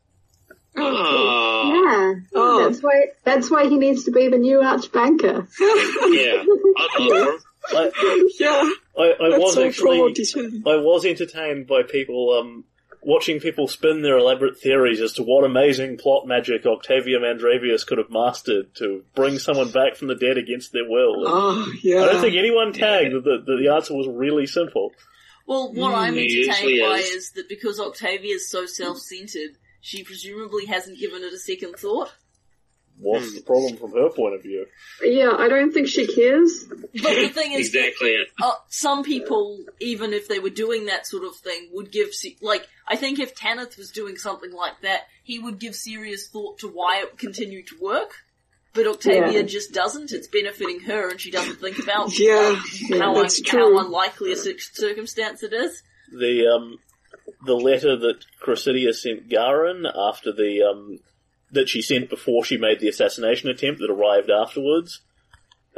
Oh, Yeah. Oh. That's why, that's why he needs to be the new archbanker. yeah. I know. I, Yeah, I, I was so actually. I was entertained by people um, watching people spin their elaborate theories as to what amazing plot magic Octavia Mandravius could have mastered to bring someone back from the dead against their will. Ah, I don't think anyone tagged that the, that the answer was really simple. Well, what I'm it entertained by is. is that because Octavia is so self-centered, she presumably hasn't given it a second thought. What's the problem from her point of view? Yeah, I don't think she cares. But the thing is, Exactly it. uh, some people, even if they were doing that sort of thing, would give se- like I think if Tanith was doing something like that, he would give serious thought to why it continued to work. But Octavia Yeah. just doesn't. It's benefiting her, and she doesn't think about Yeah, how, un- that's how unlikely a circumstance it is. The um, the letter that Cressidia sent Garin after the um, that she sent before she made the assassination attempt that arrived afterwards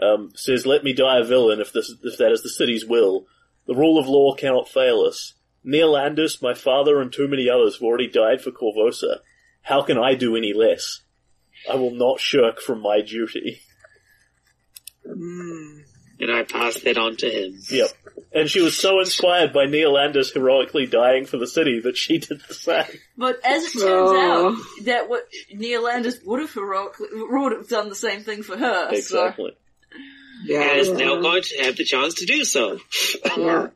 um, says, "Let me die a villain if this if that is the city's will. The rule of law cannot fail us. Neolandis, my father, and too many others have already died for Korvosa. How can I do any less? I will not shirk from my duty." Mm. And I pass that on to him. Yep. And she was so inspired by Neolandis heroically dying for the city that she did the same. But as it turns Oh. out, that what Neolandis would have heroically would have done the same thing for her. Exactly. And Yeah. is now going to have the chance to do so. Yeah.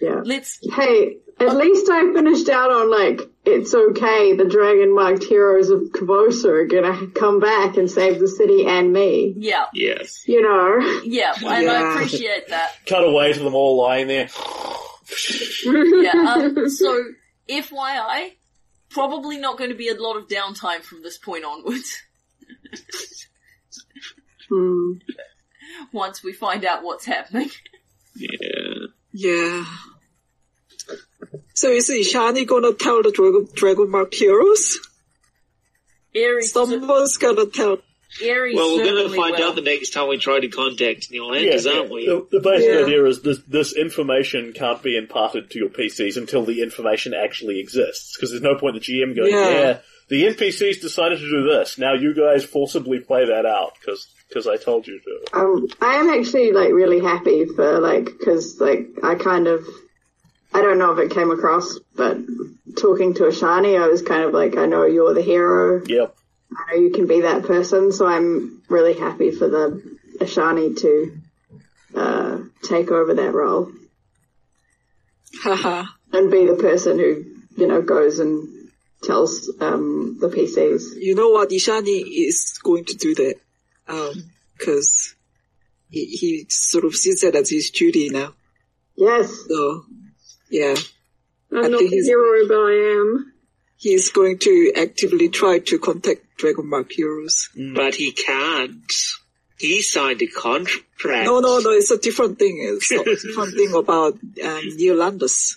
Yeah. Let's Hey, at least I finished out on like, it's okay, the dragon marked heroes of Korvosa are gonna come back and save the city and me. yeah Yes. You know? yeah, and I appreciate that. Cut away to them all lying there. Yeah. Um, so FYI, probably not going to be a lot of downtime from this point onwards. Hmm. Once we find out what's happening. Yeah. Yeah. So is Ishani gonna tell the Dragon, Dragon Mark heroes? Aries, Someone's gonna tell. Aries Well, we're going to find will. out the next time we try to contact Neil Yeah, yeah. aren't we? The, the basic Yeah. idea is this, this information can't be imparted to your PCs until the information actually exists. Because there's no point the GM going, Yeah. yeah. the NPCs decided to do this. Now you guys forcibly play that out because because I told you to. Um, I am actually like really happy for like, cause like I kind of, I don't know if it came across, but talking to Ishani, I was kind of like, I know you're the hero. Yep. I know you can be that person, so I'm really happy for the Ishani to uh, take over that role. Haha. and be the person who, you know, goes and tells um, the PCs. you know what? Ishani is going to do that. Um, cause he, he sort of sees that as his duty now. Yes. So, yeah. I'm I not think the hero, but I am. He's going to actively try to contact Dragonmark heroes. But he can't. He signed a contract. No, no, no, it's a different thing. It's a different thing about um, Neolandis.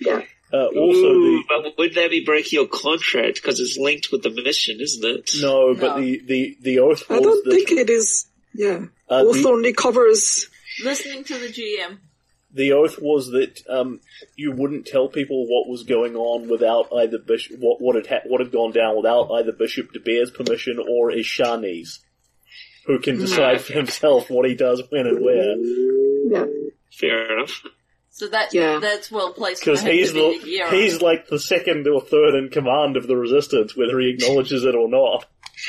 Yeah. Uh, also, Ooh, the but would that be breaking your contract? Because it's linked with the mission, isn't it? no, but No. the the the oath I don't that think it is, yeah. uh, Oath the, only covers, Listening to the GM. The oath was that um, you wouldn't tell people what was going on without either bishop what what had ha- what had gone down without either Bishop d'Bear's permission or Ishani's, who can decide for himself what he does when and where. Yeah. Fair enough. So that Yeah. that's well placed Because he's to be the, the he's like the second or third in command of the resistance, whether he acknowledges it or not.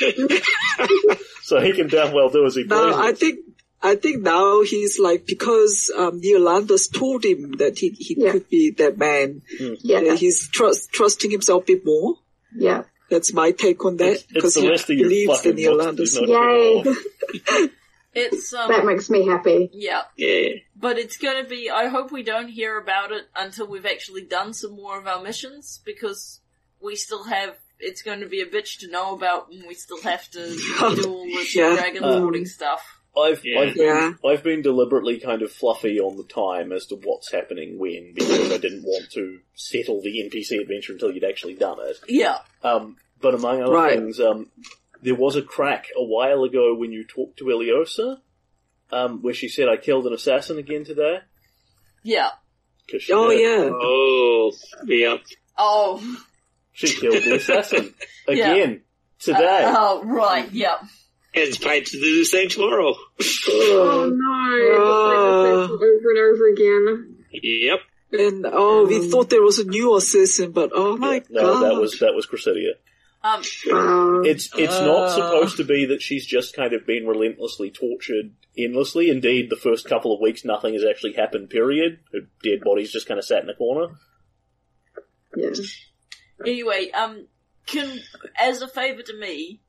so he can damn well do as he now I pleases. think, I think now he's like, because um, Neolandis told him that he, he Yeah. could be that man, Yeah. uh, he's trust, trusting himself a bit more. Yeah. That's my take on that, It's, it's because the he rest of your believes in fucking books that Neolandis. do not Yay. It's um That makes me happy. yeah, Yeah. but it's going to be. I hope we don't hear about it until we've actually done some more of our missions because we still have. It's going to be a bitch to know about, and we still have to do all this Yeah. dragon Um, stuff. I've Yeah. I've been, I've been deliberately kind of fluffy on the time as to what's happening when because I didn't want to settle the NPC adventure until you'd actually done it. Yeah, Um, but among other Right. things, um, there was a crack a while ago when you talked to Ileosa, um, where she said, "I killed an assassin again today." yeah. 'Cause she Oh did. yeah. Oh, yeah. Oh, she killed the assassin Yeah. again today. oh, right. Yeah. And it's paid to do the same tomorrow. Oh no, Ah. over and over again. Yep. And oh, we thought there was a new assassin, but oh my no, god. No, that was that was Cressidia. Um, Wow. It's it's not Ah. supposed to be that she's just kind of been relentlessly tortured endlessly. Indeed, the first couple of weeks nothing has actually happened. Period. Her dead body's just kind of sat in a corner. yeah. Anyway, um, can as a favor to me,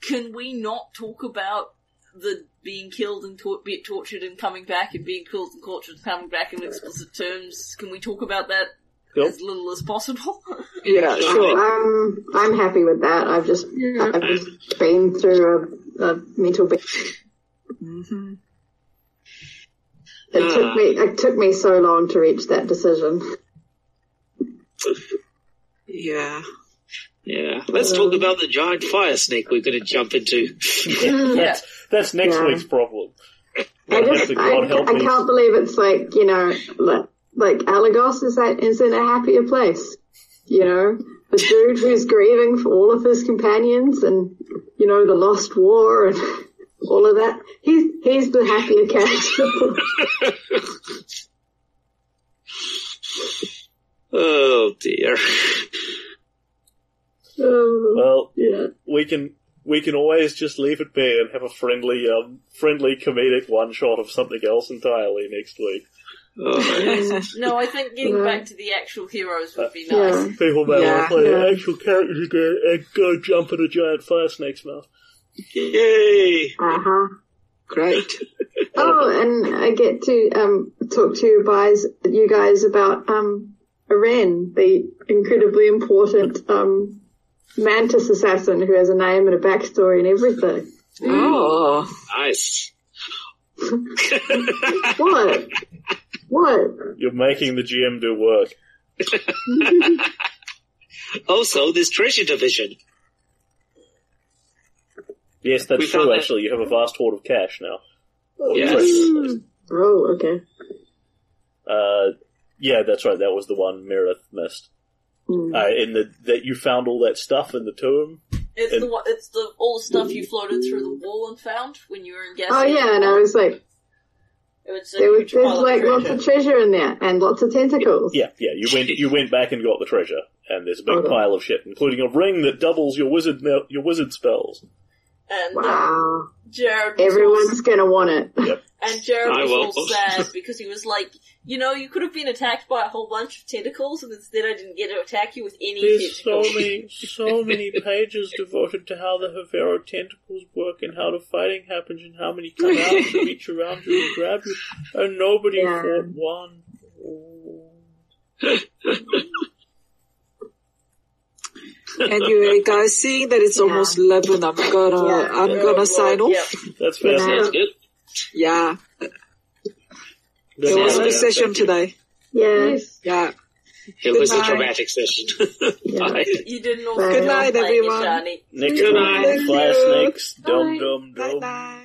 can we not talk about the being killed and tor- be tortured and coming back and being killed and tortured and coming back in explicit terms? Can we talk about that Cool. as little as possible? yeah, sure. I'm I'm happy with that. I've just I've just been through a, a mental. Be- hmm it took me it took me so long to reach that decision. Yeah. Yeah. Let's talk um, about the giant fire snake we're going to jump into. That's that's next Yeah. week's problem. I just help- I, I can't believe it's like you know like, like Alagos is that is in a happier place. You know the dude who's grieving for all of his companions and you know the lost war and all of that. He's he's the happier character. oh dear. Oh, Well, yeah. we can we can always just leave it be and have a friendly um friendly comedic one shot of something else entirely next week. Oh, no, I think getting Yeah. back to the actual heroes would be Yeah. nice. People may Yeah. want to play Yeah. actual characters again and go jump in a giant fire snake's mouth. yay! Uh huh. Great. Oh, and I get to um, talk to you guys, you guys about um, Ren, the incredibly important um, mantis assassin who has a name and a backstory and everything. Oh. Nice. What? what? You're making the GM do work. Also, this treasure division. Yes, that's We true. found that- Actually, you have a vast hoard of cash now. Or Yes. treasure. Oh, okay. Uh, yeah, that's right. That was the one Meredith missed. Hmm. Uh, in the that you found all that stuff in the tomb. It's And- the it's the all the stuff you floated through the wall and found when you were in gas. Oh yeah, and I was like, was there was, there's pile of like lots treasure. of treasure in there and lots of tentacles. Yeah, yeah. You went you went back and got the treasure, and there's a big Okay. pile of shit, including a ring that doubles your wizard your wizard spells. And uh, Wow. Jared was Everyone's gonna want it. Yep. And And Jared I was all sad because he was like, you know, you could have been attacked by a whole bunch of tentacles, and instead I didn't get to attack you with any There's so many, so many pages devoted to how the Havero tentacles work and how the fighting happens and how many come out and reach around you and grab you, and nobody Yeah. fought one. Oh. Anyway, guys, seeing that it's almost eleven, I'm gonna Yeah. I'm gonna sign off. Yep. That's Good fascinating. night. Sounds good. Yeah, Good it was a night. good session Thank you. today. Yes. Yeah. It was a night. dramatic session. Yeah. Bye. You didn't all Good feel night, like it, everyone. Shani. Next Good week, night. Fire Thank you. Snakes, dum dum Bye dum. bye.